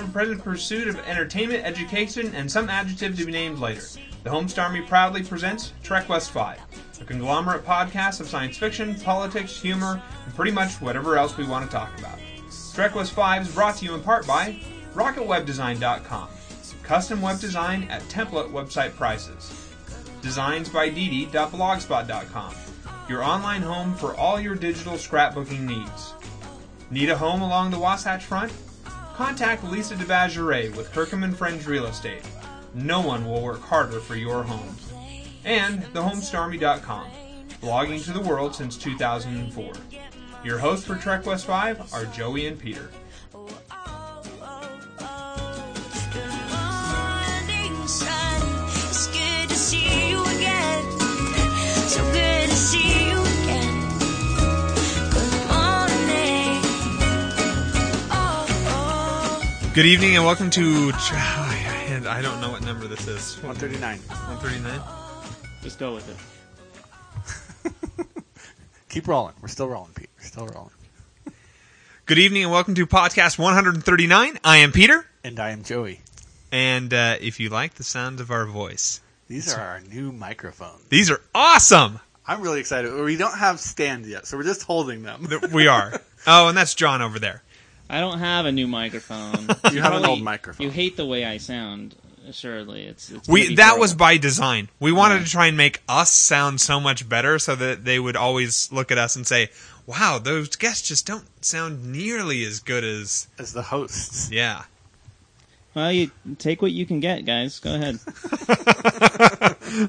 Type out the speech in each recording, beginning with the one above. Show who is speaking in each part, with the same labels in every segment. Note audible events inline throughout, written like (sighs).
Speaker 1: your ever-present pursuit of entertainment, education, and some adjective to be named later. The Homestar Army proudly presents Trek West 5, a conglomerate podcast of science fiction, politics, humor, and pretty much whatever else we want to talk about. Trek West 5 is brought to you in part by RocketWebDesign.com, custom web design at template website prices. Designs by Didi.blogspot.com, your online home for all your digital scrapbooking needs. Need a home along the Wasatch Front? Contact Lisa DeBageray with Kirkham Friends Real Estate. No one will work harder for your home. And thehomestarmy.com, blogging to the world since 2004. Your hosts for Trek West 5 are Joey and Peter.
Speaker 2: See you Good
Speaker 1: evening and welcome to. (sighs) And I don't know what number this is.
Speaker 3: 139.
Speaker 1: 139?
Speaker 4: Just go with it. (laughs)
Speaker 3: Keep rolling. We're still rolling, Pete. We're still rolling.
Speaker 1: Good evening and welcome to podcast 139. I am Peter.
Speaker 3: And I am Joey.
Speaker 1: And uh, if you like the sound of our voice,
Speaker 3: These are our new microphones.
Speaker 1: these are awesome.
Speaker 3: I'm really excited. We don't have stands yet, so we're just holding them.
Speaker 1: We are. (laughs) Oh, and that's Jon over there.
Speaker 4: I don't have a new microphone. (laughs)
Speaker 3: You have an old microphone.
Speaker 4: You hate the way I sound. Assuredly, it's, it's
Speaker 1: We that
Speaker 4: horrible.
Speaker 1: was by design. We wanted
Speaker 4: Yeah.
Speaker 1: to try and make us sound so much better, so that they would always look at us and say, "Wow, those guests just don't sound nearly as good as."
Speaker 3: As the hosts.
Speaker 1: Yeah.
Speaker 4: Well, you take what you can get, guys. Go ahead.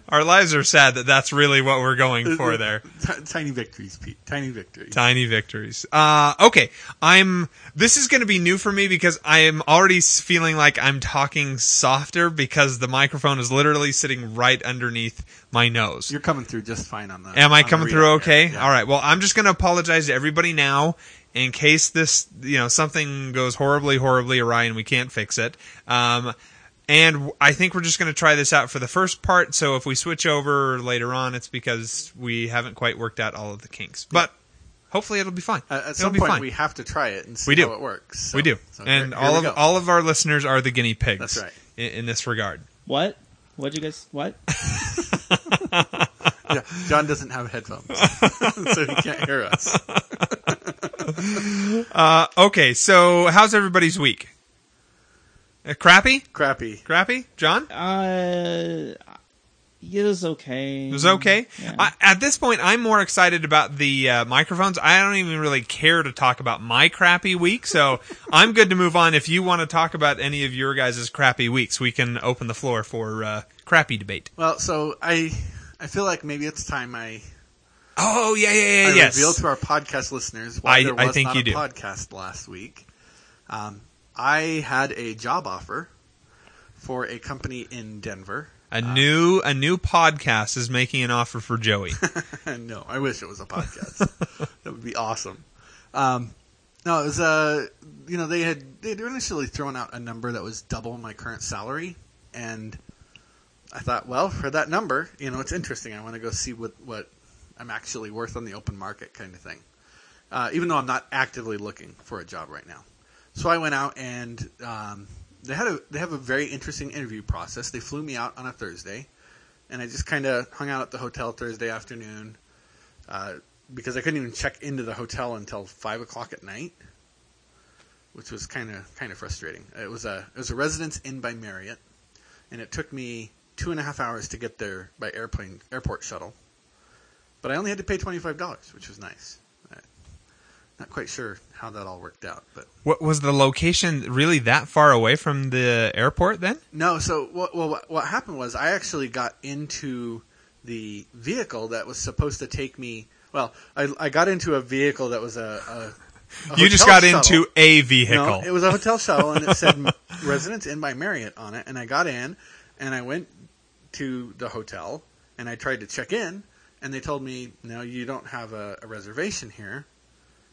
Speaker 4: (laughs)
Speaker 1: Our lives are sad that that's really what we're going for there.
Speaker 3: Tiny victories, Pete. Tiny victories.
Speaker 1: Tiny victories. Uh, okay, I'm. This is going to be new for me because I am already feeling like I'm talking softer because the microphone is literally sitting right underneath my nose.
Speaker 3: You're coming through just fine on that.
Speaker 1: Am I coming through okay?
Speaker 3: Yeah.
Speaker 1: All right. Well, I'm just going to apologize to everybody now in case this, you know, something goes horribly, horribly awry and we can't fix it. Um, and i think we're just going to try this out for the first part. So if we switch over later on, it's because we haven't quite worked out all of the kinks. But hopefully it'll be fine.
Speaker 3: At, at
Speaker 1: it'll
Speaker 3: some
Speaker 1: be
Speaker 3: point,
Speaker 1: fine.
Speaker 3: we have to try it and see
Speaker 1: We do.
Speaker 3: how it works. So-
Speaker 1: we do.
Speaker 3: so
Speaker 1: and
Speaker 3: here-
Speaker 1: all of
Speaker 3: go.
Speaker 1: all of our listeners are the guinea pigs.
Speaker 3: That's right.
Speaker 1: In, in this regard.
Speaker 4: What? What'd you guys? What? (laughs)
Speaker 3: Yeah, Jon doesn't have headphones, (laughs) so he can't hear us. (laughs) (laughs)
Speaker 1: Uh, okay. So how's everybody's week? Uh, crappy?
Speaker 3: Crappy.
Speaker 1: Crappy? Jon?
Speaker 4: Uh, it was okay.
Speaker 1: It was okay.
Speaker 4: Yeah.
Speaker 1: I, at this point, I'm more excited about the uh, microphones. I don't even really care to talk about my crappy week, so (laughs) I'm good to move on. If you want to talk about any of your guys' crappy weeks, we can open the floor for uh, crappy debate.
Speaker 3: Well, so I, I feel like maybe it's time I
Speaker 1: Oh yeah, yeah, yeah,
Speaker 3: I
Speaker 1: yes.
Speaker 3: reveal to our podcast listeners why
Speaker 1: I-
Speaker 3: there
Speaker 1: I
Speaker 3: was
Speaker 1: think
Speaker 3: not
Speaker 1: you
Speaker 3: a
Speaker 1: do.
Speaker 3: podcast last week. Um, I had a job offer for a company in Denver.
Speaker 1: a new a new podcast is making an offer for Joey. (laughs)
Speaker 3: no, I wish it was a podcast. (laughs) that would be awesome. Um, no, it was uh, you know they had they had initially thrown out a number that was double my current salary, and I thought, well, for that number, you know, it's interesting. I want to go see what what I'm actually worth on the open market, kind of thing. Uh, even though I'm not actively looking for a job right now, so I went out and um, they had a they have a very interesting interview process. They flew me out on a Thursday, and I just kind of hung out at the hotel Thursday afternoon uh, because I couldn't even check into the hotel until five o'clock at night, which was kind of kind of frustrating. It was a it was a Residence Inn by Marriott, and it took me two and a half hours to get there by airplane airport shuttle, but I only had to pay twenty five dollars, which was nice. Not quite sure how that all worked out, but
Speaker 1: what was the location really that far away from the airport then?
Speaker 3: No, so what, well, what, what happened was I actually got into the vehicle that was supposed to take me. Well, I, I got into a vehicle that was a. a, a
Speaker 1: You just got
Speaker 3: shuttle.
Speaker 1: into a vehicle.
Speaker 3: No, it was a hotel shuttle, and it said (laughs) "Residence Inn by Marriott" on it. And I got in, and I went to the hotel, and I tried to check in, and they told me, "No, you don't have a, a reservation here."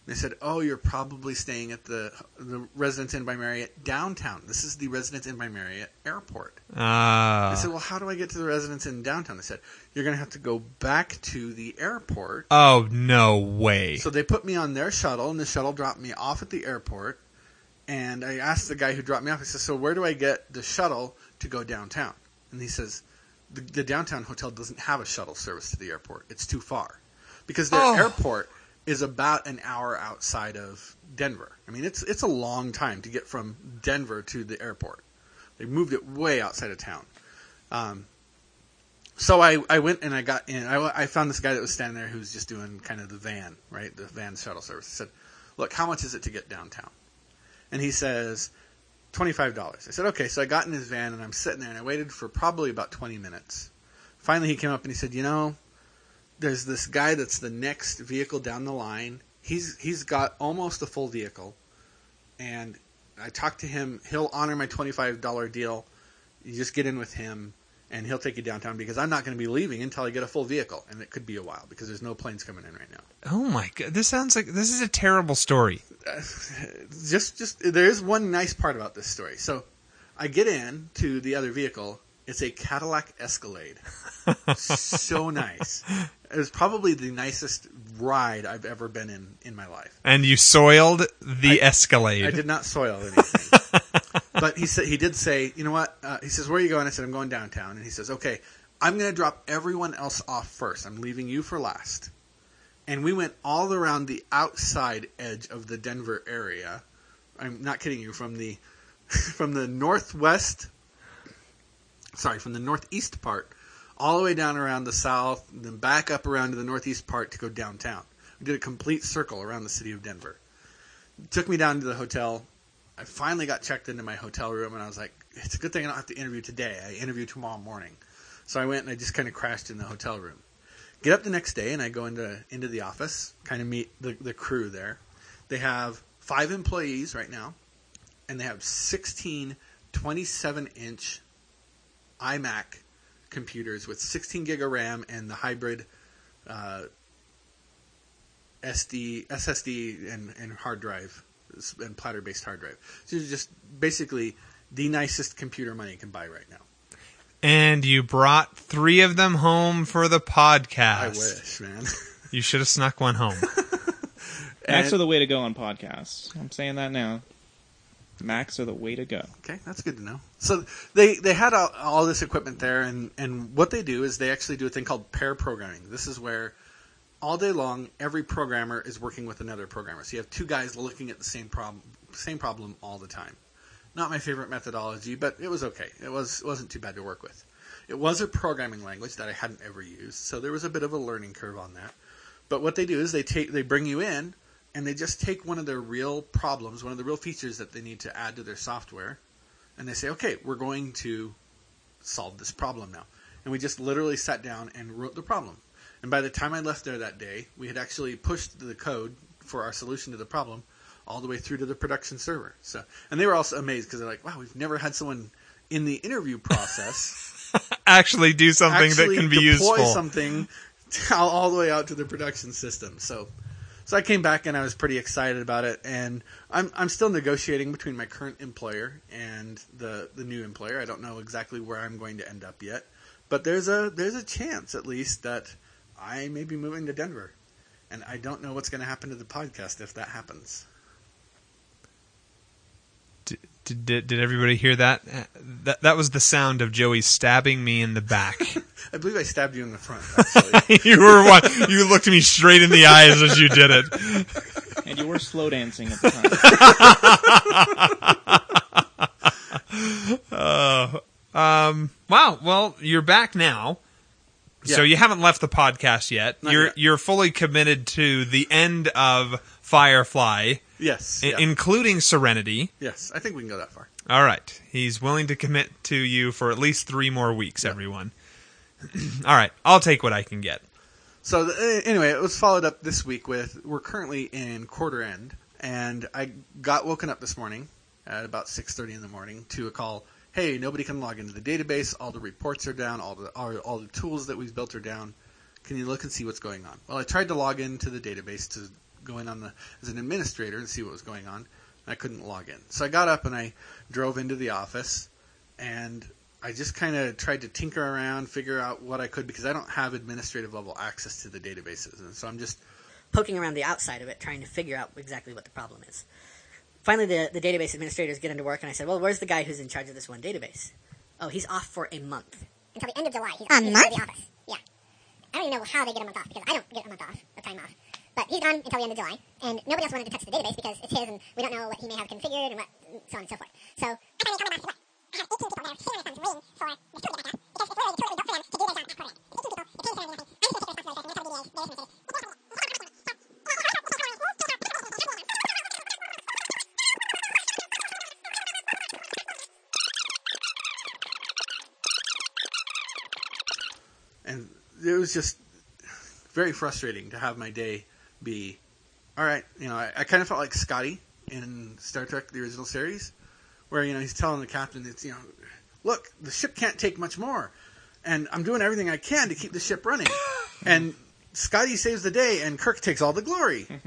Speaker 3: They said, "Oh, you're probably staying at the the Residence Inn by Marriott downtown. This is the Residence Inn by Marriott airport."
Speaker 1: Ah.
Speaker 3: I said, "Well, how do I get to the Residence Inn downtown?" They said, "You're going to have to go back to the airport."
Speaker 1: oh no way.
Speaker 3: So they put me on their shuttle, and the shuttle dropped me off at the airport. And I asked the guy who dropped me off. I said, "So where do I get the shuttle to go downtown?" And he says, "The, the downtown hotel doesn't have a shuttle service to the airport. It's too far, because their
Speaker 1: Oh.
Speaker 3: airport is about an hour outside of Denver. I mean, it's it's a long time to get from Denver to the airport. They moved it way outside of town. Um, so I, I went and I got in. I, I found this guy that was standing there who was just doing kind of the van, right? The van shuttle service. I said, Look, how much is it to get downtown? And he says, $25. I said, Okay. So I got in his van and I'm sitting there and I waited for probably about 20 minutes. Finally, he came up and he said, You know, there's this guy that's the next vehicle down the line. He's He's got almost a full vehicle. And I talked to him. He'll honor my $25 deal. You just get in with him and he'll take you downtown because I'm not going to be leaving until I get a full vehicle, and it could be a while because there's no planes coming in right now.
Speaker 1: Oh my god, this sounds like this is a terrible story.
Speaker 3: Uh, (laughs) just, just there is one nice part about this story. So, I get in to the other vehicle. It's a Cadillac Escalade. (laughs) so nice. It was probably the nicest ride I've ever been in in my life.
Speaker 1: And you soiled the Escalade.
Speaker 3: I did not soil anything. (laughs) but he said he did say, you know what? Uh, he says, "Where are you going?" I said, "I'm going downtown." And he says, "Okay, I'm going to drop everyone else off first. I'm leaving you for last." And we went all around the outside edge of the Denver area. I'm not kidding you. From the (laughs) from the northwest, sorry, from the northeast part, all the way down around the south, then back up around to the northeast part to go downtown. We did a complete circle around the city of Denver. Took me down to the hotel. I finally got checked into my hotel room, and I was like, "It's a good thing I don't have to interview today. I interview tomorrow morning." So I went and I just kind of crashed in the hotel room. Get up the next day, and I go into into the office, kind of meet the the crew there. They have five employees right now, and they have 16 27 inch iMac computers with 16 gig of RAM and the hybrid uh, SD, SSD, and, and hard drive and platter based hard drive. So it's just basically the nicest computer money can buy right now.
Speaker 1: and you brought three of them home for the podcast.
Speaker 3: I wish, man. (laughs)
Speaker 1: You should have snuck one home. (laughs)
Speaker 4: Macs are the way to go on podcasts. I'm saying that now. Macs are the way to go.
Speaker 3: Okay, that's good to know. So they they had all, all this equipment there, and and what they do is they actually do a thing called pair programming. This is where all day long every programmer is working with another programmer. So you have two guys looking at the same problem same problem all the time. Not my favorite methodology, but it was okay. It was wasn't too bad to work with. It was a programming language that I hadn't ever used, so there was a bit of a learning curve on that. But what they do is they take they bring you in and they just take one of their real problems, one of the real features that they need to add to their software, and they say, okay, we're going to solve this problem now. And we just literally sat down and wrote the problem. And by the time I left there that day, we had actually pushed the code for our solution to the problem all the way through to the production server. So, and they were also amazed because they're like, wow, we've never had someone in the interview process (laughs)
Speaker 1: Actually, do something that can be
Speaker 3: deploy
Speaker 1: useful.
Speaker 3: something (laughs) all, all the way out to the production system. So, so I came back and I was pretty excited about it. And I'm I'm still negotiating between my current employer and the the new employer. I don't know exactly where I'm going to end up yet, but there's a there's a chance at least that I may be moving to Denver. And I don't know what's going to happen to the podcast if that happens.
Speaker 1: Did, did, did everybody hear that? Uh, That that was the sound of Joey stabbing me in the back. (laughs)
Speaker 3: I believe I stabbed you in the front. (laughs) Actually.
Speaker 1: you were one. You looked me straight in the eyes as you did it.
Speaker 4: And you were slow dancing at the time. (laughs)
Speaker 1: Um. Wow. Well, you're back now. So you haven't left the podcast yet.
Speaker 3: Not
Speaker 1: you're
Speaker 3: yet.
Speaker 1: you're fully committed to the end of Firefly,
Speaker 3: yes.
Speaker 1: i-
Speaker 3: yeah.
Speaker 1: including Serenity.
Speaker 3: yes. I think we can go that far.
Speaker 1: All right. He's willing to commit to you for at least three more weeks, everyone. (clears throat) All right. I'll take what I can get.
Speaker 3: So the, eh, anyway, it was followed up this week with we're currently in quarter end, and I got woken up this morning at about six thirty in the morning to a call. Hey, nobody can log into the database. All the reports are down. All the all, all the tools that we've built are down. Can you look and see what's going on? Well, I tried to log into the database to go in on the as an administrator and see what was going on. I couldn't log in, so I got up and I drove into the office, and I just kind of tried to tinker around, figure out what I could because I don't have administrative level access to the databases, and so I'm just
Speaker 5: poking around the outside of it, trying to figure out exactly what the problem is. Finally, the, the database administrators get into work, and I said, "Well, where's the guy who's in charge of this one database?" Oh, he's off for a month.
Speaker 6: until the end of July. He's,
Speaker 2: A
Speaker 6: he's
Speaker 2: month?
Speaker 6: out the office. Yeah. I don't even know how they get a month off because I don't get a month off or time off. But he's gone until the end of July, and nobody else wanted to touch the database because it's his, and we don't know what he may have configured and what, so on and so forth. So I finally told him what. I have 18 people there sitting on the phone waiting for the tool to get back up because it's really totally built for them to do this on that program. 18 people, it's paying for nothing. I'm just taking responsibility for it, and that's how the DBA, they
Speaker 3: and it was just very frustrating to have my day be all right you know i, I kind of felt like scotty in star trek the original series where you know he's telling the captain it's you know look the ship can't take much more and i'm doing everything i can to keep the ship running (laughs) and scotty saves the day and kirk takes all the glory (laughs)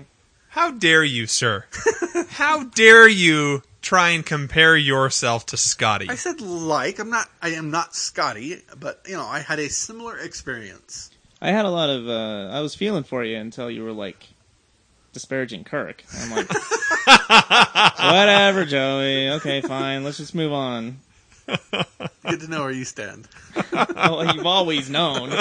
Speaker 1: How dare you, sir? (laughs) How dare you try and compare yourself to Scotty?
Speaker 3: i said like i'm not i am not scotty but you know i had a similar experience
Speaker 4: I had a lot of. Uh, I was feeling for you until you were like disparaging Kirk. I'm like, (laughs) whatever, Joey. Okay, fine. Let's just move on.
Speaker 3: good to know where you stand (laughs)
Speaker 4: Well, you've always known. (laughs)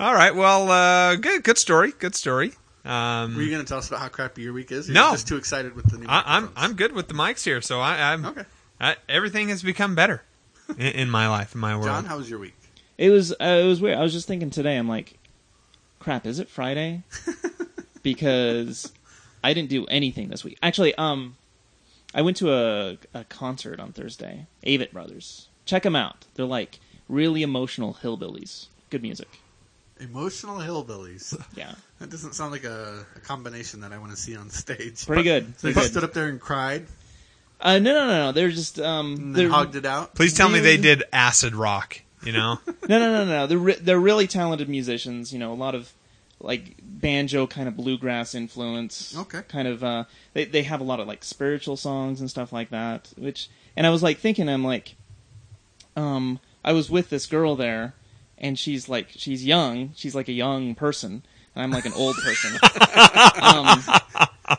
Speaker 1: All right. Well, uh, good. Good story. Good story. Um,
Speaker 3: were you going to tell us about how crappy your week is
Speaker 1: No.
Speaker 3: you're just too excited with the new
Speaker 1: I, I'm? I'm good with the mics here, so I, I'm
Speaker 3: okay
Speaker 1: I, everything has become better in, in my life, in my world.
Speaker 3: jon how was your week
Speaker 4: It was. Uh, it was weird. I was just thinking today. I'm like, crap. Is it Friday? (laughs) because I didn't do anything this week. Actually, um, I went to a a concert on Thursday. Avett Brothers. Check them out. They're like really emotional hillbillies. Good music.
Speaker 3: Emotional hillbillies. (laughs)
Speaker 4: Yeah.
Speaker 3: That doesn't sound like a, a combination that I want to see on stage.
Speaker 4: Pretty good.
Speaker 3: So you
Speaker 4: Pretty
Speaker 3: stood up there and cried
Speaker 4: Uh, no, no, no, no. They're just um.
Speaker 3: and
Speaker 4: They're,
Speaker 3: hogged it out.
Speaker 1: Please tell me they
Speaker 4: Really?
Speaker 1: did acid rock. You know, (laughs)
Speaker 4: No, no, no, no. They're re- they're really talented musicians. You know, a lot of like banjo kind of bluegrass influence.
Speaker 3: Okay.
Speaker 4: Kind of. Uh, they they have a lot of like spiritual songs and stuff like that. Which and I was like thinking, I'm like, um, I was with this girl there, and she's like she's young. She's like a young person, and I'm like an old person. (laughs) um,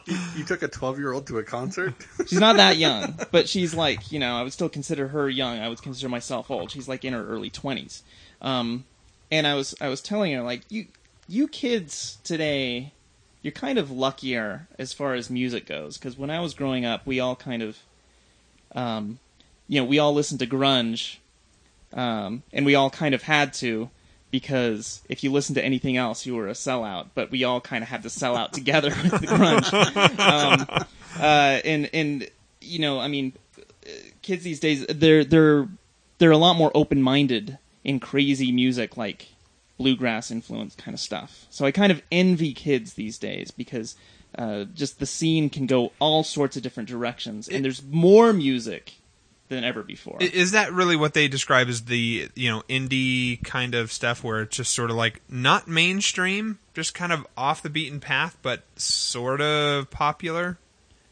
Speaker 3: You, you took a 12 year old to a concert? (laughs)
Speaker 4: she's not that young, but she's like, you know, I would still consider her young. I would consider myself old. She's like in her early twenties. Um, and I was, I was telling her like, you, you kids today, you're kind of luckier as far as music goes. Because when I was growing up, we all kind of, um, you know, we all listened to grunge, um, and we all kind of had to. Because if you listened to anything else, you were a sellout. But we all kind of had to sell out together (laughs) with the grunge. Um, uh, and and you know, I mean, kids these days they're they're they're a lot more open minded in crazy music like bluegrass influence kind of stuff. So I kind of envy kids these days because uh, just the scene can go all sorts of different directions, and there's more music than ever before.
Speaker 1: Is that really what they describe as the you know indie kind of stuff, where it's just sort of like not mainstream, just kind of off the beaten path, but sort of popular?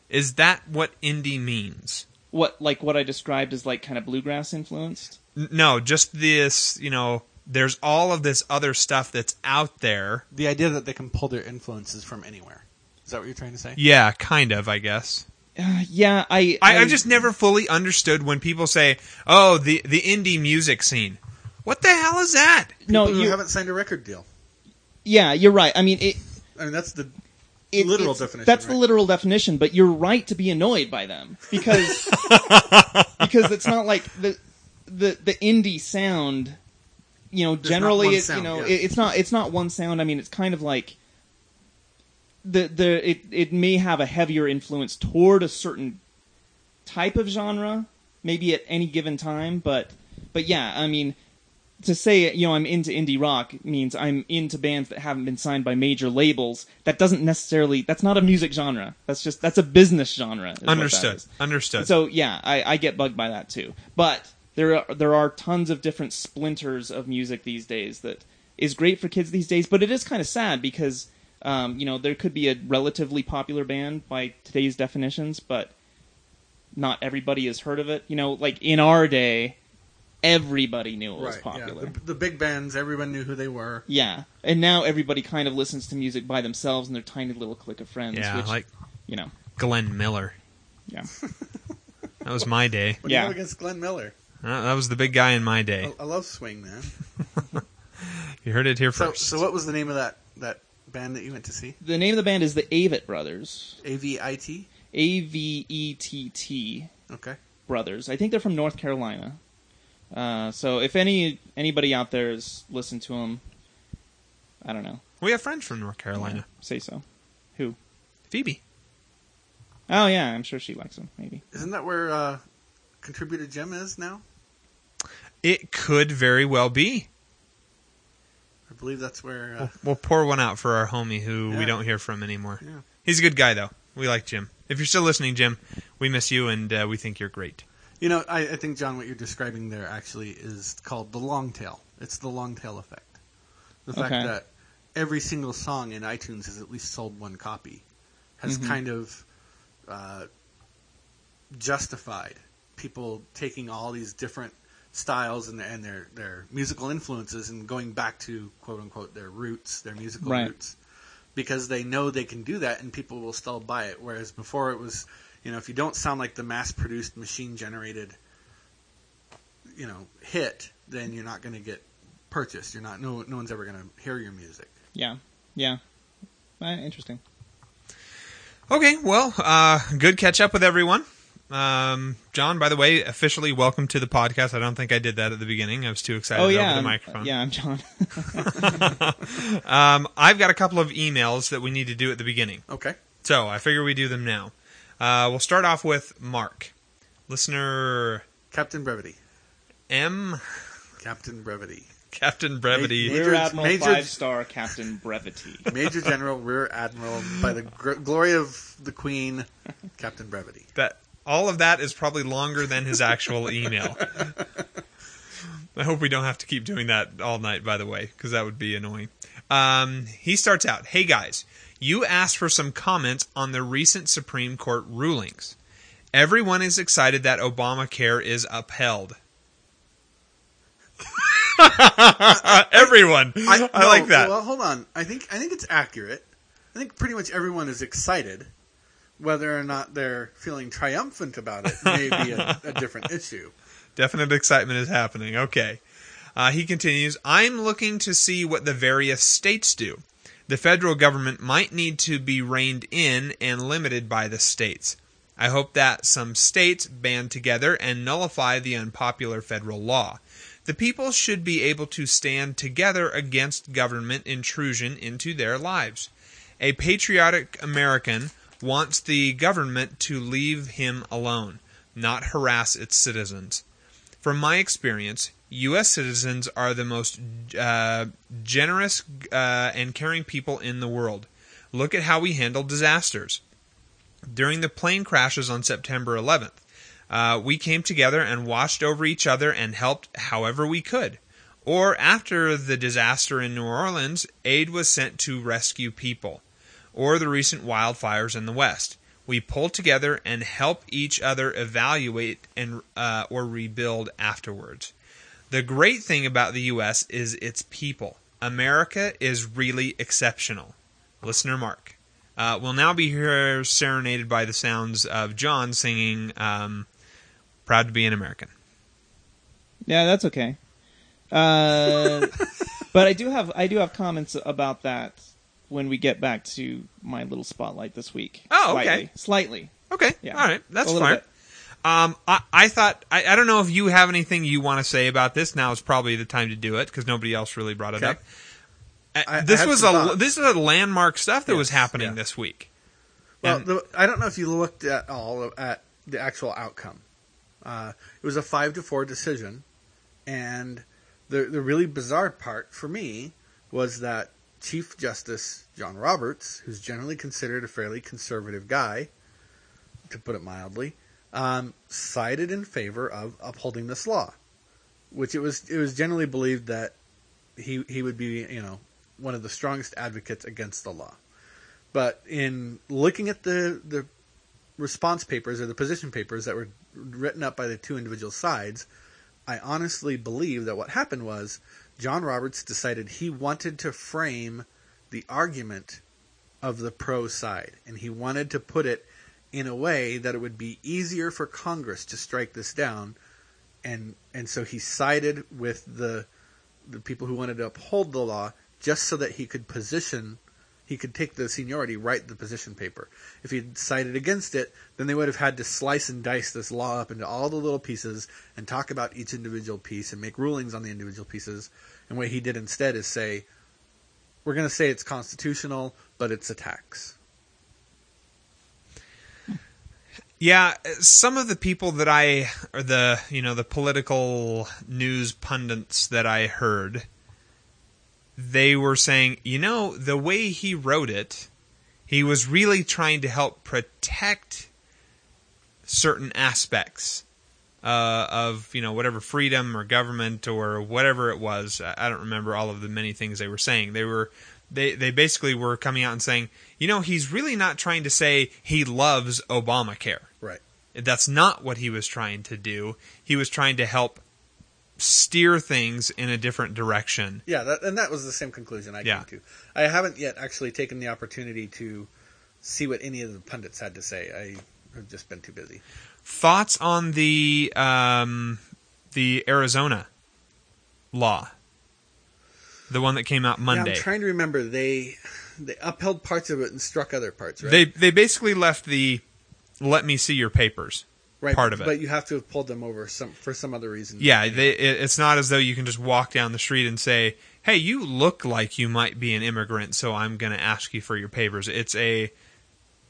Speaker 1: Is that what indie means?
Speaker 4: what like what I described as like kind of bluegrass influenced.
Speaker 1: No, just this. You know, there's all of this other stuff that's out there.
Speaker 3: the idea that they can pull their influences from anywhere. Is that what you're trying to say?
Speaker 1: Yeah, kind of. I guess.
Speaker 4: Uh, yeah, I,
Speaker 1: I, I've just never fully understood when people say, "Oh, the the indie music scene." What the hell is that?
Speaker 4: no
Speaker 3: People who
Speaker 4: you
Speaker 3: haven't signed a record deal.
Speaker 4: yeah you're right. I mean it.
Speaker 3: I mean, that's the
Speaker 4: it-
Speaker 3: literal
Speaker 4: it's-
Speaker 3: definition.
Speaker 4: That's the
Speaker 3: right?
Speaker 4: literal definition, but you're right to be annoyed by them because (laughs) because it's not like the the the indie sound. You know,
Speaker 3: not
Speaker 4: generally,
Speaker 3: one
Speaker 4: it's
Speaker 3: sound,
Speaker 4: you know,
Speaker 3: yeah.
Speaker 4: it, it's not it's not one sound. I mean, it's kind of like the the it it may have a heavier influence toward a certain type of genre, maybe at any given time, but but yeah, I mean, to say you know I'm into indie rock means I'm into bands that haven't been signed by major labels. That doesn't necessarily that's not a music genre. That's just that's a business genre. is what that
Speaker 1: Understood. Understood.
Speaker 4: So yeah, I, I get bugged by that too. But there are there are tons of different splinters of music these days that is great for kids these days. But it is kind of sad because um, you know there could be a relatively popular band by today's definitions, but not everybody has heard of it. You know, like in our day, everybody knew it was
Speaker 3: right.
Speaker 4: popular.
Speaker 3: Yeah. The, the big bands, everyone knew who they were.
Speaker 4: Yeah, and now everybody kind of listens to music by themselves and their tiny little clique of friends.
Speaker 1: yeah,
Speaker 4: which,
Speaker 1: like
Speaker 4: you know,
Speaker 1: Glenn Miller.
Speaker 4: Yeah. (laughs)
Speaker 1: That was my day.
Speaker 3: What do
Speaker 4: Yeah.
Speaker 3: you have against Glenn Miller?
Speaker 1: Uh, that was the big guy in my day.
Speaker 3: I, I love swing, man. (laughs)
Speaker 1: You heard it here
Speaker 3: So,
Speaker 1: first.
Speaker 3: so what was the name of that that band that you went to see?
Speaker 4: The name of the band is the Avett Brothers.
Speaker 3: A V I T.
Speaker 4: A V E T T
Speaker 3: Okay.
Speaker 4: Brothers. I think they're from North Carolina. Uh, so if any anybody out there has listened to them, I don't know.
Speaker 1: we have friends from North Carolina.
Speaker 4: Say so. Who?
Speaker 1: Phoebe.
Speaker 4: Oh yeah, I'm sure she likes them. Maybe.
Speaker 3: Isn't that where uh, contributor Jim is now?
Speaker 1: It could very well be.
Speaker 3: I believe that's where. Uh,
Speaker 1: We'll, we'll pour one out for our homie who we don't hear from anymore.
Speaker 3: Yeah.
Speaker 1: He's a good guy, though. We like Jim. If you're still listening, Jim, we miss you and uh, we think you're great.
Speaker 3: you know, I, I think Jon, what you're describing there actually is called the long tail. It's the long tail effect. The fact
Speaker 4: Okay.
Speaker 3: that every single song in iTunes has at least sold one copy has
Speaker 4: Mhm.
Speaker 3: kind of uh, justified people taking all these different styles and, and their, their musical influences and going back to quote unquote their roots, their musical
Speaker 4: Right.
Speaker 3: roots, because they know they can do that and people will still buy it. Whereas before it was, you know, if you don't sound like the mass produced, machine generated, you know, hit, then you're not going to get purchased. You're not, no, no one's ever going to hear your music.
Speaker 4: Yeah. Yeah. Uh, interesting.
Speaker 1: Okay, well, uh, good catch up with everyone. Um, Jon, by the way, officially welcome to the podcast. I don't think I did that at the beginning. I was too excited
Speaker 4: oh
Speaker 1: over
Speaker 4: yeah.
Speaker 1: the
Speaker 4: I'm-
Speaker 1: microphone.
Speaker 4: yeah, I'm Jon. (laughs) (laughs)
Speaker 1: Um, I've got a couple of emails that we need to do at the beginning.
Speaker 3: Okay.
Speaker 1: So I figure we do them now. Uh, we'll start off with Mark. Listener
Speaker 3: Captain Brevity.
Speaker 1: M.
Speaker 3: Captain Brevity.
Speaker 1: Captain Brevity.
Speaker 3: Major-
Speaker 4: Rear Admiral
Speaker 3: Major-
Speaker 4: Five Star Captain Brevity. (laughs)
Speaker 3: Major General, Rear Admiral, by the gr- glory of the Queen, Captain Brevity.
Speaker 1: that all of that is probably longer than his actual email. (laughs) I hope we don't have to keep doing that all night, by the way, because that would be annoying. Um, he starts out Hey guys, you asked for some comments on the recent Supreme Court rulings. Everyone is excited that Obamacare is upheld. (laughs) Everyone. I,
Speaker 3: no,
Speaker 1: like that.
Speaker 3: Well, hold on. I think I think it's accurate. I think pretty much everyone is excited. Whether or not they're feeling triumphant about it may be a, a (laughs) different issue.
Speaker 1: Definite excitement is happening. Okay. Uh, he continues I'm looking to see what the various states do. The federal government might need to be reined in and limited by the states. I hope that some states band together and nullify the unpopular federal law. The people should be able to stand together against government intrusion into their lives. A patriotic American wants the government to leave him alone, not harass its citizens. From my experience, U.S. citizens are the most uh, generous uh, and caring people in the world. Look at how we handle disasters. During the plane crashes on September 11th, uh, we came together and watched over each other and helped however we could. Or after the disaster in New Orleans, aid was sent to rescue people. Or the recent wildfires in the West. We pull together and help each other evaluate and uh, or rebuild afterwards. The great thing about the U.S. is its people. America is really exceptional. Listener Mark. Uh, we'll now be here serenaded by the sounds of Jon singing um, Proud to be an American.
Speaker 4: Yeah, that's okay. Uh, (laughs) but I do have I do have comments about that when we get back to my little spotlight this week.
Speaker 1: Oh, okay.
Speaker 4: Slightly. Slightly.
Speaker 1: Okay,
Speaker 4: Yeah.
Speaker 1: all right, that's
Speaker 4: A
Speaker 1: fine.
Speaker 4: bit.
Speaker 1: Um, I, I thought I, I don't know if you have anything you want to say about this. Now is probably the time to do it because nobody else really brought it
Speaker 3: Okay.
Speaker 1: up. Uh,
Speaker 3: I- I
Speaker 1: this
Speaker 3: have
Speaker 1: was a
Speaker 3: thoughts.
Speaker 1: this is a landmark stuff that was happening
Speaker 3: yeah.
Speaker 1: this week.
Speaker 3: Well,
Speaker 1: And-
Speaker 3: the, I don't know if you looked at all at the actual outcome. Uh, it was a five to four decision, and the the really bizarre part for me was that Chief Justice John Roberts, who's generally considered a fairly conservative guy, to put it mildly, um, sided in favor of upholding this law, which it was it was generally believed that he he would be you know one of the strongest advocates against the law. But in looking at the the response papers or the position papers that were written up by the two individual sides, I honestly believe that what happened was John Roberts decided he wanted to frame the argument of the pro side, and he wanted to put it in a way that it would be easier for Congress to strike this down, and and so he sided with the the people who wanted to uphold the law just so that he could position he could take the seniority, write the position paper. If he had sided against it, then they would have had to slice and dice this law up into all the little pieces and talk about each individual piece and make rulings on the individual pieces. And what he did instead is say, we're going to say it's constitutional, but it's a tax.
Speaker 1: Yeah, some of the people that I or the you know the political news pundits that I heard, they were saying, you know, the way he wrote it, he was really trying to help protect certain aspects uh, of you know whatever freedom or government or whatever it was. I I don't remember all of the many things they were saying. They were they they basically were coming out and saying, you know, he's really not trying to say he loves Obamacare.
Speaker 3: Right.
Speaker 1: That's not what he was trying to do. He was trying to help steer things in a different direction.
Speaker 3: Yeah, that, and that was the same conclusion I
Speaker 1: Yeah.
Speaker 3: came to. I haven't yet actually taken the opportunity to see what any of the pundits had to say. I have just been too busy.
Speaker 1: Thoughts on the um, the Arizona law, the one that came out
Speaker 3: Yeah,
Speaker 1: Monday.
Speaker 3: I'm trying to remember. They they upheld parts of it and struck other parts. Right.
Speaker 1: They they basically left the "let me see your papers"
Speaker 3: right,
Speaker 1: part of it.
Speaker 3: But you have to have pulled them over some for some other reason.
Speaker 1: Yeah, they, it, it's not as though you can just walk down the street and say, "Hey, you look like you might be an immigrant, so I'm going to ask you for your papers." It's a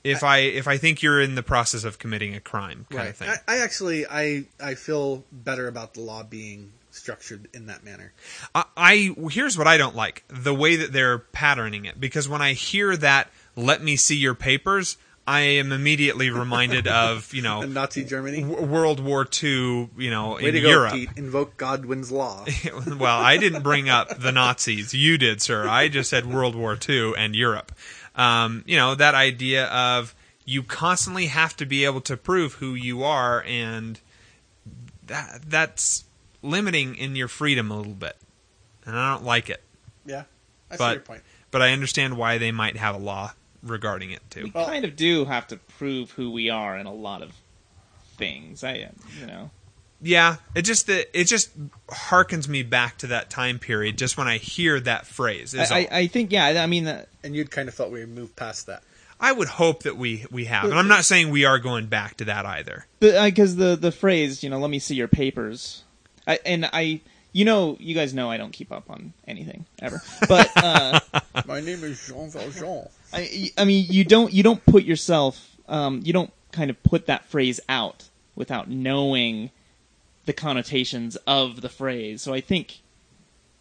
Speaker 1: if I if I think you're in the process of committing a crime kind
Speaker 3: right.
Speaker 1: of thing.
Speaker 3: I, I actually I I feel better about the law being structured in that manner.
Speaker 1: I, I here's what I don't like the way that they're patterning it because when I hear that "let me see your papers," I am immediately reminded of you know (laughs)
Speaker 3: Nazi Germany.
Speaker 1: w- World War II, you know,
Speaker 3: Way
Speaker 1: in
Speaker 3: to go,
Speaker 1: Europe.
Speaker 3: Pete. Invoke Godwin's law. (laughs)
Speaker 1: well, I didn't bring up the Nazis. You did, sir. I just said World War II and Europe. Um, you know, that idea of you constantly have to be able to prove who you are, and that that's limiting in your freedom a little bit. And I don't like it.
Speaker 3: yeah, I see your point.
Speaker 1: But I understand why they might have a law regarding it, too.
Speaker 4: We
Speaker 3: Well-
Speaker 4: kind of do have to prove who we are in a lot of things. I, you know,
Speaker 1: Yeah, it just it just harkens me back to that time period just when I hear that phrase. is
Speaker 4: I, I. I think yeah. I mean, uh,
Speaker 3: And you'd kind of felt we moved past that.
Speaker 1: I would hope that we we have, and I'm not saying we are going back to that either.
Speaker 4: because the the phrase, you know, let me see your papers, I, and I, you know, you guys know I don't keep up on anything ever, but uh, (laughs)
Speaker 3: My name is Jean Valjean.
Speaker 4: I, I mean, you don't you don't put yourself, um, you don't kind of put that phrase out without knowing the connotations of the phrase. So I think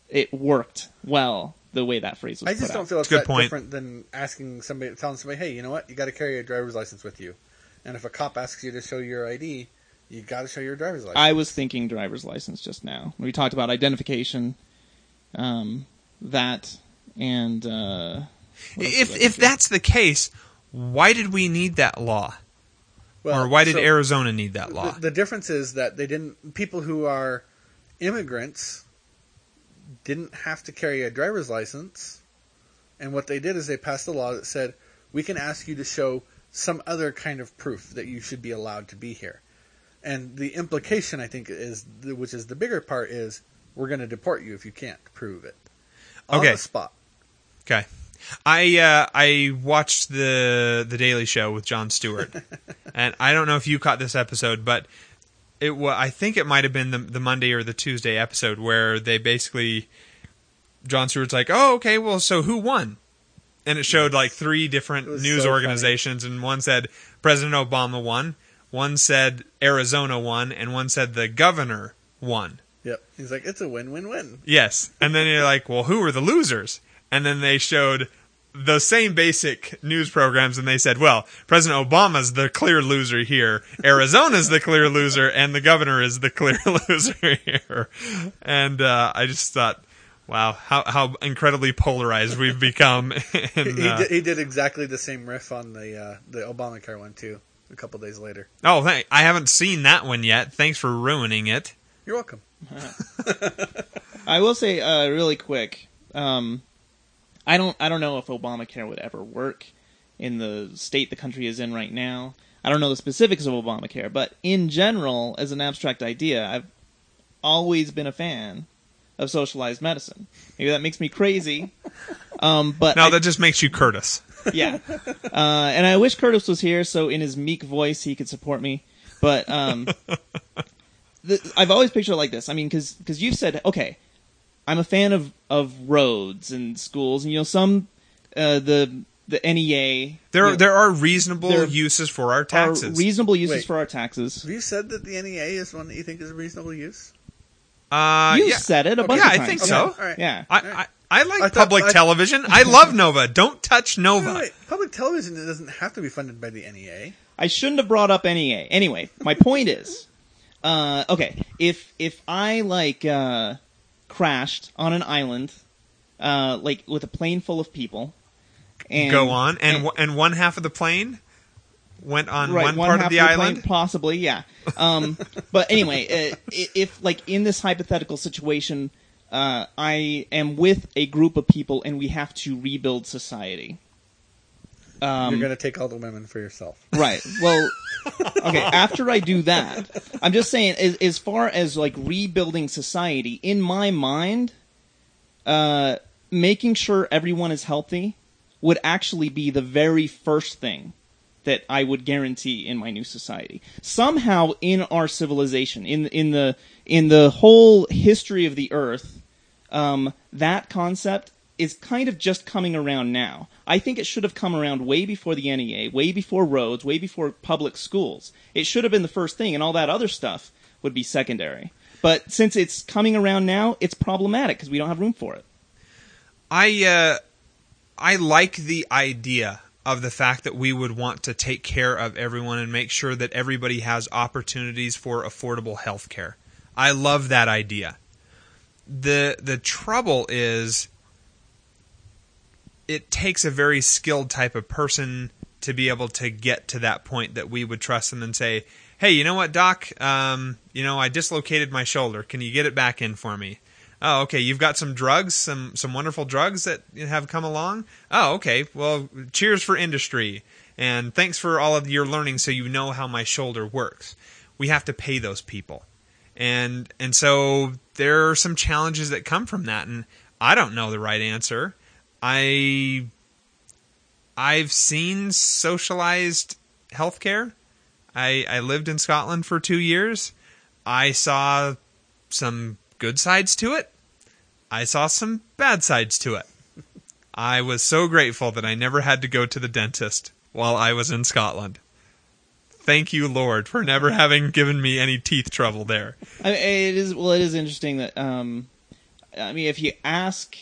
Speaker 4: it worked well the way that phrase was.
Speaker 3: I just
Speaker 4: put
Speaker 3: don't
Speaker 4: out.
Speaker 3: feel it's
Speaker 1: Good
Speaker 3: that
Speaker 1: point.
Speaker 3: different than asking somebody, telling somebody, "Hey, you know what? You got to carry a driver's license with you." And if a cop asks you to show your ID, you got to show your driver's license.
Speaker 4: I was thinking driver's license just now. We talked about identification, um, that, and uh,
Speaker 1: If if that's the case, why did we need that law,
Speaker 3: Well,
Speaker 1: or why did
Speaker 3: so
Speaker 1: Arizona need that law?
Speaker 3: The, the difference is that they didn't. People who are immigrants didn't have to carry a driver's license, and what they did is they passed a law that said we can ask you to show some other kind of proof that you should be allowed to be here. And the implication, I think, is which is the bigger part is we're going to deport you if you can't prove it on
Speaker 1: Okay.
Speaker 3: the spot.
Speaker 1: Okay. I uh, I watched the the Daily Show with Jon Stewart, (laughs) and I don't know if you caught this episode, but it wa- I think it might have been the the Monday or the Tuesday episode where they basically Jon Stewart's like, oh okay, well so who won? And it showed like three different news
Speaker 3: so funny.
Speaker 1: organizations, and one said President Obama won, one said Arizona won, and one said the governor won.
Speaker 3: Yep. He's like, it's a win-win-win.
Speaker 1: Yes. And then you're like, well, who were the losers? And then they showed the same basic news programs and they said, well, President Obama's the clear loser here, Arizona's the clear loser, and the governor is the clear (laughs) loser here. And uh, I just thought, wow, how, how incredibly polarized we've become. (laughs) in,
Speaker 3: He,
Speaker 1: uh,
Speaker 3: did, he did exactly the same riff on the uh, the Obamacare one too. A couple days later.
Speaker 1: oh, thank, I haven't seen that one yet. Thanks for ruining it.
Speaker 3: You're welcome. (laughs)
Speaker 4: I will say uh, really quick. Um, I don't. I don't know if Obamacare would ever work in the state the country is in right now. I don't know the specifics of Obamacare, but in general, as an abstract idea, I've always been a fan of socialized medicine. Maybe that makes me crazy, (laughs) um, but
Speaker 1: No,
Speaker 4: I-
Speaker 1: that just makes you Curtis.
Speaker 4: Yeah. Uh, and I wish Curtis was here so in his meek voice he could support me. But um, (laughs) the, I've always pictured it like this. I mean, because you've said, okay, I'm a fan of, of roads and schools, and you know some uh, the the NEA
Speaker 1: There,
Speaker 4: you know,
Speaker 1: there are reasonable
Speaker 4: there
Speaker 1: uses for our
Speaker 4: are
Speaker 1: taxes.
Speaker 4: reasonable uses
Speaker 3: Wait.
Speaker 4: for our taxes.
Speaker 3: Have you said that the NEA is one that you think is a reasonable use?
Speaker 1: uh,
Speaker 4: you
Speaker 1: yeah,
Speaker 4: said it a bunch
Speaker 1: yeah,
Speaker 4: of
Speaker 1: I
Speaker 4: times.
Speaker 1: think
Speaker 3: Okay,
Speaker 1: so.
Speaker 3: all right.
Speaker 4: Yeah.
Speaker 1: I, I, I like
Speaker 3: I thought-
Speaker 1: public
Speaker 3: I-
Speaker 1: television. I (laughs) love Nova. Don't touch Nova.
Speaker 3: Wait, wait, public television doesn't have to be funded by the NEA.
Speaker 4: I shouldn't have brought up NEA. Anyway, my point is, uh, okay, if if I like uh, crashed on an island, uh, like with a plane full of people, and
Speaker 1: Go on, and and, and one half of the plane went on
Speaker 4: right,
Speaker 1: one, part
Speaker 4: half
Speaker 1: of the
Speaker 4: plane,
Speaker 1: island.
Speaker 4: possibly, yeah. Um, but anyway, (laughs) uh, i- if like in this hypothetical situation, uh, I am with a group of people and we have to rebuild society. Um,
Speaker 3: You're going to take all the women for yourself.
Speaker 4: Right. Well, okay. After I do that, I'm just saying, as, as far as like rebuilding society, in my mind, uh, making sure everyone is healthy would actually be the very first thing that I would guarantee in my new society. Somehow, in our civilization, in in the in the whole history of the Earth, um, that concept is kind of just coming around now. I think it should have come around way before the NEA, way before roads, way before public schools. It should have been the first thing, and all that other stuff would be secondary. But since it's coming around now, it's problematic because we don't have room for it.
Speaker 1: I uh, I like the idea of the fact that we would want to take care of everyone and make sure that everybody has opportunities for affordable health care. I love that idea. The the trouble is it takes a very skilled type of person to be able to get to that point that we would trust them and say, "Hey, you know what, doc? Um, you know, I dislocated my shoulder. Can you get it back in for me?" Oh, okay. You've got some drugs, some some wonderful drugs that have come along. Oh, okay. Well, cheers for industry, and thanks for all of your learning, so you know how my shoulder works. We have to pay those people, and and so there are some challenges that come from that, and I don't know the right answer. I I've seen socialized healthcare. I I lived in Scotland for two years. I saw some good sides to it. I saw some bad sides to it. I was so grateful that I never had to go to the dentist while I was in Scotland. Thank you, Lord, for never having given me any teeth trouble there.
Speaker 4: I mean, it is well. It is interesting that um, I mean, if you ask,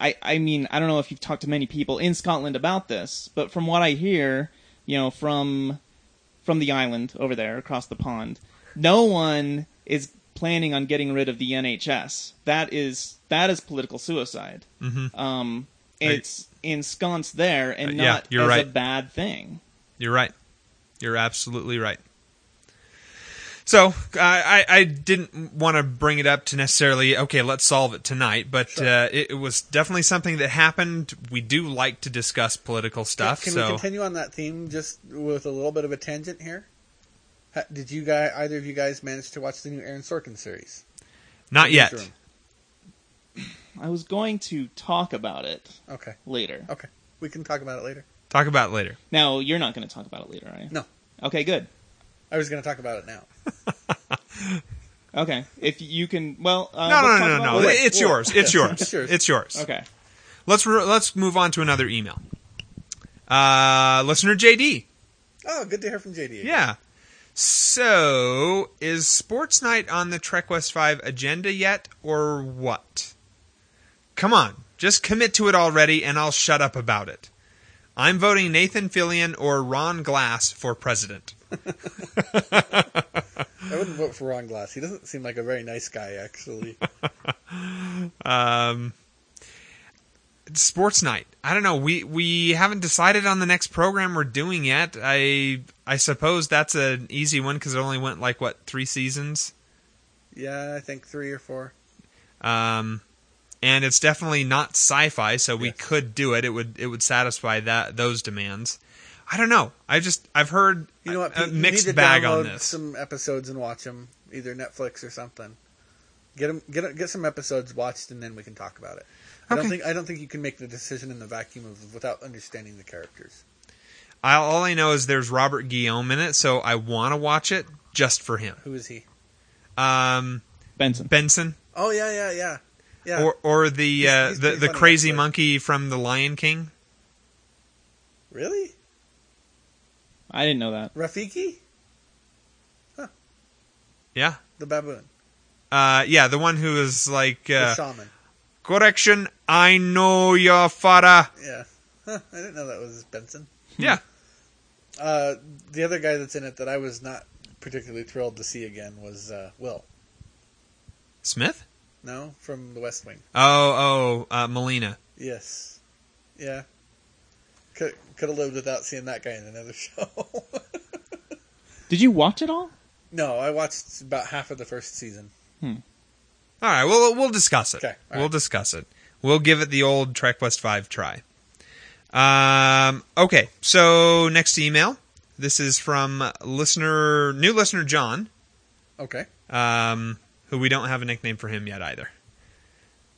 Speaker 4: I I mean, I don't know if you've talked to many people in Scotland about this, but from what I hear, you know, from from the island over there across the pond, no one is planning on getting rid of the NHS. That is that is political suicide.
Speaker 1: Mhm.
Speaker 4: Um,
Speaker 1: Right.
Speaker 4: it's ensconced there and
Speaker 1: Uh, yeah,
Speaker 4: not
Speaker 1: you're
Speaker 4: as a bad thing.
Speaker 1: You're right. You're absolutely right. So I, I I didn't want to bring it up to necessarily okay, let's solve it tonight, but uh, it, it was definitely something that happened. We do like to discuss political stuff,
Speaker 3: Can
Speaker 1: so
Speaker 3: we continue on that theme just with a little bit of a tangent here? Did you guys, either of you guys, manage to watch the new Aaron Sorkin series?
Speaker 1: not yet.
Speaker 3: Newsroom?
Speaker 4: I was going to talk about it
Speaker 3: Okay,
Speaker 4: later.
Speaker 3: okay, we can talk about it later.
Speaker 1: Talk about it later.
Speaker 4: Now you're not going to talk about it later, are you?
Speaker 3: No.
Speaker 4: Okay, good.
Speaker 3: I was going to talk about it now. (laughs)
Speaker 4: Okay, if you can, well, uh,
Speaker 1: no,
Speaker 4: let's
Speaker 1: no,
Speaker 4: talk
Speaker 1: no, no,
Speaker 4: about-
Speaker 1: no.
Speaker 3: Wait, wait,
Speaker 1: it's
Speaker 3: wait.
Speaker 1: yours. It's yours. (laughs)
Speaker 3: It's yours.
Speaker 1: It's yours.
Speaker 4: Okay.
Speaker 1: Let's re- let's move on to another email. Uh, listener JD.
Speaker 3: Oh, good to hear from JD. again.
Speaker 1: Yeah. So, is Sports Night on the Trek West 5 agenda yet, or what? Come on, just commit to it already, and I'll shut up about it. I'm voting Nathan Fillion or Ron Glass for president. (laughs)
Speaker 3: I wouldn't vote for Ron Glass. He doesn't seem like a very nice guy, actually. (laughs)
Speaker 1: Um, Sports Night. I don't know. We we haven't decided on the next program we're doing yet. I I suppose that's an easy one because it only went like what three seasons.
Speaker 3: yeah, I think three or four.
Speaker 1: um, and it's definitely not sci-fi, so we
Speaker 3: Yes.
Speaker 1: could do it. It would it would satisfy that those demands. I don't know. I just I've heard
Speaker 3: You know what?
Speaker 1: a,
Speaker 3: Pete?
Speaker 1: a
Speaker 3: You
Speaker 1: mixed
Speaker 3: need to
Speaker 1: bag
Speaker 3: download
Speaker 1: on this.
Speaker 3: Some episodes and watch them, either Netflix or something. Get them, get get some episodes watched, and then we can talk about it. I don't think I don't think you can make the decision in the vacuum of without understanding the characters.
Speaker 1: I, all I know is there's Robert Guillaume in it, so I want to watch it just for him.
Speaker 3: Who is he?
Speaker 1: Um,
Speaker 4: Benson.
Speaker 1: Benson
Speaker 3: Oh yeah, yeah, yeah, yeah.
Speaker 1: or or the
Speaker 3: He's-
Speaker 1: uh,
Speaker 3: he's
Speaker 1: the the crazy monkey from the Lion King.
Speaker 3: really,
Speaker 4: I didn't know that.
Speaker 3: Rafiki,
Speaker 1: Yeah,
Speaker 3: the baboon,
Speaker 1: uh, yeah, the one who is like
Speaker 3: the
Speaker 1: uh,
Speaker 3: shaman.
Speaker 1: correction. I know your father.
Speaker 3: Yeah, huh, I didn't know that was Benson. (laughs)
Speaker 1: Yeah,
Speaker 3: Uh, the other guy that's in it that I was not particularly thrilled to see again was uh, Will.
Speaker 1: Smith.
Speaker 3: No, from The West Wing.
Speaker 1: Oh, oh, uh, Malina.
Speaker 3: Yes. Yeah. Could could have lived without seeing that guy in another (laughs) show.
Speaker 4: Did you watch it all?
Speaker 3: no, I watched about half of the first season.
Speaker 1: All right, well, we'll discuss it.
Speaker 3: Okay, all
Speaker 1: we'll
Speaker 3: right.
Speaker 1: discuss it. We'll give it the old Trek West Five try. Um, okay, so next email. This is from listener, new listener John,
Speaker 3: Okay.
Speaker 1: um, who we don't have a nickname for him yet either.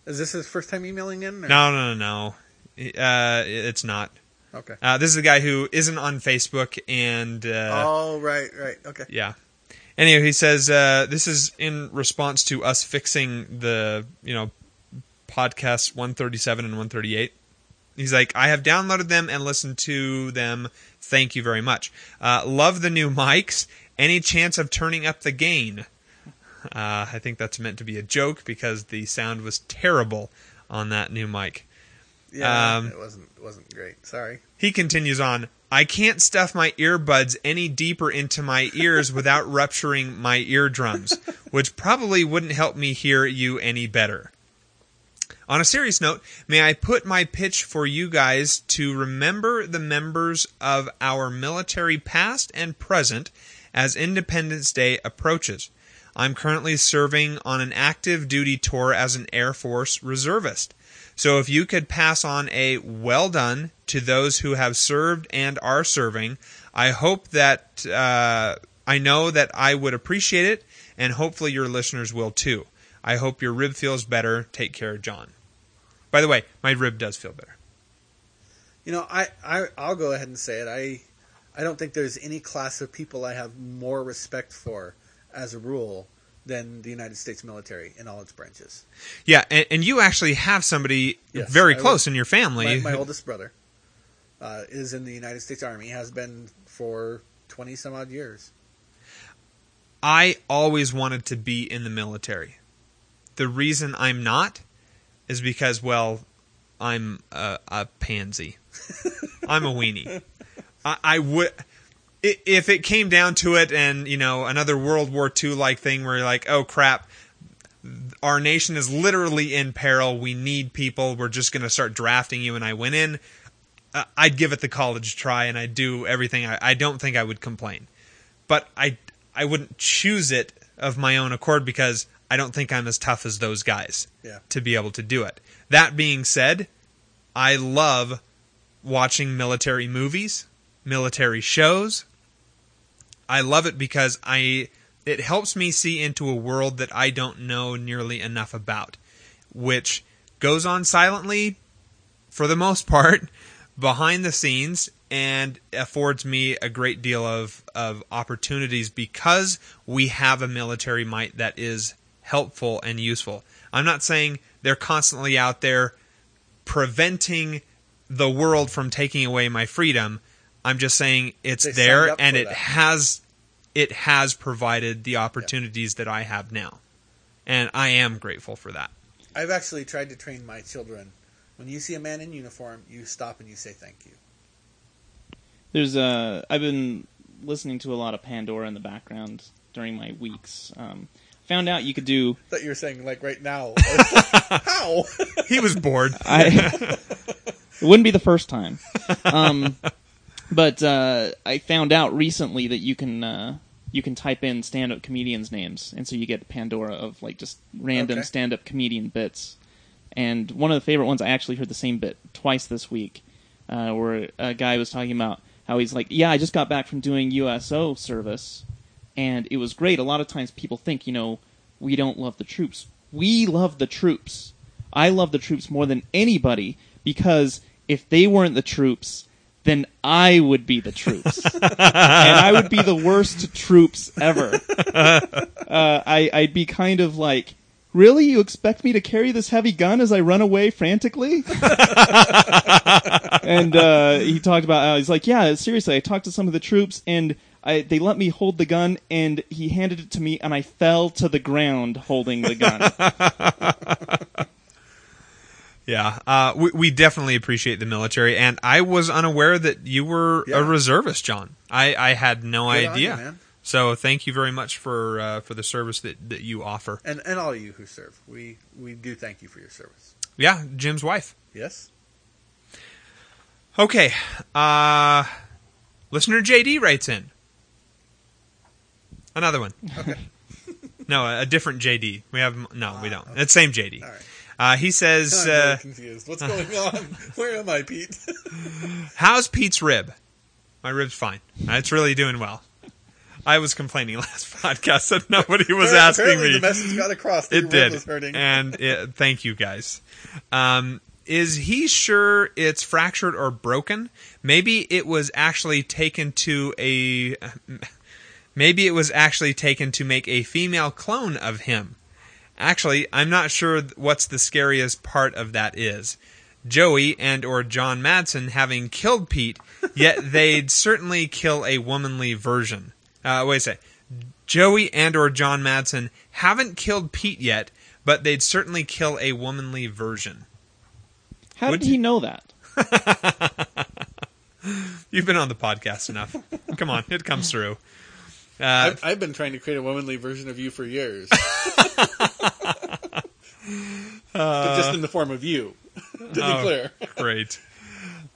Speaker 3: Is this his first time emailing in? or-
Speaker 1: No, no, no, no. Uh, it's not.
Speaker 3: Okay.
Speaker 1: Uh, this is a guy who isn't on Facebook, and uh,
Speaker 3: oh, right, right. Okay.
Speaker 1: Yeah. Anyway, he says uh, this is in response to us fixing the you know podcasts 137 and 138. He's like, I have downloaded them and listened to them. Thank you very much. Uh, love the new mics. Any chance of turning up the gain? Uh, I think that's meant to be a joke because the sound was terrible on that new mic.
Speaker 3: Yeah,
Speaker 1: Um,
Speaker 3: it wasn't it wasn't great. Sorry.
Speaker 1: He continues on, I can't stuff my earbuds any deeper into my ears without (laughs) rupturing my eardrums, which probably wouldn't help me hear you any better. On a serious note, may I put my pitch for you guys to remember the members of our military past and present as Independence Day approaches. I'm currently serving on an active duty tour as an Air Force reservist. So if you could pass on a well done to those who have served and are serving, I hope that uh, I know that I would appreciate it, and hopefully your listeners will too. I hope your rib feels better. Take care, John. By the way, my rib does feel better.
Speaker 3: You know, I, I I'll go ahead and say it. I I don't think there's any class of people I have more respect for as a rule than the United States military in all its branches.
Speaker 1: Yeah, and, and you actually have somebody
Speaker 3: Yes,
Speaker 1: very
Speaker 3: I
Speaker 1: close
Speaker 3: would-
Speaker 1: in your family.
Speaker 3: My, my oldest brother uh, is in the United States Army. Has been for twenty some odd years.
Speaker 1: I always wanted to be in the military. The reason I'm not is because, well, I'm a, a pansy. (laughs) I'm a weenie. I, I would. If it came down to it, and you know, another World War II like thing, where you're like, "Oh crap, our nation is literally in peril. We need people. We're just going to start drafting you." And I went in. uh, I'd give it the college try, and I'd do everything. I, I don't think I would complain but I I wouldn't choose it of my own accord because I don't think I'm as tough as those guys
Speaker 3: Yeah.
Speaker 1: to be able to do it. That being said, I love watching military movies, military shows. I love it because I it helps me see into a world that I don't know nearly enough about, which goes on silently for the most (laughs) part behind the scenes and affords me a great deal of, of opportunities because we have a military might that is helpful and useful. I'm not saying they're constantly out there preventing the world from taking away my freedom. I'm just saying it's
Speaker 3: They
Speaker 1: there and it has it has provided the opportunities that I have now. And I am grateful for that.
Speaker 3: I've actually tried to train my children. When you see a man in uniform, you stop and you say thank you.
Speaker 4: There's a. I've been listening to a lot of Pandora in the background during my weeks. Um, found out you could do.
Speaker 3: That you're saying like right now. (laughs) (laughs) How?
Speaker 1: He was bored. (laughs)
Speaker 4: I. it wouldn't be the first time. Um, but uh, I found out recently that you can. Uh, you can type in stand-up comedians' names, and so you get Pandora of like just random
Speaker 3: Okay.
Speaker 4: stand-up comedian bits. And one of the favorite ones, I actually heard the same bit twice this week, uh, where a guy was talking about how how he's like, yeah, I just got back from doing USO service, and it was great. A lot of times people think, you know, we don't love the troops. We love the troops. I love the troops more than anybody because if they weren't the troops, then I would be the troops, and I would be the worst troops ever. (laughs) Uh, I, I'd be kind of like, really, you expect me to carry this heavy gun as I run away frantically? (laughs) and uh, he talked about, uh, he's like, yeah, seriously, I talked to some of the troops and. I, they let me hold the gun, and he handed it to me, and I fell to the ground holding the gun. (laughs)
Speaker 1: Yeah, uh, we, we definitely appreciate the military, and I was unaware that you were
Speaker 3: Yeah.
Speaker 1: a reservist, John. I, I had no
Speaker 3: Good
Speaker 1: idea.
Speaker 3: you.
Speaker 1: So thank you very much for uh, for the service that, that you offer.
Speaker 3: And and all of you who serve, we we do thank you for your service.
Speaker 1: Yeah, Jim's wife.
Speaker 3: Yes.
Speaker 1: Okay, uh, listener JD writes in another one.
Speaker 3: Okay. (laughs)
Speaker 1: No, a different JD. We have no, we don't. It's same JD.
Speaker 3: All right.
Speaker 1: Uh, he says, uh,
Speaker 3: confused. What's going (laughs) on? Where am I, Pete? (laughs)
Speaker 1: "How's Pete's rib? My rib's fine. It's really doing well." I was complaining (laughs) last podcast that nobody was asking me.
Speaker 3: The message got across.
Speaker 1: it did, and it, thank you guys. Um, is he sure it's fractured or broken? Maybe it was actually taken to a. Maybe it was actually taken to make a female clone of him. Actually, I'm not sure what's the scariest part of that is. Joey and or John Madsen having killed Pete, yet (laughs) they'd certainly kill a womanly version. Uh, wait a sec. Joey and or John Madsen haven't killed Pete yet, but they'd certainly kill a womanly version.
Speaker 4: How
Speaker 1: Would
Speaker 4: did
Speaker 1: you-
Speaker 4: he know that? (laughs)
Speaker 1: You've been on the podcast enough. Come on, it comes through. Uh,
Speaker 3: I've, I've been trying to create a womanly version of you for years. (laughs) but just in the form of you. to be
Speaker 1: Oh.
Speaker 3: clear.
Speaker 1: Great.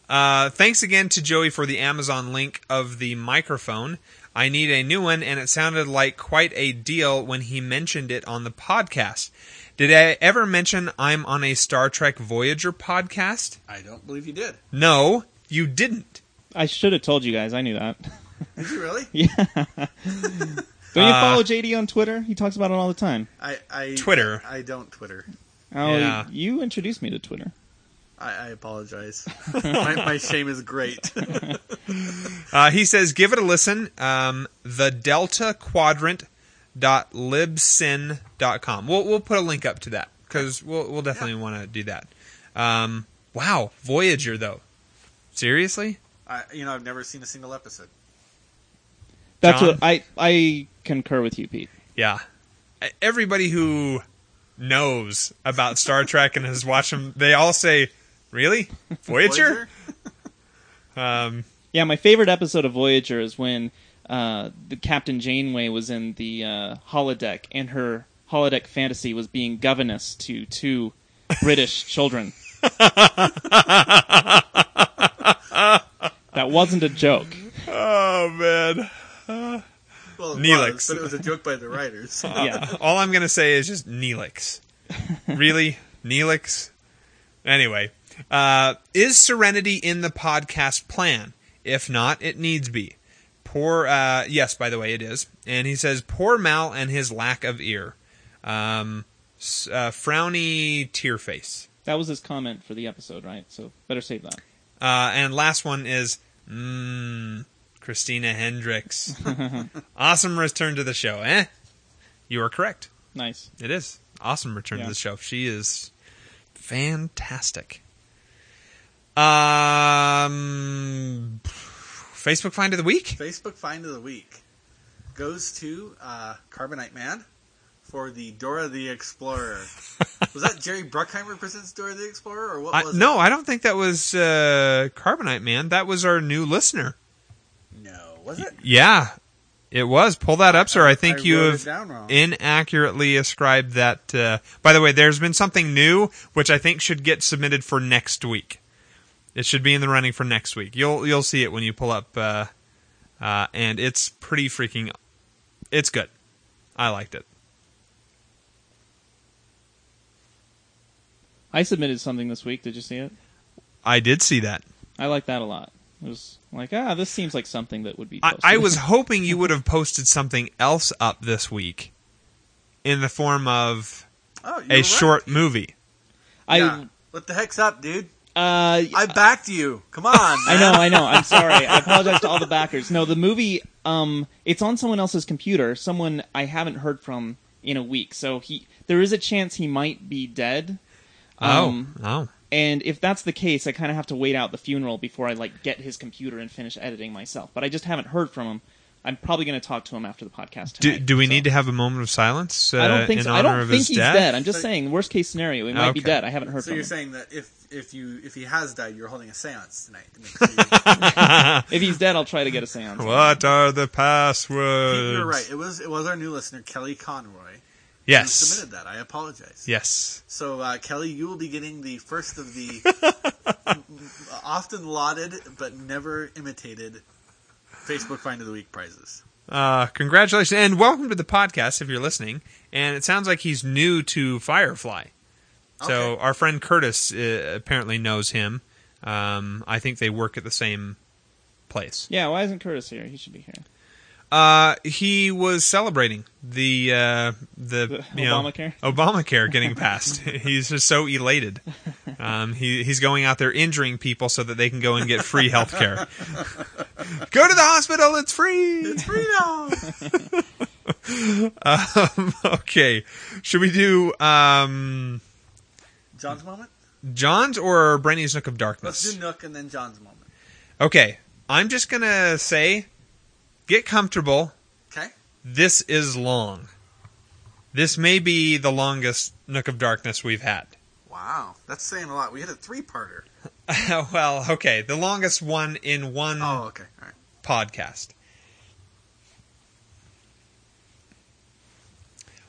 Speaker 1: Uh, thanks again to Joey for the Amazon link of the microphone. I need a new one, and it sounded like quite a deal when he mentioned it on the podcast. Did I ever mention I'm on a Star Trek Voyager podcast?
Speaker 3: I don't believe you did.
Speaker 1: No, you didn't.
Speaker 4: I should have told you guys. I knew that.
Speaker 3: Did you really? (laughs) (laughs)
Speaker 4: Don't you
Speaker 1: Uh,
Speaker 4: follow JD on Twitter? He talks about it all the time.
Speaker 3: I, I
Speaker 1: Twitter.
Speaker 3: I don't Twitter.
Speaker 4: Oh,
Speaker 1: Yeah.
Speaker 4: you introduced me to Twitter.
Speaker 3: I, I apologize. (laughs) my, my shame is great. (laughs)
Speaker 1: Uh, he says, give it a listen. Um, the Delta Quadrant dot libsyn.com. We'll we'll put a link up to that because we'll we'll definitely want to do that. Um, wow, Voyager though. Seriously?
Speaker 3: I, you know, I've never seen a single episode.
Speaker 4: That's
Speaker 1: John?
Speaker 4: what I I concur with you, Pete.
Speaker 1: Yeah. Everybody who knows about Star Trek and has watched them, they all say, "Really, (laughs) Voyager?" (laughs) Um,
Speaker 4: Yeah, my favorite episode of Voyager is when uh, the Captain Janeway was in the uh, holodeck, and her holodeck fantasy was being governess to two British children. (laughs) that wasn't a joke.
Speaker 1: oh man.
Speaker 3: Well,
Speaker 1: Neelix.
Speaker 3: was, but it was a joke by the writers. (laughs)
Speaker 4: Yeah, (laughs)
Speaker 1: All I'm gonna say is just Neelix. really, Neelix. Anyway, uh, is Serenity in the podcast plan? If not, it needs be. Poor, uh, yes, by the way, it is. And he says, poor Mal and his lack of ear. Um, uh, frowny tear face.
Speaker 4: that was his comment for the episode, right? So better save that.
Speaker 1: Uh, and last one is, mmm, Christina Hendricks. (laughs) awesome return to the show, eh? You are correct.
Speaker 4: Nice.
Speaker 1: It is awesome return
Speaker 4: Yeah.
Speaker 1: to the show. She is fantastic. Um, Facebook find of the week.
Speaker 3: Facebook find of the week goes to uh, Carbonite Man for the Dora the Explorer. (laughs) was that Jerry Bruckheimer presents Dora the Explorer, or what
Speaker 1: I,
Speaker 3: was
Speaker 1: no. I don't think that was uh, Carbonite Man. That was our new listener.
Speaker 3: No, was it?
Speaker 1: Yeah, it was. Pull that up, sir. I think
Speaker 3: I
Speaker 1: you have inaccurately ascribed that. Uh, by the way, there's been something new which I think should get submitted for next week. It should be in the running for next week. You'll you'll see it when you pull up, uh, uh, and it's pretty freaking. It's good. I liked it.
Speaker 4: I submitted something this week. Did you see it?
Speaker 1: I did see that.
Speaker 4: I like that a lot. It was like, ah, this seems like something that would be.
Speaker 1: I,
Speaker 4: Posted.
Speaker 1: I was (laughs) hoping you would have posted something else up this week in the form of
Speaker 3: Oh,
Speaker 1: a short movie.
Speaker 4: I,
Speaker 3: Yeah. What the heck's up, dude?
Speaker 4: uh,
Speaker 3: I backed you. Come on.
Speaker 4: I know, I know. I'm (laughs) sorry. I apologize to all the backers. No, the movie, um, it's on someone else's computer. Someone I haven't heard from in a week. So he, there is a chance he might be dead. Um,
Speaker 1: oh, oh.
Speaker 4: And if that's the case, I kind of have to wait out the funeral before I like get his computer and finish editing myself. But I just haven't heard from him. I'm probably going to talk to him after the podcast.
Speaker 1: Do,
Speaker 4: Tonight,
Speaker 1: do we
Speaker 4: so.
Speaker 1: need to have a moment of silence uh,
Speaker 4: I don't think
Speaker 1: in
Speaker 4: so.
Speaker 1: honor
Speaker 4: I don't
Speaker 1: of
Speaker 4: think
Speaker 1: his
Speaker 4: he's
Speaker 1: death?
Speaker 4: dead. I'm just
Speaker 3: So-
Speaker 4: saying, worst case scenario, he might be dead. I haven't heard
Speaker 3: So
Speaker 4: from
Speaker 3: you're
Speaker 4: him.
Speaker 3: saying that if if you if he has died, you're holding a séance tonight. (laughs) To make (laughs)
Speaker 4: If he's dead, I'll try to get a seance.
Speaker 1: What are the passwords?
Speaker 3: you're right. It was it was our new listener Kelly Conroy who
Speaker 1: Yes.
Speaker 3: submitted that. I apologize.
Speaker 1: Yes.
Speaker 3: So uh, Kelly, you will be getting the first of the (laughs) often lauded but never imitated Facebook Find of the Week prizes.
Speaker 1: Uh, congratulations and welcome to the podcast if you're listening. And it sounds like he's new to Firefly. So
Speaker 3: Okay.
Speaker 1: our friend Curtis uh, apparently knows him. Um, I think they work at the same place.
Speaker 4: Yeah, why isn't Curtis here? He should be here.
Speaker 1: Uh, he was celebrating the uh, the,
Speaker 4: The
Speaker 1: you know,
Speaker 4: Obamacare?
Speaker 1: Obamacare getting (laughs) passed. (laughs) he's just so elated. Um, he he's going out there injuring people so that they can go and get free health care. (laughs) go to the hospital; it's free.
Speaker 3: It's free now.
Speaker 1: Um, okay, should we do um,
Speaker 3: John's moment.
Speaker 1: John's or Brainy's Nook of Darkness?
Speaker 3: Let's do Nook and then John's moment.
Speaker 1: Okay, I'm just gonna say, get comfortable.
Speaker 3: Okay.
Speaker 1: This is long. This may be the longest Nook of Darkness we've had.
Speaker 3: Wow, that's saying a lot. We had a three-parter. (laughs)
Speaker 1: well, okay, the longest one in one
Speaker 3: Oh, okay. All right.
Speaker 1: podcast.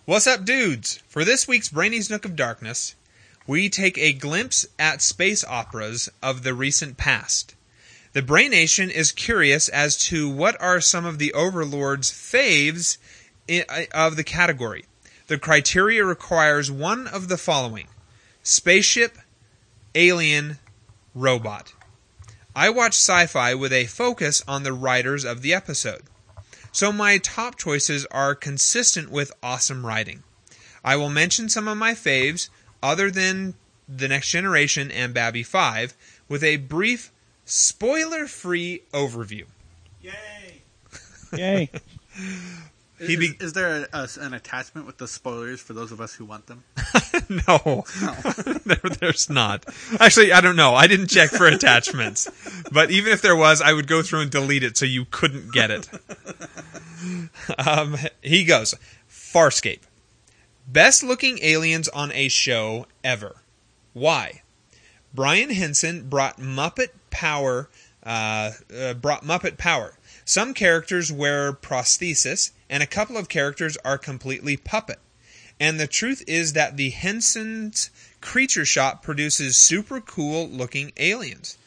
Speaker 1: What's up, dudes? For this week's Brainy's Nook of Darkness, we take a glimpse at space operas of the recent past. The Brain Nation is curious as to what are some of the Overlord's faves uh, of the category. The criteria requires one of the following spaceship, alien, robot. I watch sci fi with a focus on the writers of the episode. So my top choices are consistent with awesome writing. I will mention some of my faves, other than The Next Generation and Babby 5, with a brief, spoiler free overview.
Speaker 3: Yay!
Speaker 4: Yay. (laughs)
Speaker 1: He
Speaker 3: is,
Speaker 1: be-
Speaker 3: is there a, a- an attachment with the spoilers for those of us who want them? (laughs)
Speaker 1: no, (laughs) there, there's not. Actually, I don't know. I didn't check for attachments. But even if there was, I would go through and delete it so you couldn't get it. Um, he goes Farscape. Best looking aliens on a show ever. Why? Brian Henson brought Muppet power. Uh, uh, brought Muppet power. Some characters wear prosthesis, and a couple of characters are completely puppet. And the truth is that the Henson's Creature Shop produces super cool looking aliens.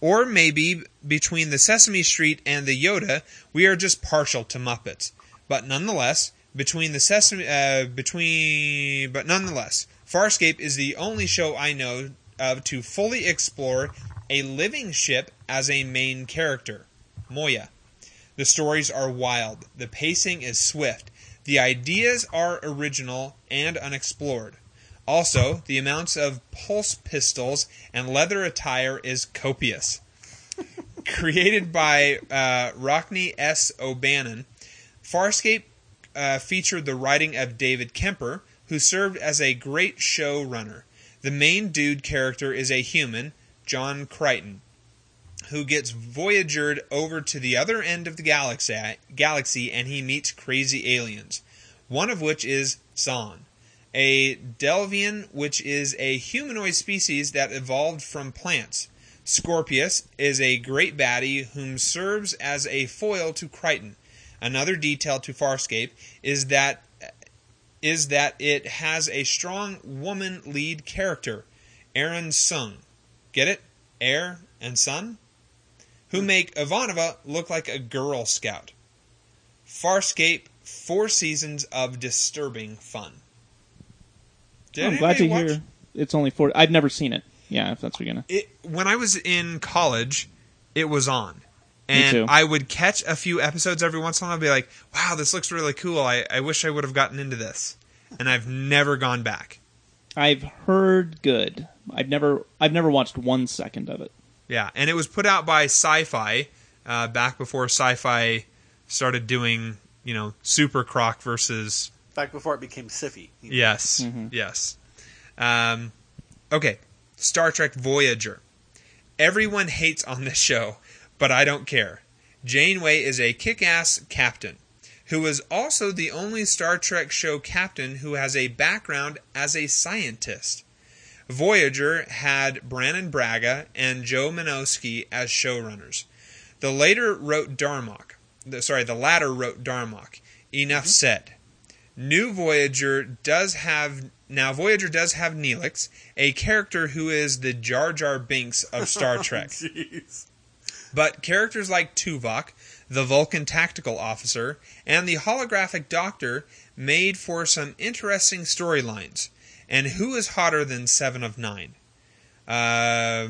Speaker 1: Or maybe between the Sesame Street and the Yoda, we are just partial to Muppets. But nonetheless, between the Sesame, uh, between, but nonetheless, Farscape is the only show I know of to fully explore a living ship as a main character, Moya. The stories are wild. The pacing is swift. The ideas are original and unexplored. Also, the amounts of pulse pistols and leather attire is copious. (laughs) Created by uh, Rockne S. O'Bannon, Farscape uh, featured the writing of David Kemper, who served as a great showrunner. The main dude character is a human, John Crichton, who gets voyagered over to the other end of the galaxy, galaxy and he meets crazy aliens, one of which is Zhaan, a Delvian, which is a humanoid species that evolved from plants. Scorpius is a great baddie whom serves as a foil to Crichton. Another detail to Farscape is that is that it has a strong woman lead character, Aeryn Sun. Get it? Air and Sun? Who hmm. make Ivanova look like a Girl Scout. Farscape, four seasons of disturbing fun. Did
Speaker 4: I'm glad to
Speaker 1: watch-
Speaker 4: hear it's only four. I've never seen it. Yeah, if that's what you're gonna.
Speaker 1: it, when I was in college, it was on. And. I would catch a few episodes every once in a while and be like, wow, this looks really cool. I, I wish I would have gotten into this. And I've never gone back.
Speaker 4: I've heard good. I've never I've never watched one second of it.
Speaker 1: Yeah, and it was put out by Sci-Fi uh, back before Sci-Fi started doing, you know, Super Croc versus
Speaker 3: Back before it became Siffy.
Speaker 1: Yes,
Speaker 4: Mm-hmm.
Speaker 1: yes. Um, okay, Star Trek Voyager. Everyone hates on this show, but I don't care. Janeway is a kick-ass captain who is also the only Star Trek show captain who has a background as a scientist. Voyager had Brannon Braga and Joe Menosky as showrunners. The later wrote Darmok. The, sorry, the latter wrote Darmok. Enough mm-hmm. said. New Voyager does have now Voyager does have Neelix, a character who is the Jar Jar Binks of Star (laughs) Trek.
Speaker 3: Jeez.
Speaker 1: But characters like Tuvok, the Vulcan tactical officer, and the holographic doctor made for some interesting storylines. And who is hotter than Seven of Nine? Uh,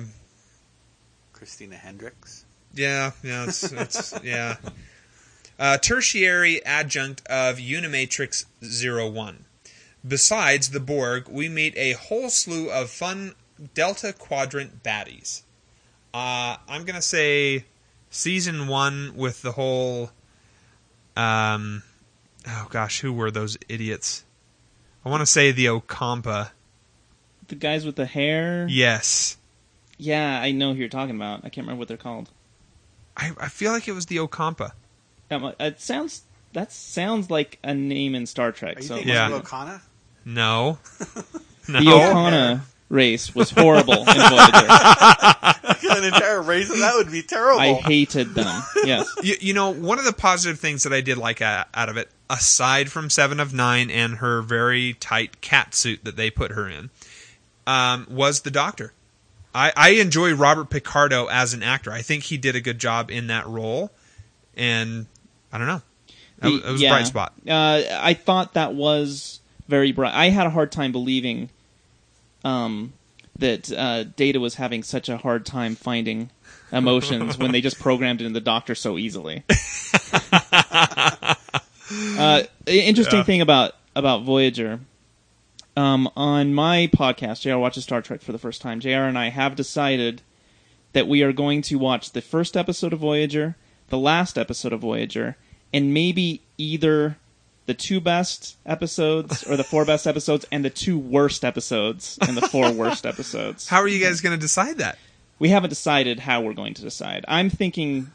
Speaker 3: Christina Hendricks.
Speaker 1: yeah, yeah, it's, it's yeah. Uh, tertiary adjunct of Unimatrix 01. Besides the Borg, we meet a whole slew of fun Delta Quadrant baddies. Uh, I'm gonna say season one with the whole. Um, oh gosh, who were those idiots? I want to say the Ocampa.
Speaker 4: The guys with the hair.
Speaker 1: Yes,
Speaker 4: Yeah, I know who you're talking about. I can't remember what they're called.
Speaker 1: I, I feel like it was the Ocampa.
Speaker 4: Um, it sounds that sounds like a name in Star Trek.
Speaker 3: Are you
Speaker 4: so
Speaker 3: thinking
Speaker 1: Yeah.
Speaker 3: of Okana?
Speaker 1: No, (laughs) no.
Speaker 4: the Okana race was horrible in Voyager. (laughs)
Speaker 3: An entire race of that would be terrible.
Speaker 4: I hated them. Yes. (laughs)
Speaker 1: You, you know, one of the positive things that I did like uh, out of it, aside from Seven of Nine and her very tight cat suit that they put her in, um, was the Doctor. I, I enjoy Robert Picardo as an actor. I think he did a good job in that role, and I don't know, that, was- that was
Speaker 4: Yeah.
Speaker 1: a bright spot.
Speaker 4: Uh, I thought that was very bright. I had a hard time believing um, that uh, Data was having such a hard time finding emotions when they just programmed it in the Doctor so easily. (laughs) uh, interesting
Speaker 1: Yeah.
Speaker 4: thing about about Voyager. Um, on my podcast, JR watches Star Trek for the first time. JR and I have decided that we are going to watch the first episode of Voyager, the last episode of Voyager, and maybe either the two best episodes or the four best episodes and the two worst episodes and the four worst episodes. (laughs)
Speaker 1: How are you guys going to decide that?
Speaker 4: We haven't decided how we're going to decide. I'm thinking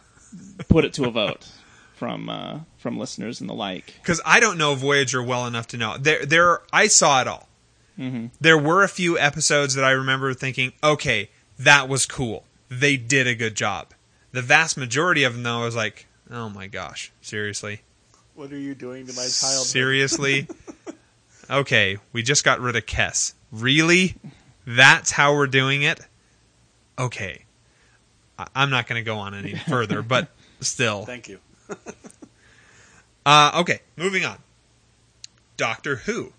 Speaker 4: put it to a vote from uh, from listeners and the like.
Speaker 1: because I don't know Voyager well enough to know. There, there, I saw it all.
Speaker 4: Mm-hmm.
Speaker 1: There were a few episodes that I remember thinking, okay, that was cool. They did a good job. The vast majority of them, though, I was like, oh my gosh, seriously,
Speaker 3: What are you doing to my child?
Speaker 1: seriously. (laughs) okay, we just got rid of Kes. Really? That's how we're doing it? Okay. I- I'm not going to go on any (laughs) further, but still.
Speaker 3: Thank you. (laughs)
Speaker 1: Uh, okay, moving on. Doctor Who.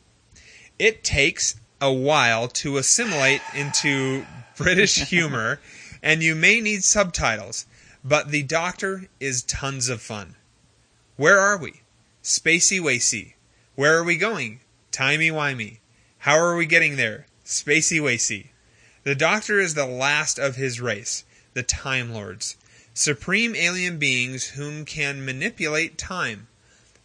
Speaker 1: It takes a while to assimilate into British humor, and you may need subtitles, but the Doctor is tons of fun. Where are we? Spacey Wacy. Where are we going? Timey wimey. How are we getting there? Spacey Wacy. The Doctor is the last of his race, the Time Lords, supreme alien beings whom can manipulate time.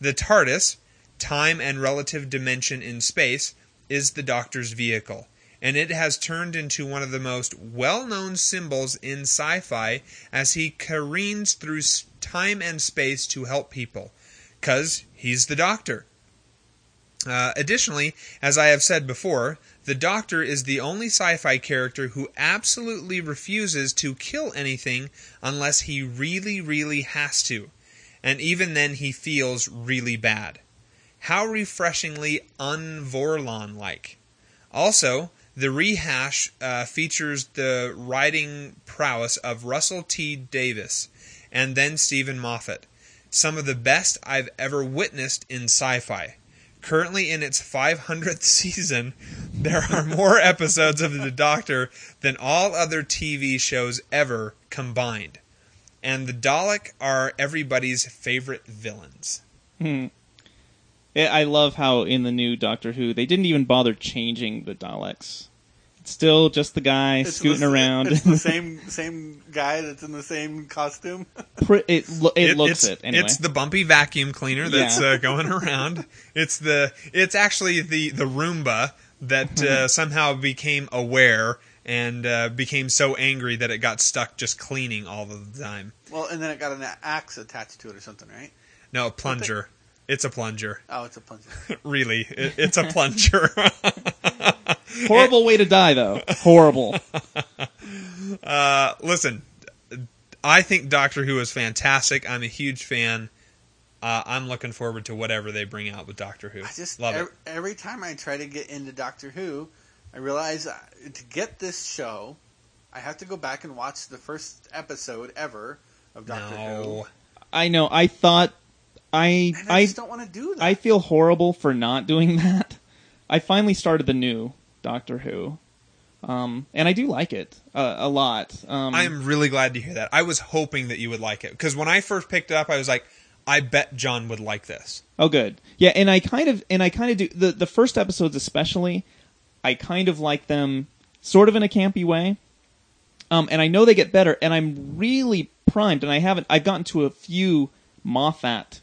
Speaker 1: The TARDIS, time and relative dimension in space, is the Doctor's vehicle, and it has turned into one of the most well known symbols in sci fi as he careens through time and space to help people. Because he's the Doctor. Uh, additionally, as I have said before, the Doctor is the only sci fi character who absolutely refuses to kill anything unless he really, really has to. And even then, he feels really bad. How refreshingly un Vorlon like. Also, the rehash uh, features the writing prowess of Russell T. Davies and then Steven Moffat. Some of the best I've ever witnessed in sci fi. Currently in its 500th (laughs) season, there are more episodes of The Doctor than all other TV shows ever combined. and the Dalek are everybody's favorite villains. Hmm.
Speaker 4: Yeah, I love how in the new Doctor Who they didn't even bother changing the Daleks. It's still just the guy
Speaker 3: It's
Speaker 4: scooting
Speaker 3: the,
Speaker 4: around.
Speaker 3: It's the (laughs) same same guy that's in the same costume.
Speaker 4: Pre- it lo- it, looks it anyway.
Speaker 1: It's the bumpy vacuum cleaner that's
Speaker 4: Yeah.
Speaker 1: uh, going around. (laughs) It's the it's actually the the Roomba that uh, (laughs) somehow became aware and uh, became so angry that it got stuck just cleaning all the time.
Speaker 3: well, and then it got an axe attached to it or something, right?
Speaker 1: No, a plunger. It's a plunger.
Speaker 3: Oh, it's a plunger.
Speaker 1: Really, it, it's a plunger.
Speaker 4: Horrible way to die, though. Horrible. (laughs)
Speaker 1: uh, listen, I think Doctor Who is fantastic. I'm a huge fan. Uh, I'm looking forward to whatever they bring out with Doctor Who.
Speaker 3: I just
Speaker 1: love
Speaker 3: ev-
Speaker 1: it.
Speaker 3: every time I try to get into Doctor Who, I realize uh, to get this show, I have to go back and watch the first episode ever of Doctor Who.
Speaker 4: I know. I thought I
Speaker 3: And I,
Speaker 4: I
Speaker 3: just don't want to do that.
Speaker 4: I feel horrible for not doing (laughs) that. I finally started the new Doctor Who, um, and I do like it uh, a lot. Um,
Speaker 1: I am really glad to hear that. I was hoping that you would like it because when I first picked it up, I was like, I bet John would like this.
Speaker 4: Oh, good. Yeah, and I kind of and I kind of do the the first episodes especially. I kind of like them sort of in a campy way, um, and I know they get better. And I'm really primed, and I haven't. I've gotten to a few Moffat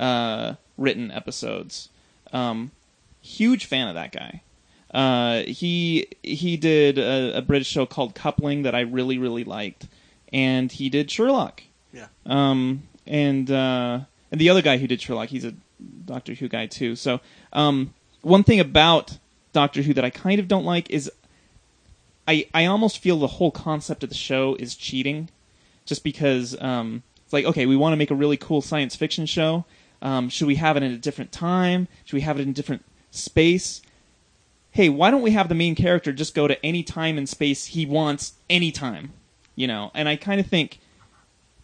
Speaker 4: uh, written episodes. Um, huge fan of that guy. Uh, he he did a, a British show called Coupling that I really really liked, and he did Sherlock.
Speaker 3: Yeah.
Speaker 4: Um, and uh, and the other guy who did Sherlock, he's a Doctor Who guy too. So um, one thing about Doctor Who that I kind of don't like is I I almost feel the whole concept of the show is cheating, just because um, it's like okay, we want to make a really cool science fiction show. Um, should we have it in a different time? Should we have it in a different space? Hey, why don't we have the main character just go to any time and space he wants anytime? You know, and I kind of think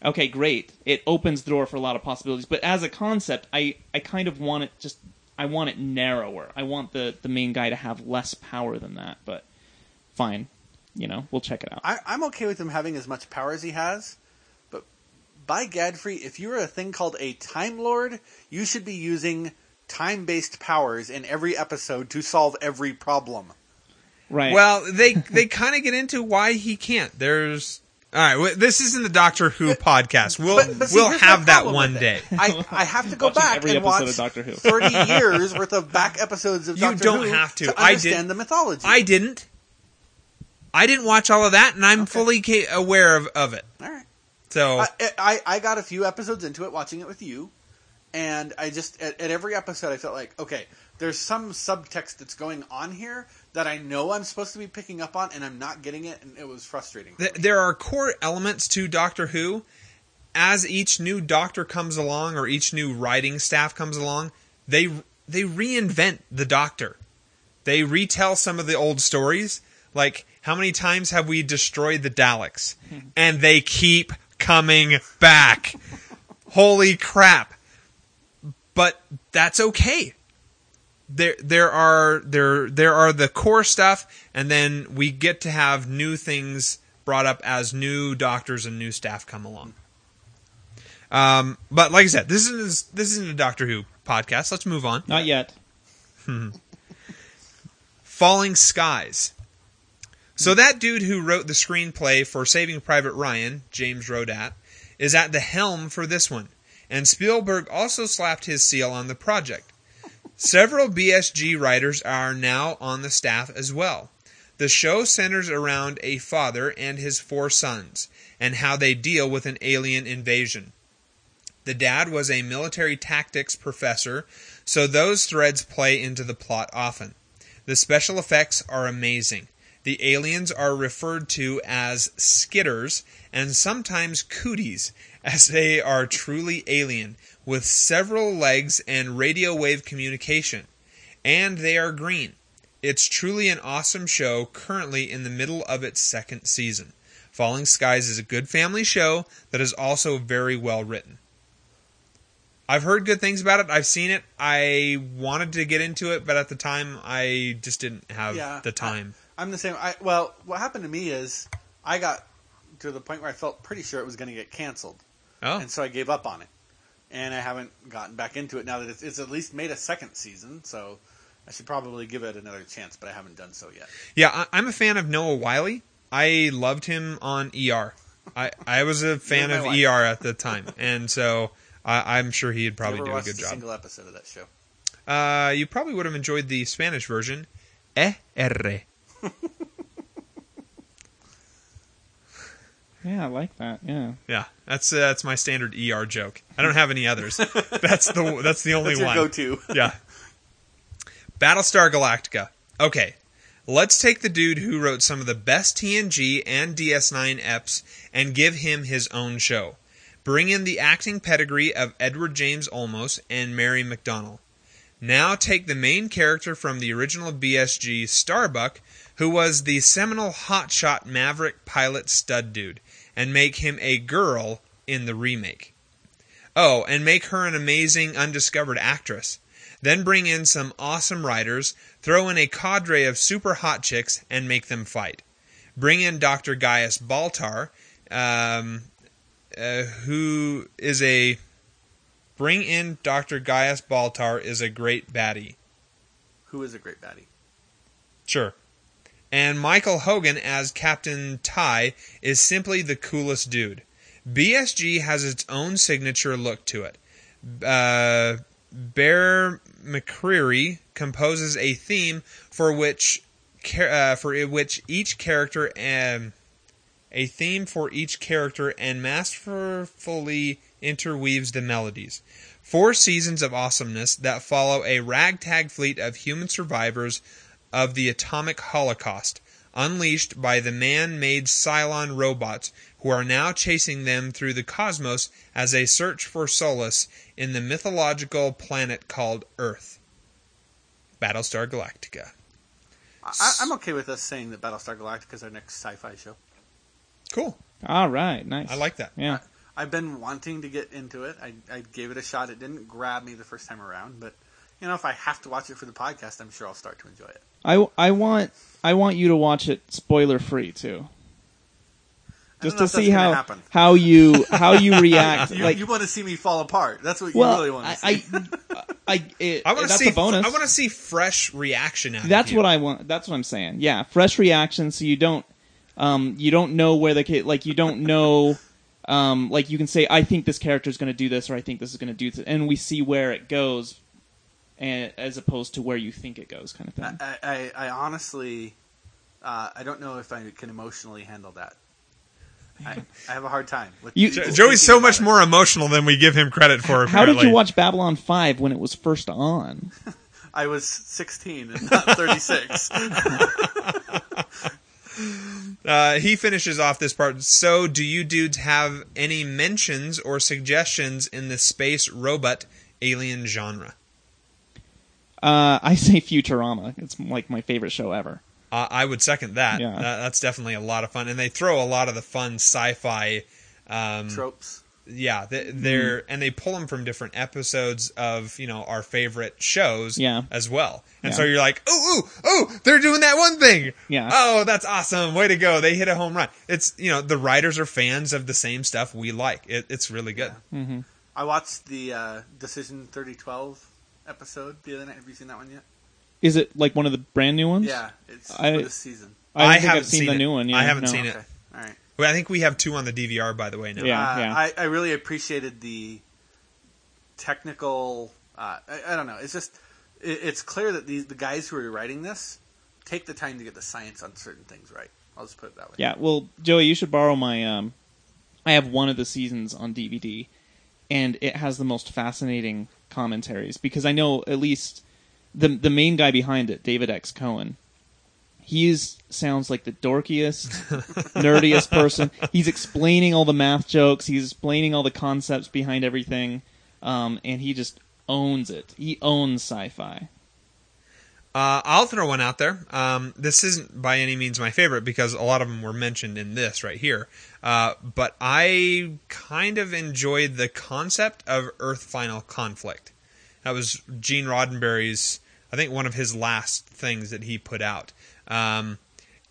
Speaker 4: okay, great. It opens the door for a lot of possibilities. But as a concept, I, I kind of want it just I want it narrower. I want the, the main guy to have less power than that. But fine, you know, we'll check it out.
Speaker 3: I, I'm okay with him having as much power as he has, but by Gadfrey, if you're a thing called a Time Lord, you should be using time-based powers in every episode to solve every problem.
Speaker 4: Right.
Speaker 1: Well, they they kind of get into why he can't. There's all right. w- This isn't the Doctor Who podcast. We'll
Speaker 3: But, but see,
Speaker 1: we'll have that one day.
Speaker 3: I, I have to go
Speaker 4: Watching
Speaker 3: back
Speaker 4: every
Speaker 3: and watch
Speaker 4: of Doctor Who.
Speaker 3: 30 (laughs) years worth of back episodes of
Speaker 1: You
Speaker 3: Doctor Who.
Speaker 1: You don't
Speaker 3: Who
Speaker 1: have to.
Speaker 3: to
Speaker 1: I
Speaker 3: understand
Speaker 1: did-
Speaker 3: the mythology.
Speaker 1: I didn't. I didn't watch all of that, and I'm
Speaker 3: Okay.
Speaker 1: fully ca- aware of, of it.
Speaker 3: All right.
Speaker 1: So
Speaker 3: I, I I got a few episodes into it, watching it with you, and I just at, at every episode I felt like, okay, there's some subtext that's going on here that I know I'm supposed to be picking up on, and I'm not getting it, and it was frustrating. for
Speaker 1: th-
Speaker 3: me.
Speaker 1: there are core elements to Doctor Who. As each new Doctor comes along, or each new writing staff comes along, they they reinvent the Doctor. They retell some of the old stories. Like how many times have we destroyed the Daleks, (laughs) and they keep coming back. Holy crap! But that's okay. There, there are there there are the core stuff, and then we get to have new things brought up as new doctors and new staff come along. Um, but like I said, this is this isn't a Doctor Who podcast. Let's move on.
Speaker 4: Not yet. (laughs)
Speaker 1: Falling Skies. So that dude who wrote the screenplay for Saving Private Ryan, James Rodat, is at the helm for this one, and Spielberg also slapped his seal on the project. Several BSG writers are now on the staff as well. The show centers around a father and his four sons, and how they deal with an alien invasion. The dad was a military tactics professor, so those threads play into the plot often. The special effects are amazing. The aliens are referred to as skitters and sometimes cooties, as they are truly alien, with several legs and radio wave communication. And they are green. It's truly an awesome show, currently in the middle of its second season. Falling Skies is a good family show that is also very well written. I've heard good things about it. I've seen it. I wanted to get into it, but at the time, I just didn't have
Speaker 3: Yeah,
Speaker 1: the time.
Speaker 3: I'm the same. I well, what happened to me is I got to the point where I felt pretty sure it was going to get canceled,
Speaker 1: Oh,
Speaker 3: and so I gave up on it. And I haven't gotten back into it now that it's, it's at least made a second season. So I should probably give it another chance, but I haven't done so yet.
Speaker 1: yeah. I, I'm a fan of Noah Wyle. I loved him on ER. I, I was a (laughs) fan of
Speaker 3: wife.
Speaker 1: ER at the time, and so I, I'm sure he'd probably do a good
Speaker 3: a
Speaker 1: job.
Speaker 3: single episode of that show.
Speaker 1: Uh, you probably would have enjoyed the Spanish version. Eh, erre. (laughs)
Speaker 4: Yeah, I like that. Yeah.
Speaker 1: Yeah, that's uh, that's my standard ER joke. I don't have any others. (laughs) that's the that's the only
Speaker 3: That's your
Speaker 1: one.
Speaker 3: go-to.
Speaker 1: yeah. Battlestar Galactica. Okay, let's take the dude who wrote some of the best TNG and DS9 eps and give him his own show. Bring in the acting pedigree of Edward James Olmos and Mary McDonnell. Now take the main character from the original BSG, Starbuck, who was the seminal hotshot maverick pilot stud dude, and make him a girl in the remake. Oh, and make her an amazing undiscovered actress. Then bring in some awesome writers, throw in a cadre of super hot chicks, and make them fight. Bring in Dr. Gaius Baltar, um, uh, who is a. Bring in Dr. Gaius Baltar is a great baddie.
Speaker 3: Who is a great baddie?
Speaker 1: Sure. And Michael Hogan as Captain Tigh is simply the coolest dude. BSG has its own signature look to it. Uh, Bear McCreary composes a theme for which uh, for which each character um, a theme for each character and masterfully interweaves the melodies. Four seasons of awesomeness that follow a ragtag fleet of human survivors of the atomic holocaust, unleashed by the man-made Cylon robots who are now chasing them through the cosmos as they search for solace in the mythological planet called Earth. Battlestar Galactica.
Speaker 3: I, I'm okay with us saying that Battlestar Galactica is our next sci-fi show.
Speaker 1: Cool.
Speaker 4: All right. Nice.
Speaker 1: I like that.
Speaker 4: Yeah.
Speaker 3: I've been wanting to get into it. I, I gave it a shot. It didn't grab me the first time around, but you know, if I have to watch it for the podcast, I'm sure I'll start to enjoy it.
Speaker 4: I, I want I want you to watch it spoiler free too. Just to see how
Speaker 3: happen.
Speaker 4: how you how you (laughs) react.
Speaker 3: You,
Speaker 4: like
Speaker 3: you want to see me fall apart. That's what you
Speaker 4: well,
Speaker 3: really want to
Speaker 4: I
Speaker 3: see.
Speaker 4: I, I, (laughs) it,
Speaker 1: I want to
Speaker 4: that's
Speaker 1: see.
Speaker 4: a bonus.
Speaker 1: I want to see fresh reaction out
Speaker 4: That's
Speaker 1: of you.
Speaker 4: what I want. That's what I'm saying. Yeah, fresh reaction, so you don't, um, you don't know where the kid, like you don't (laughs) know, um, like you can say, I think this character is going to do this, or I think this is going to do this, and we see where it goes, and as opposed to where you think it goes, kind of thing.
Speaker 3: I, I, I honestly, uh, I don't know if I can emotionally handle that. I, I have a hard time. With
Speaker 4: You-
Speaker 1: Joey's so much
Speaker 3: it.
Speaker 1: more emotional than we give him credit for.
Speaker 4: How did you watch Babylon Five when it was first on? (laughs)
Speaker 3: I was 16 and not 36. (laughs)
Speaker 1: Uh, he finishes off this part. So, do you dudes have any mentions or suggestions in the space robot alien genre?
Speaker 4: Uh, I say Futurama. It's like my favorite show ever.
Speaker 1: Uh, I would second that.
Speaker 4: Yeah.
Speaker 1: That- That's definitely a lot of fun, and they throw a lot of the fun sci-fi. Um,
Speaker 3: Tropes.
Speaker 1: yeah, they, they're and they pull them from different episodes of you know our favorite shows.
Speaker 4: Yeah.
Speaker 1: as well. And
Speaker 4: Yeah.
Speaker 1: so you're like, oh, oh, oh, they're doing that one thing.
Speaker 4: Yeah.
Speaker 1: Oh, that's awesome! Way to go! They hit a home run. It's you know the writers are fans of the same stuff we like. It, it's really good.
Speaker 3: I watched the uh, Decision 3012 episode the other night. Have you seen that one yet?
Speaker 4: Is it like one of the brand new ones?
Speaker 3: Yeah, it's
Speaker 4: I-
Speaker 3: for this season.
Speaker 4: I, don't think
Speaker 1: haven't
Speaker 4: I've seen, the
Speaker 1: it.
Speaker 4: new one. Yeah,
Speaker 1: I haven't
Speaker 4: no.
Speaker 1: seen it.
Speaker 3: Okay, all right.
Speaker 1: Well, I think we have two on the DVR, by the way. Now.
Speaker 4: Yeah.
Speaker 3: Uh, I, I really appreciated the technical. Uh, I, I don't know. It's just it, it's clear that these the guys who are writing this take the time to get the science on certain things right. I'll just put it that way.
Speaker 4: Yeah, well, Joey, you should borrow my. Um, I have one of the seasons on DVD, and it has the most fascinating commentaries because I know at least the the main guy behind it, David X. Cohen. He sounds like the dorkiest, (laughs) nerdiest person. He's explaining all the math jokes. He's explaining all the concepts behind everything, um, and he just owns it. He owns sci-fi.
Speaker 1: Uh, I'll throw one out there. Um, this isn't by any means my favorite because a lot of them were mentioned in this right here. Uh, but I kind of enjoyed the concept of Earth Final Conflict. That was Gene Roddenberry's, I think, one of his last things that he put out. Um,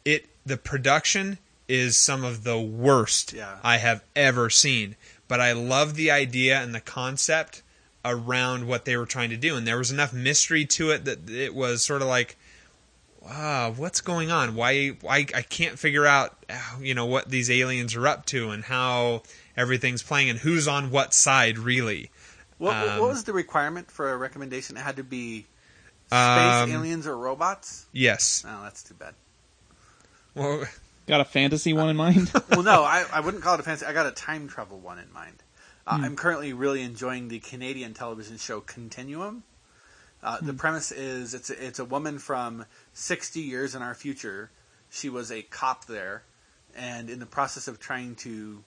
Speaker 1: it the production is some of the worst
Speaker 3: Yeah.
Speaker 1: I have ever seen. But I love the idea and the concept around what they were trying to do, and there was enough mystery to it that it was sort of like, wow, what's going on? Why, why I can't figure out, uh, you know, what these aliens are up to and how everything's playing and who's on what side really.
Speaker 3: What, what-
Speaker 1: Um,
Speaker 3: what was the requirement for a recommendation? It had to be space
Speaker 1: Um,
Speaker 3: aliens or robots.
Speaker 1: Yes.
Speaker 3: Oh, that's too bad.
Speaker 1: Well,
Speaker 4: Got a fantasy one in mind? (laughs)
Speaker 3: well, no, (laughs) I, I wouldn't call it a fantasy. I got a time travel one in mind. Uh,
Speaker 1: Hmm.
Speaker 3: I'm currently really enjoying the Canadian television show Continuum. Uh,
Speaker 1: Hmm.
Speaker 3: The premise is it's a, it's a woman from 60 years in our future. She was a cop there, and in the process of trying to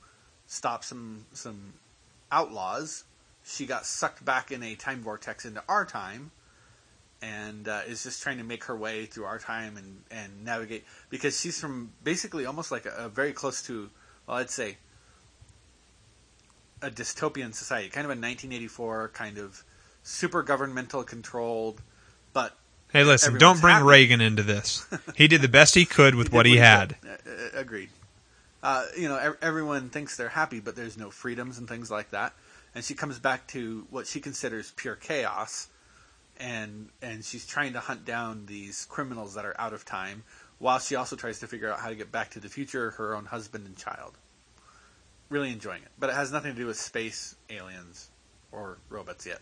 Speaker 3: stop some some outlaws, she got sucked back in a time vortex into our time, and uh, is just trying to make her way through our time and, and navigate because she's from basically almost like a, a very close to well I'd say a dystopian society, kind of a 1984 kind of super governmental controlled, but
Speaker 1: hey, listen, don't bring
Speaker 3: happy.
Speaker 1: Reagan into this. He did the best he could with
Speaker 3: did
Speaker 1: what he had.
Speaker 3: Uh, uh, agreed. Uh, you know, ev- everyone thinks they're happy, but there's no freedoms and things like that. And she comes back to what she considers pure chaos, and and she's trying to hunt down these criminals that are out of time, while she also tries to figure out how to get back to the future, her own husband and child. Really enjoying it, but it has nothing to do with space, aliens, or robots yet.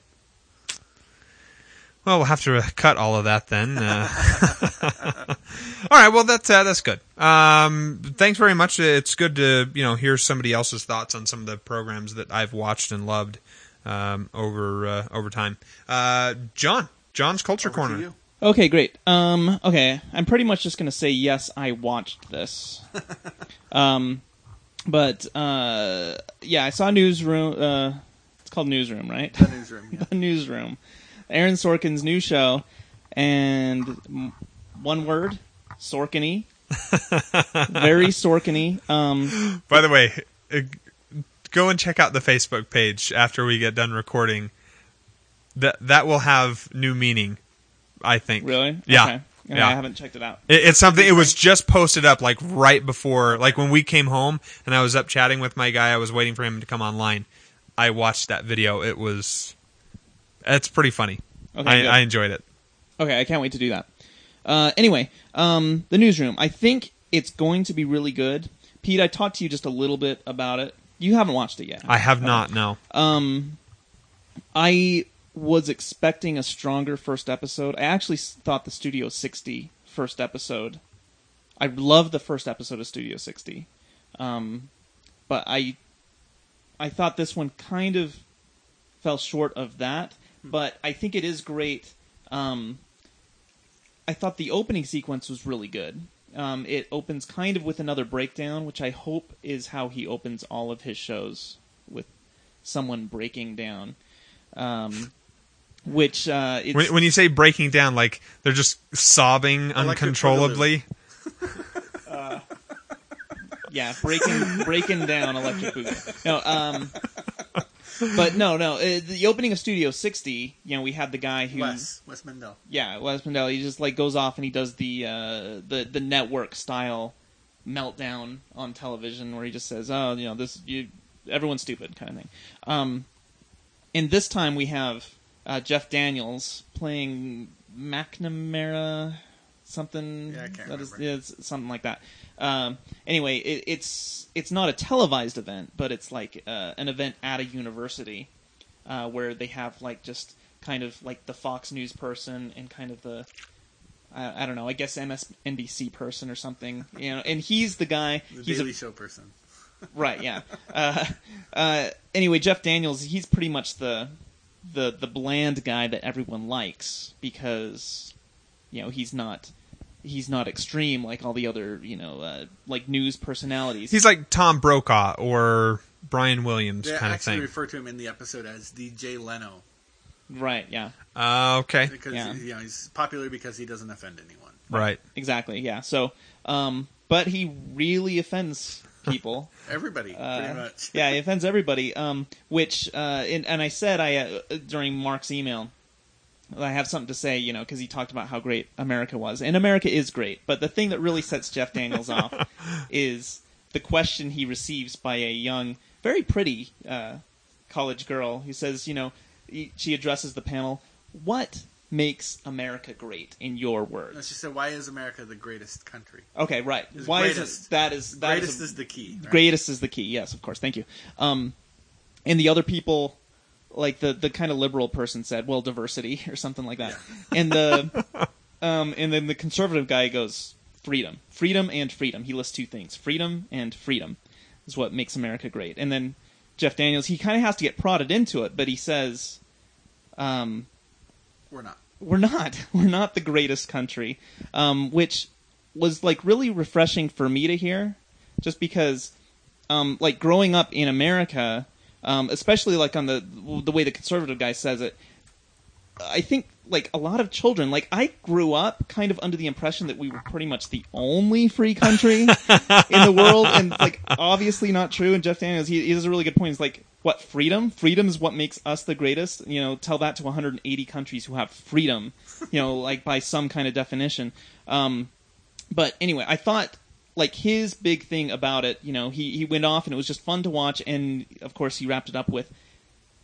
Speaker 1: Well, we'll have to uh, cut all of that then. Uh, (laughs) all right. Well, that's uh, that's good. Um, thanks very much. It's good to you know hear somebody else's thoughts on some of the programs that I've watched and loved um, over uh, over time. Uh, John, John's Culture
Speaker 3: Over to
Speaker 1: Corner.
Speaker 3: you.
Speaker 4: Okay, great. Um, okay, I'm pretty much just gonna say yes. I watched this. (laughs) um, but uh, yeah, I saw Newsroom. Uh, it's called Newsroom, right?
Speaker 3: The newsroom. Yeah. (laughs)
Speaker 4: the Newsroom. Aaron Sorkin's new show, and m- one word, Sorkiny. (laughs) Very Sorkiny. Um,
Speaker 1: By the way, uh, go and check out the Facebook page after we get done recording. That that will have new meaning. I think.
Speaker 4: really?
Speaker 1: Yeah.
Speaker 4: Okay. Yeah,
Speaker 1: Yeah.
Speaker 4: I haven't checked it out.
Speaker 1: It, it's something. It was just posted up like right before, like when we came home, and I was up chatting with my guy. I was waiting for him to come online. I watched that video. It was, it's pretty funny.
Speaker 4: Okay,
Speaker 1: I. I enjoyed it.
Speaker 4: Okay, I can't wait to do that. Uh, anyway, um, the newsroom. I think it's going to be really good. Pete, I talked to you just a little bit about it. You haven't watched it yet.
Speaker 1: I have not. No.
Speaker 4: Um, I was expecting a stronger first episode. I actually thought the Studio 60 first episode. I loved the first episode of Studio 60, um, but I, I thought this one kind of fell short of that. But I think it is great. Um, I thought the opening sequence was really good. Um, it opens kind of with another breakdown, which I hope is how he opens all of his shows with someone breaking down. Um, which uh, it's,
Speaker 1: When, when you say breaking down, like they're just sobbing
Speaker 3: Electric
Speaker 1: uncontrollably. (laughs)
Speaker 4: yeah, breaking breaking down Electric Boogaloo. No, um, but no, no. Uh, the opening of Studio 60, you know, we had the guy who,
Speaker 3: Wes Wes Mendell.
Speaker 4: yeah, Wes Mandel. He just like goes off and he does the uh, the the network style meltdown on television where he just says, "Oh, you know, this you everyone's stupid" kind of thing. Um, and this time we have uh, Jeff Daniels playing McNamara something.
Speaker 3: Yeah, I can't
Speaker 4: that is- yeah, something like that. Um, anyway, it, it's it's not a televised event, but it's like uh, an event at a university uh, where they have like just kind of like the Fox News person and kind of the I, I don't know, I guess MSNBC person or something, you know. And he's the guy.
Speaker 3: The
Speaker 4: he's
Speaker 3: Daily
Speaker 4: a,
Speaker 3: Show person.
Speaker 4: right, yeah. Uh, uh, anyway, Jeff Daniels, he's pretty much the the the bland guy that everyone likes because you know he's not he's not extreme like all the other you know uh, like news personalities.
Speaker 1: He's like Tom Brokaw or Brian Williams
Speaker 3: They
Speaker 1: kind of
Speaker 3: actually
Speaker 1: thing.
Speaker 3: refer to him in the episode as the Jay Leno
Speaker 4: right, yeah.
Speaker 1: Uh, okay.
Speaker 3: because
Speaker 4: Yeah.
Speaker 3: you know, he's popular because he doesn't offend anyone.
Speaker 1: Right.
Speaker 4: Exactly, yeah. So, um, but he really offends people. (laughs)
Speaker 3: Everybody,
Speaker 4: Uh,
Speaker 3: pretty much. (laughs)
Speaker 4: yeah, he offends everybody. Um, which, uh, and, and I said I uh, during Mark's email, I have something to say, you know, because he talked about how great America was, and America is great. But the thing that really sets Jeff Daniels (laughs) off is the question he receives by a young, very pretty uh, college girl who says, you know, he- she addresses the panel, "What makes America great in your words?"
Speaker 3: she said, "Why is America the greatest country?
Speaker 4: Okay, right.
Speaker 3: Is
Speaker 4: Why is it that is that is
Speaker 3: greatest
Speaker 4: a-
Speaker 3: is, the key. right?
Speaker 4: greatest is the key. Yes, of course. Thank you. Um, and the other people, like the the kind of liberal person said, well, diversity or something like that. And the (laughs) um, and then the conservative guy goes freedom, freedom and freedom. He lists two things: freedom and freedom is what makes America great. And then Jeff Daniels, he kind of has to get prodded into it, but he says, um,
Speaker 3: We're not.
Speaker 4: we're not (laughs) we're not the greatest country um, which was like really refreshing for me to hear just because um, like growing up in america um, especially like on the the way the conservative guy says it i think like a lot of children. Like i grew up kind of under the impression that we were pretty much the only free country (laughs) in the world and like obviously not true. And jeff daniels he, he has a really good point. He's like what freedom? Freedom is what makes us the greatest. You know tell that to 180 countries who have freedom you know (laughs) like by some kind of definition. Um, but anyway i thought like his big thing about it you know he, he went off and it was just fun to watch and of course he wrapped it up with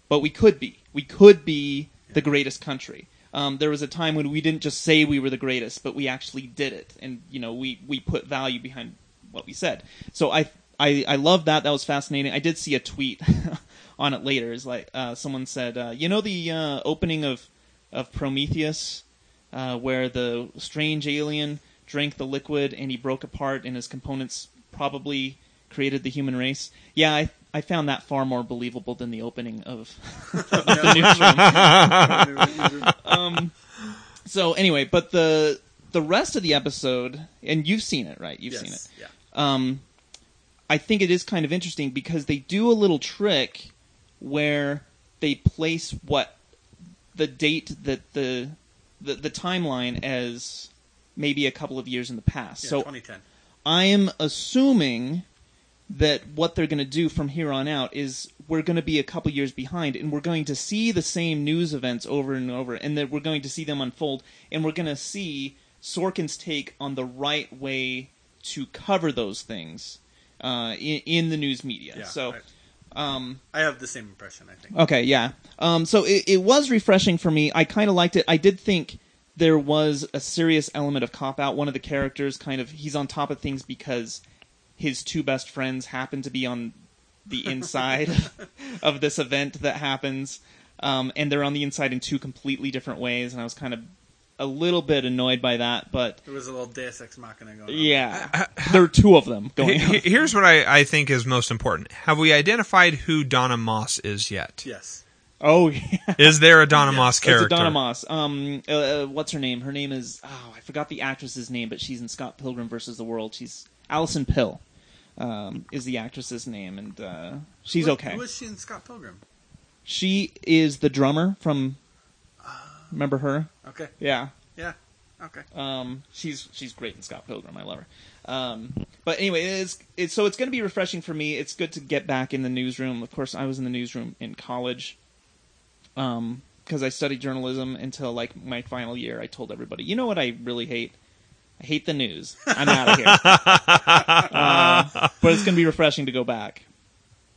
Speaker 4: but we could be. We could be the greatest country um, there was a time when we didn't just say we were the greatest but we actually did it. And you know we, we put value behind what we said. So i i, I love that. That was fascinating. I did see a tweet (laughs) on it later. Is like uh, someone said uh, you know the uh, opening of of prometheus uh, where the strange alien drank the liquid and he broke apart and his components probably created the human race. Yeah, I, I found that far more believable than the opening of, (laughs) of the newsroom. (laughs) um, so anyway, but the the rest of the episode, and you've seen it, right? You've
Speaker 3: yes.
Speaker 4: seen it
Speaker 3: Yeah.
Speaker 4: um, I think it is kind of interesting because they do a little trick where they place what the date that the the, the timeline as maybe a couple of years in the past.
Speaker 3: Yeah,
Speaker 4: so
Speaker 3: 2010.
Speaker 4: I am assuming that what they're going to do from here on out is we're going to be a couple years behind and we're going to see the same news events over and over and that we're going to see them unfold and we're going to see Sorkin's take on the right way to cover those things uh, in, in the news media.
Speaker 3: Yeah.
Speaker 4: so um,
Speaker 3: I, I have the same impression. I think.
Speaker 4: Okay, yeah. Um, so it, it was refreshing for me. I kind of liked it. I did think there was a serious element of cop out. One of the characters kind of he's on top of things because his two best friends happen to be on the inside (laughs) of this event that happens, um, and they're on the inside in two completely different ways. And I was kind of a little bit annoyed by that, but
Speaker 3: it was a little Deus Ex Machina going on.
Speaker 4: yeah, (laughs) there are two of them going.
Speaker 1: He-
Speaker 4: on.
Speaker 1: Here's what I, I think is most important. Have we identified who Donna Moss is yet?
Speaker 3: Yes.
Speaker 4: Oh yeah.
Speaker 1: Is there a Donna Moss character?
Speaker 4: It's a Donna Moss. Um, uh, uh, what's her name? Her name is oh, I forgot the actress's name, but she's in Scott Pilgrim versus the World. She's Allison Pill. Um, is the actress's name, and uh, she's
Speaker 3: Who-
Speaker 4: okay.
Speaker 3: Who was she in Scott Pilgrim?
Speaker 4: She is the drummer from. Remember her?
Speaker 3: Okay.
Speaker 4: Yeah.
Speaker 3: Yeah. Okay.
Speaker 4: Um, she's she's great in Scott Pilgrim. I love her. Um, but anyway, it's it's so it's going to be refreshing for me. It's good to get back in the newsroom. Of course, I was in the newsroom in college. Um, because I studied journalism until like my final year. I told everybody, you know what I really hate? I hate the news. I'm out of here. (laughs) uh, but it's going to be refreshing to go back.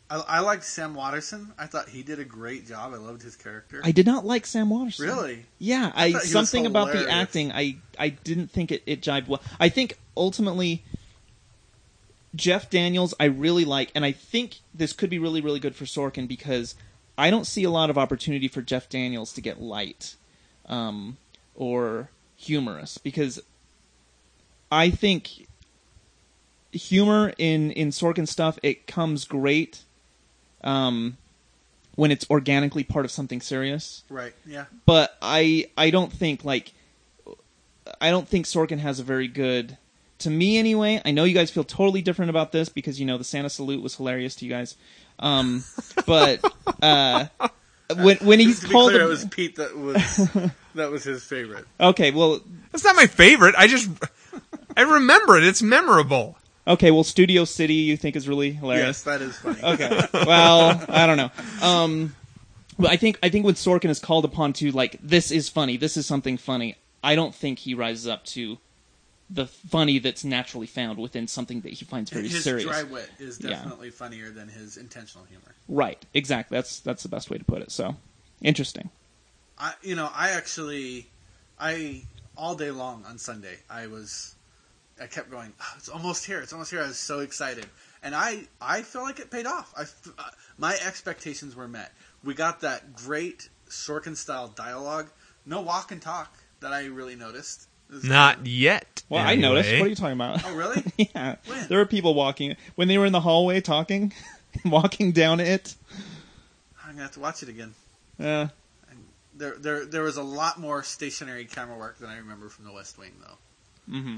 Speaker 3: I, I liked Sam Waterston. I thought he did a great job. I loved his character.
Speaker 4: I did not like Sam Waterston.
Speaker 3: really?
Speaker 4: Yeah, I,
Speaker 3: thought he was
Speaker 4: something about the acting. I I didn't think it it jived well. I think ultimately Jeff Daniels I really like, and I think this could be really really good for Sorkin because I don't see a lot of opportunity for Jeff Daniels to get light um, or humorous because I think humor in in Sorkin stuff it comes great um, when it's organically part of something serious
Speaker 3: Right. Yeah.
Speaker 4: but I I don't think like I don't think Sorkin has a very good to me anyway. I know you guys feel totally different about this because you know the Santa salute was hilarious to you guys. Um, but uh, (laughs) when when he's
Speaker 3: to be
Speaker 4: called
Speaker 3: clear,
Speaker 4: a-
Speaker 3: it was Pete that was that was his favorite. (laughs)
Speaker 4: okay, well
Speaker 1: That's not my favorite. I just I remember it. It's memorable.
Speaker 4: okay, well Studio City you think is really hilarious.
Speaker 3: Yes,
Speaker 4: hilarious.
Speaker 3: that is funny.
Speaker 4: Okay. Well, I don't know. Um, but I think I think when Sorkin is called upon to like this is funny, this is something funny. I don't think he rises up to the funny that's naturally found within something that he finds very
Speaker 3: his
Speaker 4: serious.
Speaker 3: His dry wit is
Speaker 4: Yeah.
Speaker 3: definitely funnier than his intentional humor.
Speaker 4: Right, exactly. That's that's the best way to put it. So interesting.
Speaker 3: I, you know, I actually, I all day long on Sunday, I was, I kept going. "Oh, it's almost here. It's almost here. I was so excited, and I, I feel like it paid off. I, f- uh, my expectations were met. We got that great Sorkin style dialogue. No walk and talk that I really noticed. It was-
Speaker 1: Not yet.
Speaker 4: Well, I noticed. What are you talking about?
Speaker 3: Oh, really? (laughs)
Speaker 4: yeah,
Speaker 3: When?
Speaker 4: there were people walking when they were in the hallway talking, (laughs) walking down it.
Speaker 3: I'm gonna have to watch it again.
Speaker 4: Uh,
Speaker 3: There, there, there was a lot more stationary camera work than I remember from The West Wing, though.
Speaker 4: hmm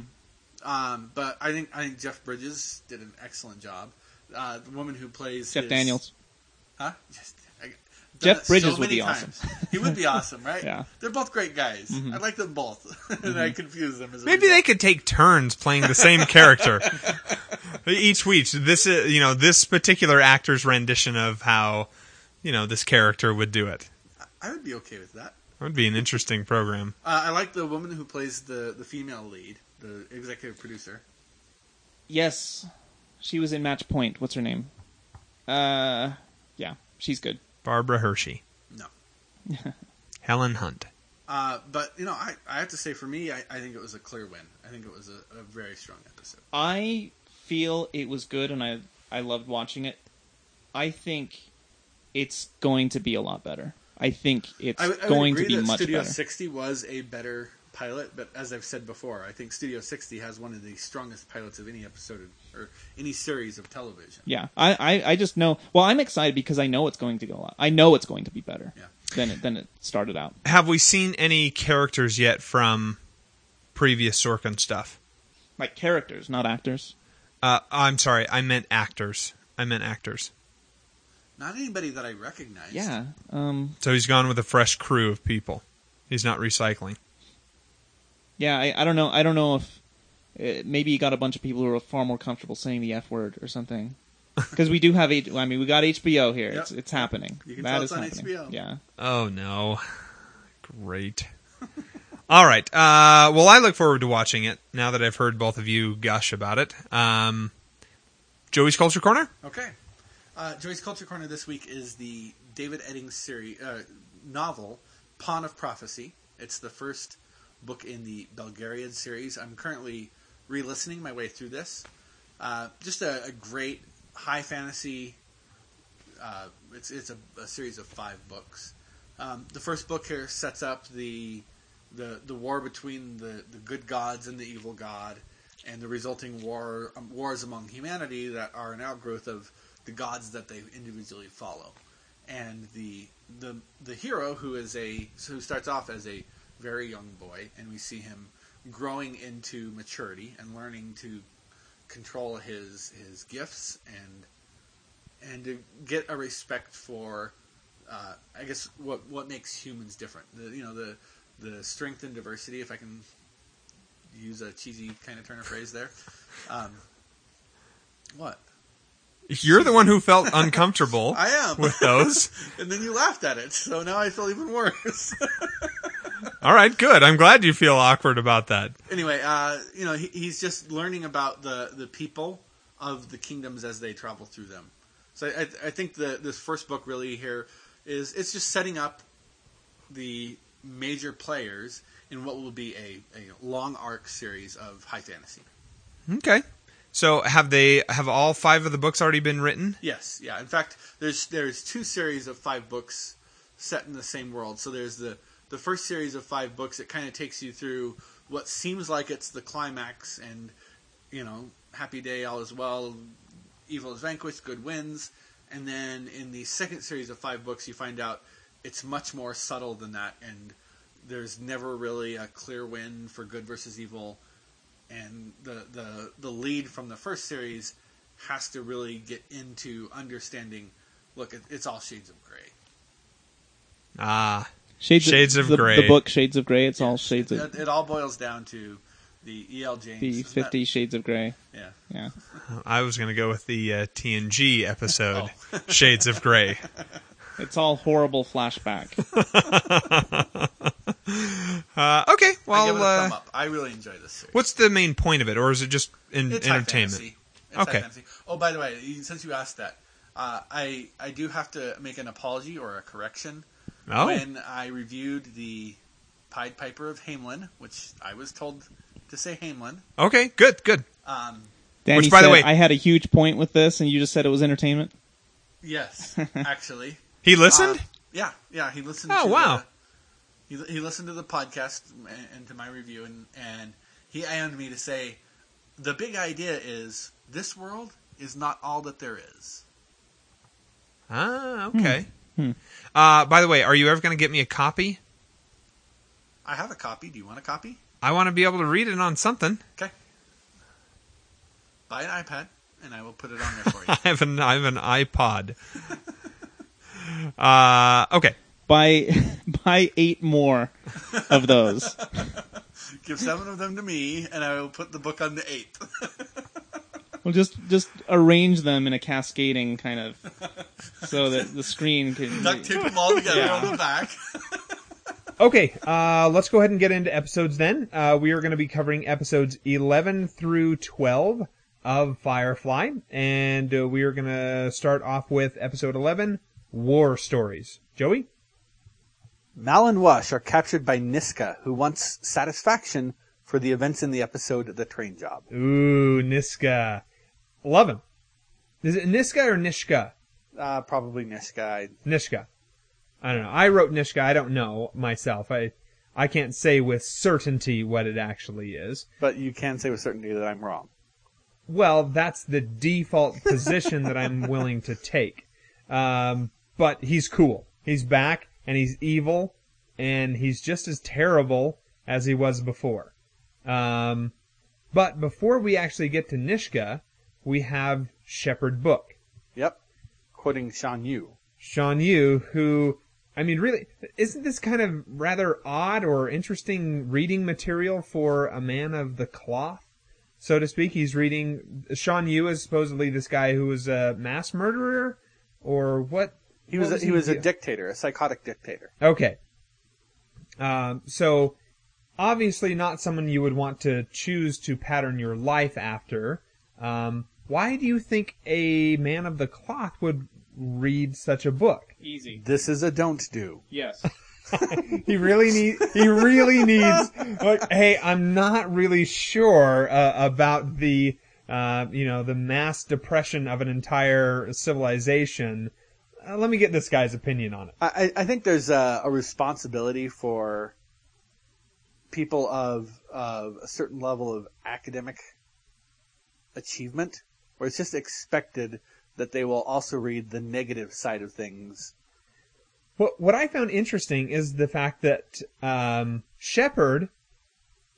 Speaker 3: Um, but I think I think Jeff Bridges did an excellent job. Uh, the woman who plays
Speaker 4: Jeff
Speaker 3: his-
Speaker 4: Daniels.
Speaker 3: huh? Just, (laughs) I,
Speaker 4: Jeff Bridges
Speaker 3: so
Speaker 4: would
Speaker 3: many
Speaker 4: be awesome.
Speaker 3: he would be awesome, right? (laughs)
Speaker 4: Yeah.
Speaker 3: they're both great guys.
Speaker 4: Mhm.
Speaker 3: I like them both, (laughs) and I confuse them. As a
Speaker 1: Maybe they could take turns playing the same character each week. This is, you know, this particular actor's rendition of how, you know, this character would do it.
Speaker 3: I would be okay with that.
Speaker 1: That would be an interesting program.
Speaker 3: Uh, I like the woman who plays the the female lead, the executive producer.
Speaker 4: Yes, she was in Match Point. What's her name? Uh, yeah, she's good.
Speaker 1: Barbara Hershey.
Speaker 3: No. (laughs)
Speaker 1: Helen Hunt.
Speaker 3: Uh, but you know, I, I have to say, for me, I, I think it was a clear win. I think it was a, a very strong episode.
Speaker 4: I feel it was good, and I I loved watching it. I think it's going to be a lot better. I think it's
Speaker 3: I, would- I would
Speaker 4: going
Speaker 3: agree
Speaker 4: to be
Speaker 3: that
Speaker 4: much
Speaker 3: Studio
Speaker 4: better.
Speaker 3: 60 was a better pilot, but as I've said before, I think Studio 60 has one of the strongest pilots of any episode of, or any series of television.
Speaker 4: Yeah, I, I I just know. Well, I'm excited because I know it's going to go. a lot. I know it's going to be better
Speaker 3: Yeah.
Speaker 4: than it than it started out.
Speaker 1: Have we seen any characters yet from previous Sorkin stuff?
Speaker 4: Like characters, not actors.
Speaker 1: Uh, I'm sorry, I meant actors. I meant actors.
Speaker 3: Not anybody that I recognize.
Speaker 4: Yeah. Um.
Speaker 1: So he's gone with a fresh crew of people. He's not recycling.
Speaker 4: Yeah. I, I don't know. I don't know if uh, maybe you got a bunch of people who are far more comfortable saying the f word or something. (laughs) Because we do have. H- I mean, we got HBO here.
Speaker 3: Yep.
Speaker 4: It's it's happening.
Speaker 3: You can
Speaker 4: That
Speaker 3: tell
Speaker 4: is
Speaker 3: it's on
Speaker 4: happening.
Speaker 3: HBO.
Speaker 4: Yeah.
Speaker 1: Oh no. (laughs) Great. All right. Uh, well, I look forward to watching it now that I've heard both of you gush about it. Um, Joey's Culture Corner?
Speaker 3: Okay. Uh, Joy's Culture Corner this week is the David Eddings series uh, novel Pawn of Prophecy. It's the first book in the Belgariad series. I'm currently re-listening my way through this. Uh, just a, a great high fantasy. Uh, it's it's a, a series of five books. Um, the first book here sets up the the the war between the, the good gods and the evil god, and the resulting war um, wars among humanity that are an outgrowth of the gods that they individually follow. And the the the hero who is a who starts off as a very young boy, and we see him growing into maturity and learning to control his his gifts and and to get a respect for uh, I guess what what makes humans different. The, you know the the strength and diversity, if I can use a cheesy kind of turn of phrase there. Um, what
Speaker 1: You're the one who felt uncomfortable (laughs)
Speaker 3: I am,
Speaker 1: with those. (laughs)
Speaker 3: and then you laughed at it, so now I feel even worse. (laughs)
Speaker 1: All right, good. I'm glad you feel awkward about that.
Speaker 3: anyway, uh, you know he, he's just learning about the the people of the kingdoms as they travel through them. So I, I think the this first book really here is it's just setting up the major players in what will be a, a long arc series of high fantasy.
Speaker 1: Okay. So have they have all five of the books already been written?
Speaker 3: Yes, yeah. In fact, there's there's two series of five books set in the same world. So there's the the first series of five books. It kind of takes you through what seems like it's the climax, and you know, happy day, all is well, evil is vanquished, good wins. And then in the second series of five books, you find out it's much more subtle than that, and there's never really a clear win for good versus evil. And the the the lead from the first series has to really get into understanding. Look, it, it's all shades of gray.
Speaker 1: Ah,
Speaker 4: Shades,
Speaker 1: Shades of
Speaker 4: the,
Speaker 1: Grey.
Speaker 4: The book Shades of Grey. It's all shades
Speaker 3: It,
Speaker 4: of
Speaker 3: it all boils down to the E.L. James.
Speaker 4: the
Speaker 3: isn't that-
Speaker 4: Fifty Shades of Grey.
Speaker 3: yeah.
Speaker 4: Yeah.
Speaker 1: I was going to go with the uh, TNG episode, (laughs)
Speaker 3: Oh.
Speaker 1: Shades of Grey. (laughs)
Speaker 4: It's all horrible flashback. (laughs)
Speaker 1: Uh, okay,
Speaker 3: I
Speaker 1: well,
Speaker 3: give it a
Speaker 1: uh,
Speaker 3: up. I really enjoy this series.
Speaker 1: what's the main point of it, or is it just in,
Speaker 3: It's high
Speaker 1: entertainment?
Speaker 3: fantasy. It's high
Speaker 1: Okay.
Speaker 3: fantasy. Oh, by the way, since you asked that, uh, I I do have to make an apology or a correction.
Speaker 1: Oh,
Speaker 3: When I reviewed the Pied Piper of Hamelin, which I was told to say Hamelin,
Speaker 1: okay, good, good.
Speaker 3: um,
Speaker 4: Danny
Speaker 1: Which, by the way-
Speaker 4: I had a huge point with this, and you just said it was entertainment.
Speaker 3: yes, (laughs) actually,
Speaker 1: He listened.
Speaker 3: Uh, yeah, yeah, he listened.
Speaker 1: Oh,
Speaker 3: to
Speaker 1: wow.
Speaker 3: The, he, he listened to the podcast and, and to my review, and and he aimed me to say, the big idea is this world is not all that there is.
Speaker 1: ah, okay.
Speaker 4: Hmm.
Speaker 1: Uh, by the way, are you ever going to get me a copy?
Speaker 3: I have a copy. Do you want a copy?
Speaker 1: I want to be able to read it on something.
Speaker 3: Okay. Buy an iPad, and I will put it on there for (laughs) you.
Speaker 1: I have an I have an iPod. uh, okay.
Speaker 4: Buy (laughs) buy eight more of those. (laughs)
Speaker 3: Give seven of them to me, and I will put the book on the eighth.
Speaker 4: We'll just just arrange them in a cascading kind of, so that the screen can.
Speaker 3: Duct tape them all together
Speaker 4: Yeah.
Speaker 3: on the back. (laughs)
Speaker 1: Okay, uh, let's go ahead and get into episodes then. Uh, we are going to be covering episodes 11 through 12 of Firefly, and uh, we are going to start off with episode 11, War Stories. Joey?
Speaker 3: Mal and Wash are captured by Niska, who wants satisfaction for the events in the episode The Train Job.
Speaker 1: Ooh, Niska. Love him. Is it Niska or Nishka?
Speaker 3: Uh, probably Niska.
Speaker 1: Nishka. I don't know. I wrote Nishka. I don't know myself. I I can't say with certainty what it actually is.
Speaker 3: but you can say with certainty that I'm wrong.
Speaker 1: Well, that's the default position that I'm willing to take. Um, but he's cool. He's back, and he's evil, and he's just as terrible as he was before. Um, but before we actually get to Nishka, we have Shepherd Book.
Speaker 3: Yep. Quoting Shan Yu.
Speaker 1: Shan Yu, who, I mean, really, isn't this kind of rather odd or interesting reading material for a man of the cloth, so to speak? He's reading, Shan Yu is supposedly this guy who was a mass murderer, or what?
Speaker 3: He was
Speaker 1: what
Speaker 3: a, he was a dictator, a psychotic dictator.
Speaker 1: Okay. Um, so, obviously not someone you would want to choose to pattern your life after. Um, why do you think a man of the cloth would read such a book?
Speaker 4: Easy.
Speaker 3: This is a don't do.
Speaker 4: Yes. (laughs)
Speaker 1: He really need. He really needs. Like, hey, I'm not really sure uh, about the, uh, you know, the mass depression of an entire civilization. Uh, let me get this guy's opinion on it.
Speaker 3: I, I I think there's a, a responsibility for people of of a certain level of academic achievement, where it's just expected that they will also read the negative side of things.
Speaker 1: What what I found interesting is the fact that um, Shepherd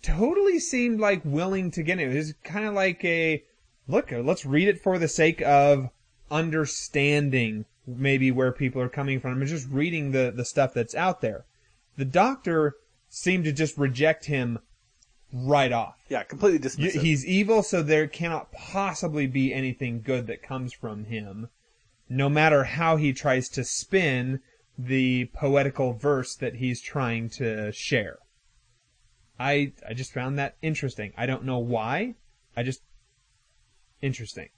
Speaker 1: totally seemed like willing to get it. It was kind of like a look. Let's read it for the sake of understanding maybe where people are coming from and just reading the the stuff that's out there. The Doctor seemed to just reject him right off.
Speaker 3: Yeah, completely dismissive.
Speaker 1: He's evil, so there cannot possibly be anything good that comes from him, no matter how he tries to spin the poetical verse that he's trying to share. I I just found that interesting. I don't know why. I just interesting.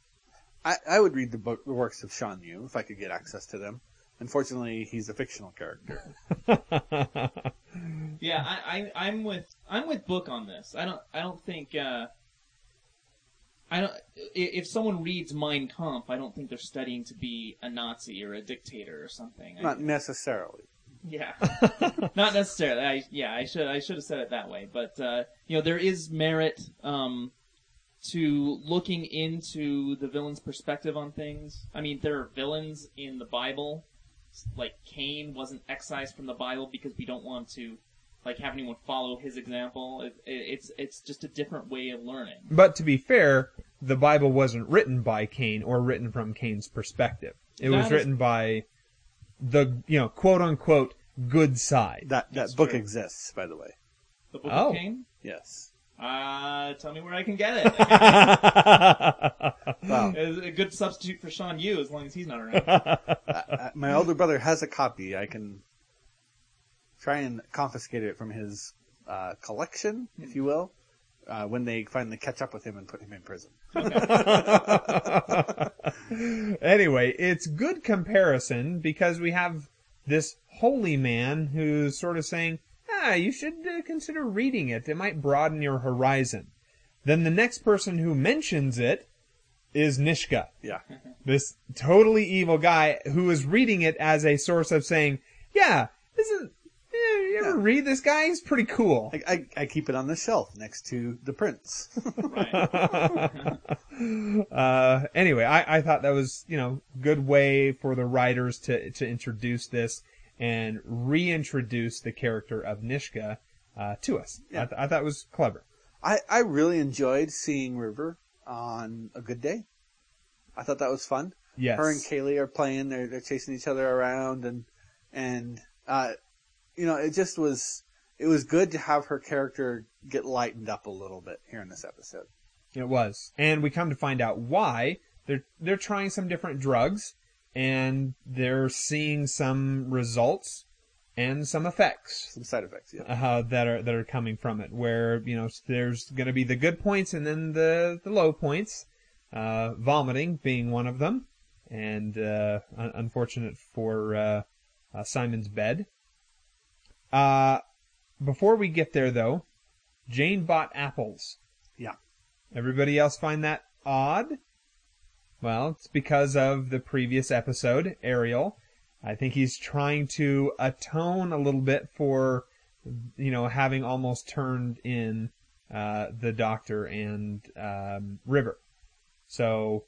Speaker 3: I, I would read the book, the works of Shan Yu if I could get access to them. Unfortunately, he's a fictional character. (laughs)
Speaker 4: Yeah, I, I I'm with I'm with Book on this. I don't I don't think uh, I don't if someone reads Mein Kampf, I don't think they're studying to be a Nazi or a dictator or something.
Speaker 3: Not necessarily.
Speaker 4: yeah, (laughs) not necessarily. I yeah, I should I should have said it that way. But uh, you know, there is merit um, to looking into the villain's perspective on things. I mean, there are villains in the Bible, like Cain wasn't excised from the Bible because we don't want to like have anyone follow his example. It, it, it's it's just a different way of learning.
Speaker 1: But to be fair, the Bible wasn't written by Cain or written from Cain's perspective. It
Speaker 4: That
Speaker 1: was
Speaker 4: is-
Speaker 1: written by the you know quote unquote good side.
Speaker 3: That that
Speaker 4: That's
Speaker 3: book
Speaker 4: true.
Speaker 3: exists, by the way.
Speaker 4: The Book
Speaker 1: Oh.
Speaker 4: of Cain.
Speaker 3: Yes.
Speaker 4: Uh, tell me where I can get it. (laughs) (laughs)
Speaker 3: Wow.
Speaker 4: It's a good substitute for Shan Yu as long as he's not around. (laughs)
Speaker 3: My older brother has a copy. I can try and confiscate it from his uh, collection, if you will, uh, when they finally catch up with him and put him in prison. (laughs)
Speaker 1: anyway, it's good comparison because we have this holy man who's sort of saying, ah, you should uh, consider reading it. It might broaden your horizon. Then the next person who mentions it is Nishka,
Speaker 3: Yeah.
Speaker 1: this totally evil guy who is reading it as a source of saying, yeah, isn't, eh, you ever
Speaker 3: Yeah.
Speaker 1: read this guy? He's pretty cool.
Speaker 3: I, I, I keep it on the shelf next to the prince. (laughs)
Speaker 1: uh, anyway, I, I thought that was, you know, good way for the writers to, to introduce this and reintroduce the character of Nishka, uh, to us. I,
Speaker 3: Yeah.
Speaker 1: th- I thought it was clever.
Speaker 3: I, I really enjoyed seeing River on a good day. I thought that was fun.
Speaker 1: Yes.
Speaker 3: Her and Kaylee are playing. They're they're chasing each other around, and and uh, you know, it just was it was good to have her character get lightened up a little bit here in this episode.
Speaker 1: It was. And we come to find out why. They're, they're trying some different drugs and they're seeing some results and some effects.
Speaker 3: Some side effects, yeah.
Speaker 1: uh, that are that are coming from it. Where you know there's going to be the good points and then the the low points. Uh, vomiting being one of them, and uh, un- unfortunate for uh, uh, Simon's bed. Uh, before we get there though, Jayne bought apples.
Speaker 3: Yeah.
Speaker 1: Everybody else find that odd? Well, it's because of the previous episode, Ariel. I think he's trying to atone a little bit for, you know, having almost turned in uh, the Doctor and um, River. So,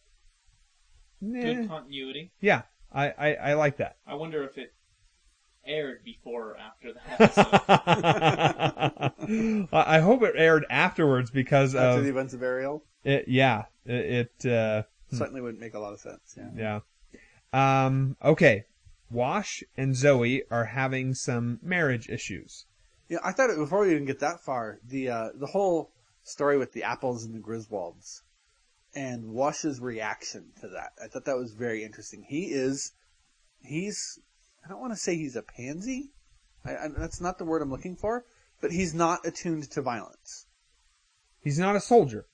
Speaker 1: eh,
Speaker 4: continuity.
Speaker 1: yeah, I, I, I like that.
Speaker 4: I wonder if it aired before or after that (laughs) episode.
Speaker 1: I I hope it aired afterwards because
Speaker 3: After
Speaker 1: of
Speaker 3: the events of Ariel,
Speaker 1: it. Yeah, it. it uh,
Speaker 3: certainly wouldn't make a lot of sense. Yeah.
Speaker 1: Yeah. Um, okay. Wash and Zoe are having some marriage issues.
Speaker 3: Yeah, I thought it, before we even get that far, the uh, the whole story with the apples and the Griswolds, and Wash's reaction to that, I thought that was very interesting. He is, he's, I don't want to say he's a pansy, I, I, that's not the word I'm looking for, but he's not attuned to violence.
Speaker 1: He's not a soldier.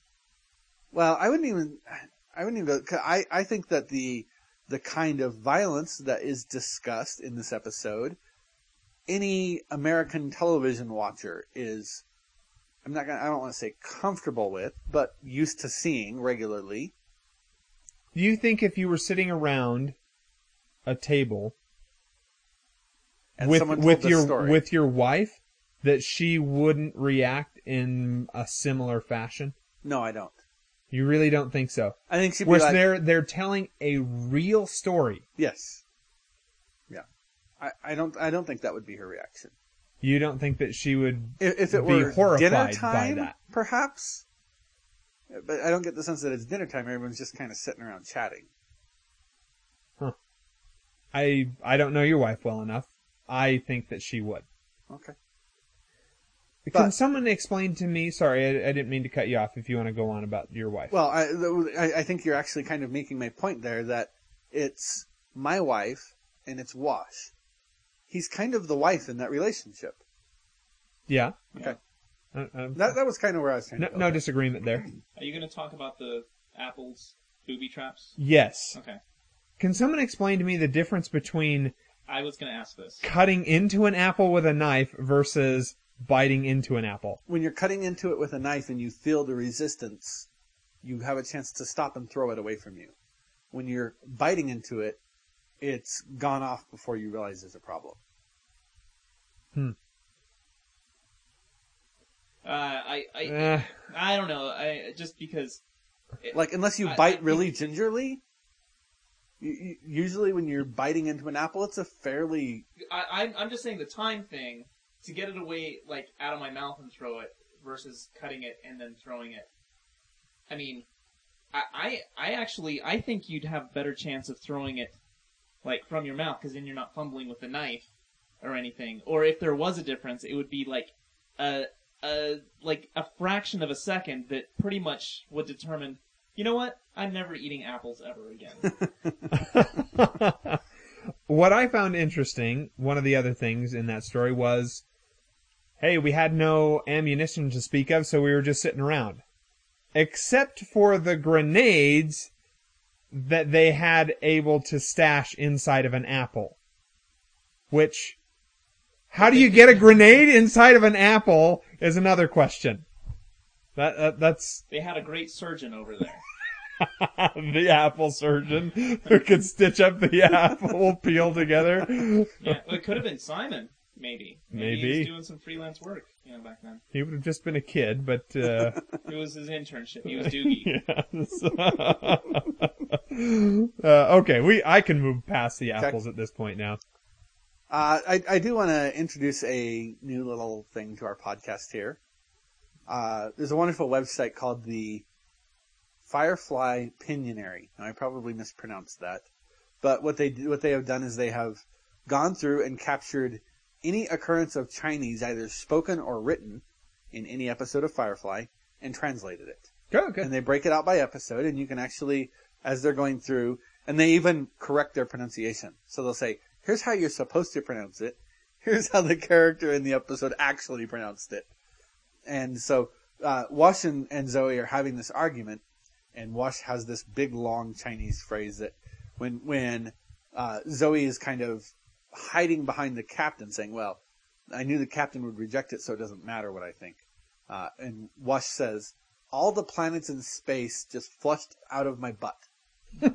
Speaker 3: Well, I wouldn't even, I wouldn't even go. I I think that the the kind of violence that is discussed in this episode, any American television watcher is, I'm not gonna, I don't want to say comfortable with, but used to seeing regularly.
Speaker 1: Do you think if you were sitting around a table
Speaker 3: And
Speaker 1: with
Speaker 3: someone told
Speaker 1: with your
Speaker 3: story.
Speaker 1: with your wife that she wouldn't react in a similar fashion?
Speaker 3: no, I don't.
Speaker 1: You really don't think so?
Speaker 3: I think she'd be
Speaker 1: Whereas
Speaker 3: like,
Speaker 1: they're they're telling a real story.
Speaker 3: yes, yeah. I, I don't I don't think that would be her reaction.
Speaker 1: You don't think that she would
Speaker 3: If, if it
Speaker 1: Be
Speaker 3: were
Speaker 1: horrified
Speaker 3: dinner
Speaker 1: by
Speaker 3: time,
Speaker 1: that.
Speaker 3: perhaps. But I don't get the sense that it's dinner time. Everyone's just kind of sitting around chatting. Huh.
Speaker 1: I I don't know your wife well enough. I think that she would.
Speaker 3: Okay.
Speaker 1: Can someone explain to me? Sorry, I, I didn't mean to cut you off. If you want to go on about your wife.
Speaker 3: Well, I, I I think you're actually kind of making my point there that it's my wife and it's Wash. He's kind of the wife in that relationship.
Speaker 1: yeah.
Speaker 3: Okay.
Speaker 1: Uh, uh,
Speaker 3: That that was kind of where I was trying
Speaker 1: no,
Speaker 3: to go.
Speaker 1: no disagreement there.
Speaker 4: Are you going to talk about the apples booby traps?
Speaker 1: Yes.
Speaker 4: Okay.
Speaker 1: Can someone explain to me the difference between
Speaker 4: I was going to ask this.
Speaker 1: cutting into an apple with a knife versus biting into an apple?
Speaker 3: when you're cutting into it with a knife and you feel the resistance, you have a chance to stop and throw it away from you. When you're biting into it, it's gone off before you realize there's a problem.
Speaker 4: Uh, I, I,
Speaker 1: Eh,
Speaker 4: I don't know. I just because
Speaker 3: Like unless you
Speaker 4: I-
Speaker 3: bite
Speaker 4: I
Speaker 3: really gingerly. You, you, usually, when you're biting into an apple, it's a fairly
Speaker 4: I, I'm, I'm just saying the time thing to get it away, like out of my mouth and throw it, versus cutting it and then throwing it. I mean, I, I, I actually, I think you'd have a better chance of throwing it, like from your mouth, because then you're not fumbling with the knife or anything. Or if there was a difference, it would be like a, a, like a fraction of a second that pretty much would determine. You know what? I'm never eating apples ever again. (laughs) (laughs)
Speaker 1: what I found interesting, one of the other things in that story was, hey, we had no ammunition to speak of, so we were just sitting around. Except for the grenades that they had able to stash inside of an apple. Which, how do you get a grenade inside of an apple is another question. That, that that's
Speaker 4: They had a great surgeon over there. (laughs) (laughs)
Speaker 1: the apple surgeon who could stitch up the (laughs) apple peel together.
Speaker 4: Yeah, it could have been Simon, maybe. He
Speaker 1: Maybe.
Speaker 4: was doing some freelance work, you know, back then.
Speaker 1: He would have just been a kid, but uh, (laughs)
Speaker 4: It was his internship. He was Doogie. (laughs)
Speaker 1: yes. (laughs) uh, okay, we I can move past the apples at this point now.
Speaker 3: Uh, I, I do want to introduce a new little thing to our podcast here. Uh, there's a wonderful website called the Firefly Pinyinary. Now, I probably mispronounced that, but what they do, what they have done is they have gone through and captured any occurrence of Chinese, either spoken or written, in any episode of Firefly, and translated it.
Speaker 1: Go good.
Speaker 3: and they break it out by episode and you can actually as they're going through and they even correct their pronunciation. So they'll say here's how you're supposed to pronounce it. Here's how the character in the episode actually pronounced it. And so uh, wash and, and zoe are having this argument and wash has this big long chinese phrase that when when uh, zoe is kind of hiding behind the captain saying well i knew the captain would reject it so it doesn't matter what i think uh, and wash says all the planets in space just flushed out of my butt.
Speaker 1: oh,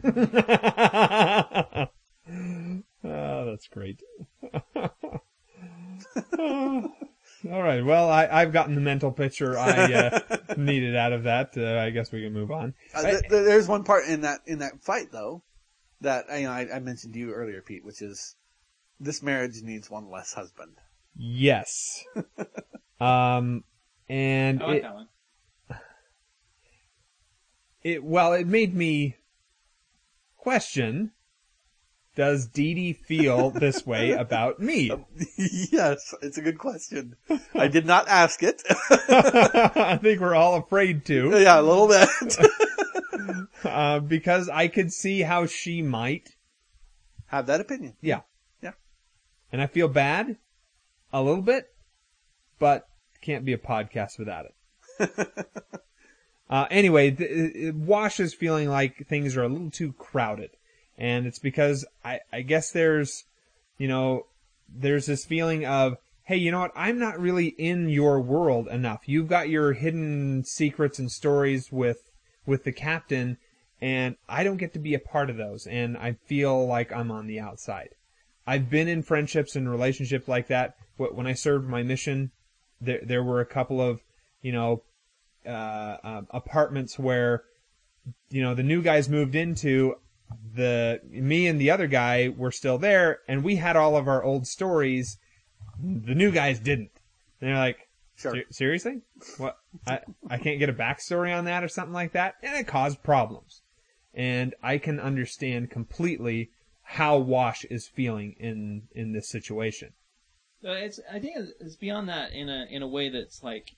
Speaker 1: (laughs) that's great. (laughs) All right. Well, I, I've gotten the mental picture I uh, (laughs) needed out of that. Uh, I guess we can move on.
Speaker 3: Uh, th- th- there's one part in that in that fight though that you know I, I mentioned to you earlier, Pete, which is this marriage needs one less husband.
Speaker 1: Yes. (laughs) um, and
Speaker 4: I like
Speaker 1: it,
Speaker 4: that one.
Speaker 1: it well, it made me question: Does Dee Dee feel (laughs) this way about me? (laughs)
Speaker 3: yes, it's a good question. I did not ask it.
Speaker 1: I think we're all afraid to,
Speaker 3: yeah, a little bit.
Speaker 1: uh, because I could see how she might.
Speaker 3: Have that opinion.
Speaker 1: Yeah. And I feel bad a little bit, but can't be a podcast without it. (laughs) uh, anyway, th- uh, Wash is feeling like things are a little too crowded. And it's because I, I guess there's, you know, there's this feeling of, hey, you know what? I'm not really in your world enough. You've got your hidden secrets and stories with, with the captain, and I don't get to be a part of those. And I feel like I'm on the outside. I've been in friendships and relationships like that. When I served my mission, there there were a couple of you know uh, uh, apartments where you know the new guys moved into. The me and the other guy were still there, and we had all of our old stories. The new guys didn't. And they're like,
Speaker 3: Sure.
Speaker 1: "Ser- seriously? What? I I can't get a backstory on that or something like that, and it caused problems. And I can understand completely how Wash is feeling in in this situation.
Speaker 4: Uh, it's I think it's- beyond that in a in a way that's like,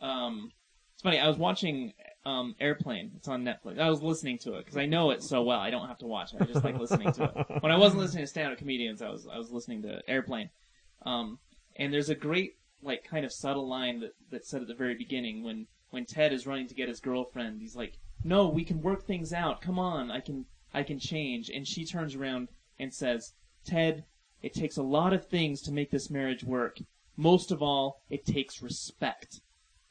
Speaker 4: um, it's funny. I was watching um Airplane. It's on Netflix. I was listening to it because I know it so well. I don't have to watch it. I just like listening to it. (laughs) When I wasn't listening to stand-up comedians, I was I was listening to Airplane. Um, and there's a great like kind of subtle line that that's said at the very beginning when when Ted is running to get his girlfriend. He's like, "No, we can work things out. Come on, I can I can change." And she turns around and says, "Ted, it takes a lot of things to make this marriage work. Most of all, it takes respect.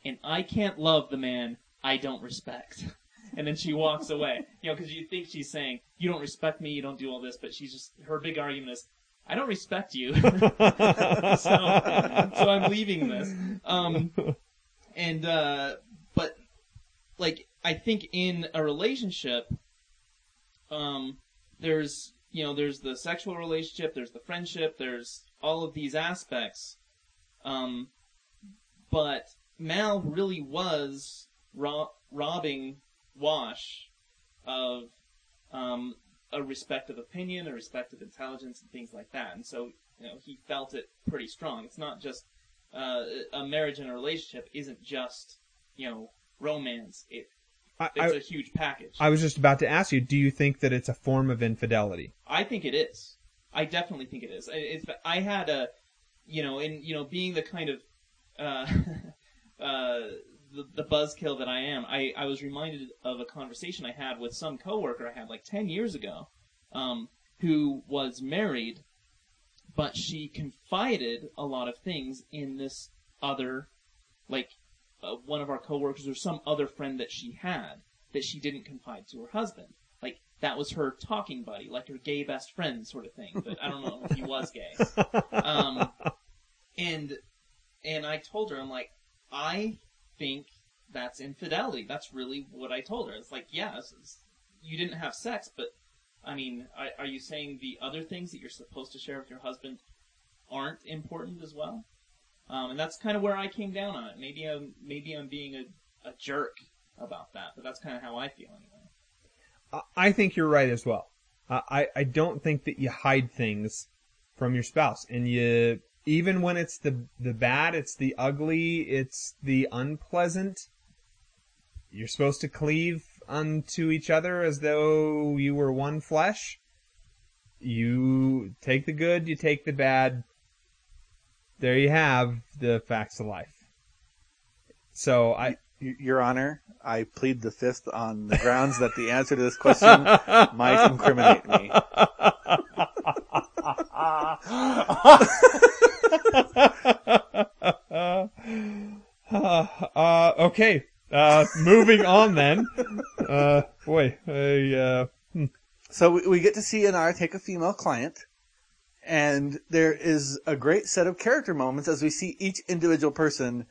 Speaker 4: And I can't love the man I don't respect. (laughs) And then she walks away. You know, because you think she's saying, You don't respect me, you don't do all this, but she's just, her big argument is, I don't respect you. (laughs) so, so I'm leaving this. Um, and, uh, but, like, I think in a relationship, um, there's you know there's the sexual relationship there's the friendship there's all of these aspects. Um but mal really was ro- robbing wash of um a respect of opinion a respect of intelligence and things like that. And so you know he felt it pretty strong. It's not just uh, a marriage and a relationship isn't just you know romance. It it's
Speaker 1: I,
Speaker 4: a huge package
Speaker 1: I was just about to ask you, do you think that it's a form of infidelity?
Speaker 4: I think it is. I definitely think it is. I- It's, I had a, you know, in you know, being the kind of uh, (laughs) uh, the, the buzzkill that I am, I, I was reminded of a conversation I had with some coworker I had like 10 years ago, um, who was married, but she confided a lot of things in this other, like, uh, one of our coworkers or some other friend that she had that she didn't confide to her husband. Like, that was her talking buddy, like her gay best friend sort of thing, but I don't know if he was gay. (laughs) Um, and and I told her, I'm like, I think that's infidelity. That's really what I told her. It's like, yeah, you didn't have sex, but I mean, are, are you saying the other things that you're supposed to share with your husband aren't important as well? Um, and that's kind of where I came down on it. Maybe I'm maybe I'm being a, a jerk about that, but that's kind of how I feel anyway.
Speaker 1: I- think you're right as well. I I don't think that you hide things from your spouse, and you even when it's the the bad, it's the ugly, it's the unpleasant. You're supposed to cleave unto each other as though you were one flesh. You take the good, you take the bad. There you have the facts of life. So I
Speaker 3: Your Honor, I plead the fifth on the grounds that the answer to this question (laughs) might incriminate me. (laughs)
Speaker 1: uh, okay. Uh, moving on then. Uh, boy, I, uh,
Speaker 3: So we, we get to see Inara take a female client, and there is a great set of character moments as we see each individual person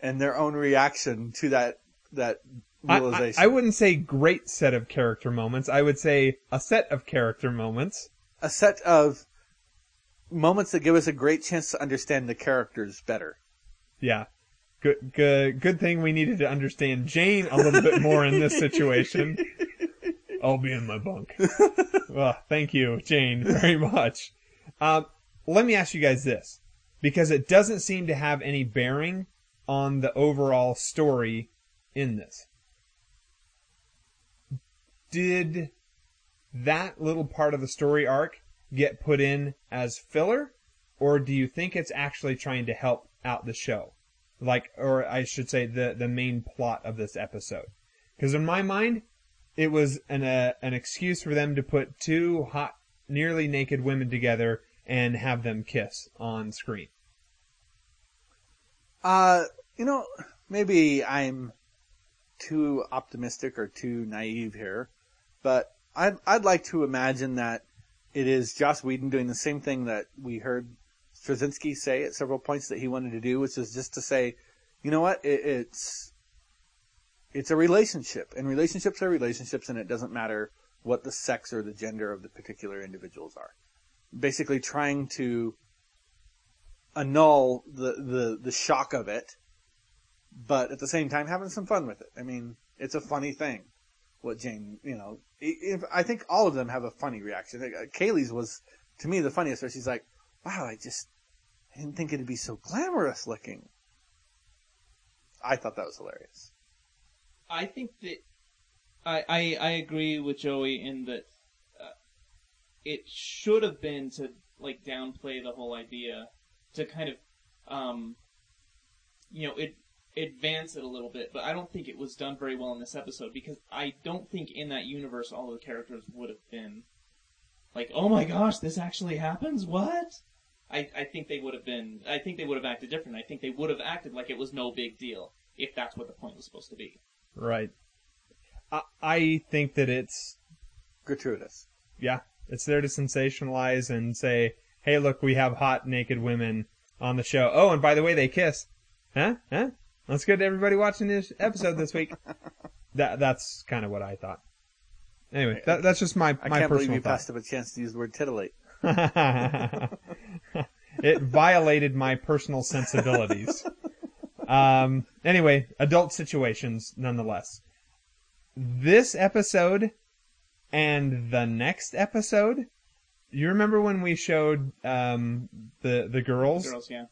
Speaker 3: and their own reaction to that that
Speaker 1: I, I,
Speaker 3: realization.
Speaker 1: I wouldn't say great set of character moments. I would say a set of character moments.
Speaker 3: a set of moments that give us a great chance to understand the characters better.
Speaker 1: Yeah. Good, good, good thing we needed to understand Jayne a little bit more in this situation. (laughs) I'll be in my bunk. (laughs) well, thank you, Jayne, very much. Um, let me ask you guys this, because it doesn't seem to have any bearing on the overall story in this. Did that little part of the story arc get put in as filler, or do you think it's actually trying to help out the show? Like, or I should say, the the main plot of this episode. Because in my mind, it was an uh, an excuse for them to put two hot, nearly naked women together and have them kiss on screen.
Speaker 3: Uh, you know, maybe I'm too optimistic or too naive here, but I'd, I'd like to imagine that it is Joss Whedon doing the same thing that we heard Straczynski say at several points that he wanted to do, which is just to say, you know what, it, it's, it's a relationship, and relationships are relationships, and it doesn't matter what the sex or the gender of the particular individuals are. Basically trying to annul the, the, the shock of it, but at the same time having some fun with it. I mean, it's a funny thing. What Jayne, you know, if, I think all of them have a funny reaction. Uh, Kaylee's was, to me, the funniest where she's like, wow, I just, I didn't think it'd be so glamorous looking. I thought that was hilarious.
Speaker 4: I think that I I, I agree with Joey in that it should have been to like downplay the whole idea to kind of um you know it advance it a little bit, but I don't think it was done very well in this episode because I don't think in that universe all the characters would have been like, oh my gosh, this actually happens. What? I, I think they would have been. I think they would have acted different. I think they would have acted like it was no big deal if that's what the point was supposed to be.
Speaker 1: Right. I, I think that it's
Speaker 3: Gratuitous.
Speaker 1: yeah, it's there to sensationalize and say, hey, look, we have hot naked women on the show. Oh, and by the way, they kiss. Huh? Huh? That's good. to Everybody watching this episode this week. (laughs) that that's kind of what I thought. Anyway, that, that's just my
Speaker 3: I
Speaker 1: my
Speaker 3: can't believe
Speaker 1: personal
Speaker 3: you
Speaker 1: thought.
Speaker 3: passed up a chance to use the word titillate. (laughs)
Speaker 1: it violated my personal sensibilities. Um, anyway, adult situations nonetheless. This episode and the next episode, you remember when we showed um, the the girls?
Speaker 4: Girls, yeah.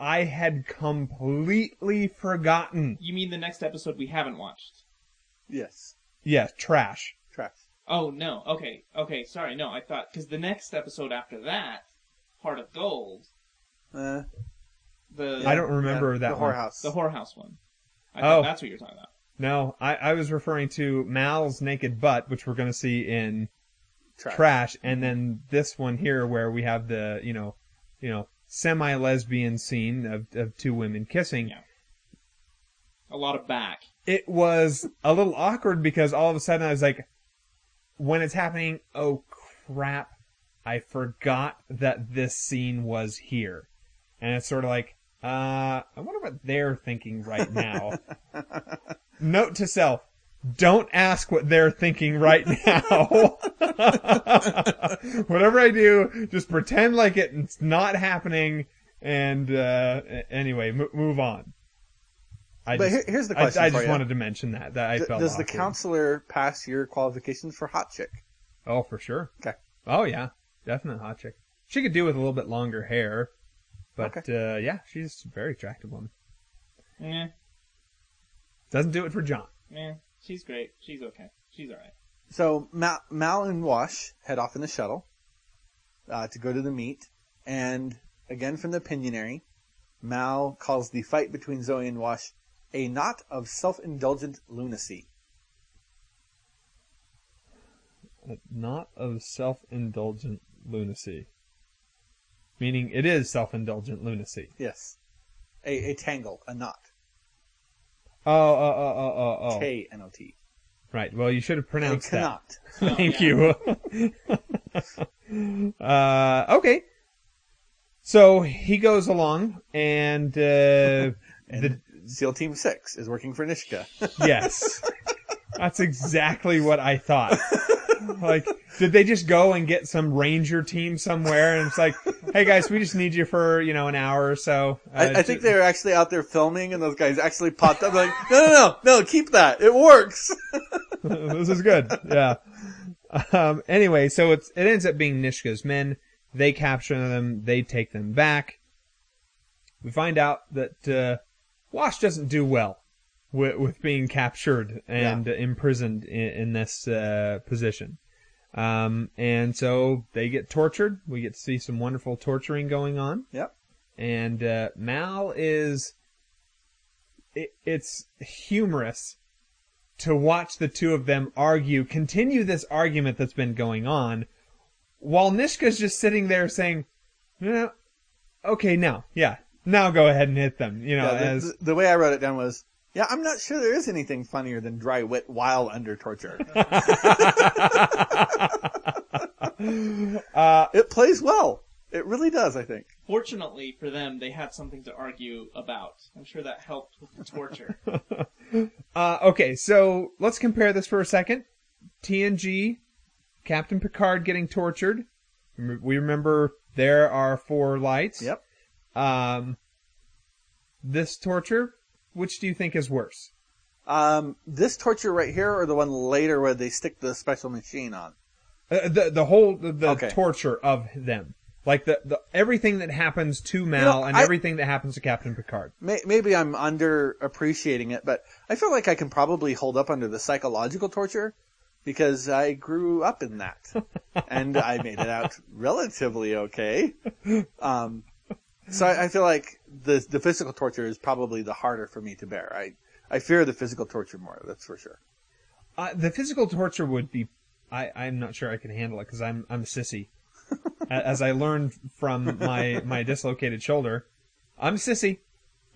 Speaker 1: I had completely forgotten.
Speaker 4: You mean the next episode we haven't watched?
Speaker 3: Yes.
Speaker 1: Yeah, trash.
Speaker 3: Trash.
Speaker 4: Oh no. Okay. Okay. Sorry. No, I thought because the next episode after that, Heart of Gold,
Speaker 3: Uh,
Speaker 4: The
Speaker 1: I don't remember
Speaker 3: Yeah,
Speaker 1: that
Speaker 3: the
Speaker 1: one.
Speaker 3: whorehouse.
Speaker 4: the whorehouse one. I
Speaker 1: Oh.
Speaker 4: thought that's what you're talking about.
Speaker 1: No, I, I was referring to Mal's naked butt, which we're going to see in
Speaker 3: Trash.
Speaker 1: Trash, and mm-hmm. then this one here where we have the you know, you know, semi-lesbian scene of of two women kissing.
Speaker 4: Yeah. A lot of back.
Speaker 1: It was a little awkward because all of a sudden I was like, when it's happening, oh crap, I forgot that this scene was here, and it's sort of like, uh, I wonder what they're thinking right now. (laughs) Note to self. Don't ask what they're thinking right now. (laughs) Whatever I do, just pretend like it's not happening. And uh, anyway, m- move on. I
Speaker 3: But
Speaker 1: just,
Speaker 3: here's the
Speaker 1: I-
Speaker 3: question
Speaker 1: I,
Speaker 3: for
Speaker 1: just
Speaker 3: you.
Speaker 1: wanted to mention that that I
Speaker 3: D-
Speaker 1: felt.
Speaker 3: does the counselor pass your qualifications for hot chick?
Speaker 1: Oh, for sure.
Speaker 3: Okay.
Speaker 1: Oh yeah, definite hot chick. She could do with a little bit longer hair, but uh, yeah, she's a very attractive woman.
Speaker 4: Eh,
Speaker 1: Doesn't do it for John.
Speaker 4: eh. She's great. She's okay. She's alright.
Speaker 3: So Mal, Mal and Wash head off in the shuttle uh, to go to the meet, and again from the Pinyinary, Mal calls the fight between Zoe and Wash a knot of self-indulgent lunacy.
Speaker 1: Not of self-indulgent lunacy. Meaning it is self-indulgent lunacy.
Speaker 3: Yes, a, a tangle, a knot.
Speaker 1: Oh, oh, oh, oh, oh, oh.
Speaker 3: K N O T.
Speaker 1: Right. Well, you should have pronounced that. (laughs) Thank you. (laughs) uh, okay. So he goes along, and, uh, (laughs) and the,
Speaker 3: SEAL Team Six is working for Niska.
Speaker 1: yes, that's exactly what I thought. Like, did they just go and get some ranger team somewhere? And it's like, hey guys, we just need you for you know an hour or so. Uh,
Speaker 3: I, I think they were actually out there filming, and those guys actually popped up like, no, no, no, no, keep that. It works. (laughs)
Speaker 1: this is good. Yeah. Um, anyway, so it's it ends up being Niska's men. They capture them. They take them back. We find out that uh, Wash doesn't do well with, with being captured and uh, imprisoned in, in this uh, position. Um, and so they get tortured. We get to see some wonderful torturing going on.
Speaker 3: Yep.
Speaker 1: And uh, Mal is. It, it's humorous to watch the two of them argue, continue this argument that's been going on, while Niska's just sitting there saying, "No, okay, now, yeah, now go ahead and hit them." You know,
Speaker 3: Yeah, the,
Speaker 1: as
Speaker 3: the, the way I wrote it down was, yeah, I'm not sure there is anything funnier than dry wit while under torture. (laughs)
Speaker 1: uh,
Speaker 3: it plays well. It really does, I think.
Speaker 4: Fortunately for them, they had something to argue about. I'm sure that helped with the torture. (laughs)
Speaker 1: uh, okay, so let's compare this for a second. TNG, Captain Picard getting tortured. We remember there are four lights.
Speaker 3: Yep.
Speaker 1: Um, this torture, which do you think is worse?
Speaker 3: Um, this torture right here, or the one later where they stick the special machine on.
Speaker 1: Uh, the the whole the, the
Speaker 3: Okay.
Speaker 1: torture of them, like the, the everything that happens to Mal
Speaker 3: know,
Speaker 1: and
Speaker 3: I-
Speaker 1: everything that happens to Captain Picard.
Speaker 3: May, maybe I'm under appreciating it, but I feel like I can probably hold up under the psychological torture because I grew up in that, (laughs) and I made it out relatively okay. Um, so I, I feel like the the physical torture is probably the harder for me to bear. I I fear the physical torture more. That's for sure.
Speaker 1: Uh, the physical torture would be. I, I'm not sure I can handle it because I'm I'm (laughs) a sissy. As I learned from my my dislocated shoulder, I'm a sissy.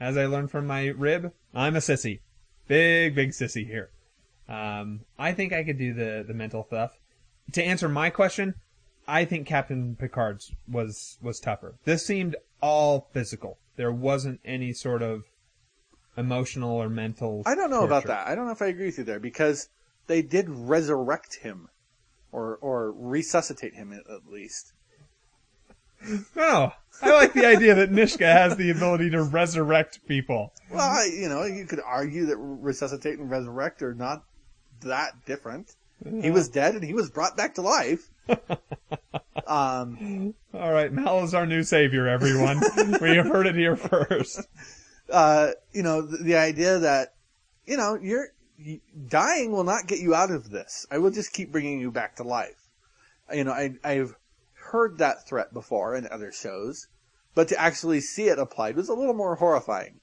Speaker 1: As I learned from my rib, I'm a sissy. Big big sissy here. Um, I think I could do the the mental stuff. To answer my question, I think Captain Picard's was was tougher. This seemed all physical. There wasn't any sort of emotional or mental.
Speaker 3: I don't know about that. I don't know if I agree with you there because they did resurrect him, or or resuscitate him at, at least.
Speaker 1: No, (laughs) oh, I like the idea that Niska has the ability to resurrect people.
Speaker 3: Well, I, you know, you could argue that resuscitate and resurrect are not that different. He was dead and he was brought back to life. (laughs) um,
Speaker 1: All right, Mal is our new savior, everyone. (laughs) we have heard it here first.
Speaker 3: uh, you know, the, the idea that, you know, you're you, dying will not get you out of this. I will just keep bringing you back to life. You know, I, I've heard that threat before in other shows. but to actually see it applied was a little more horrifying.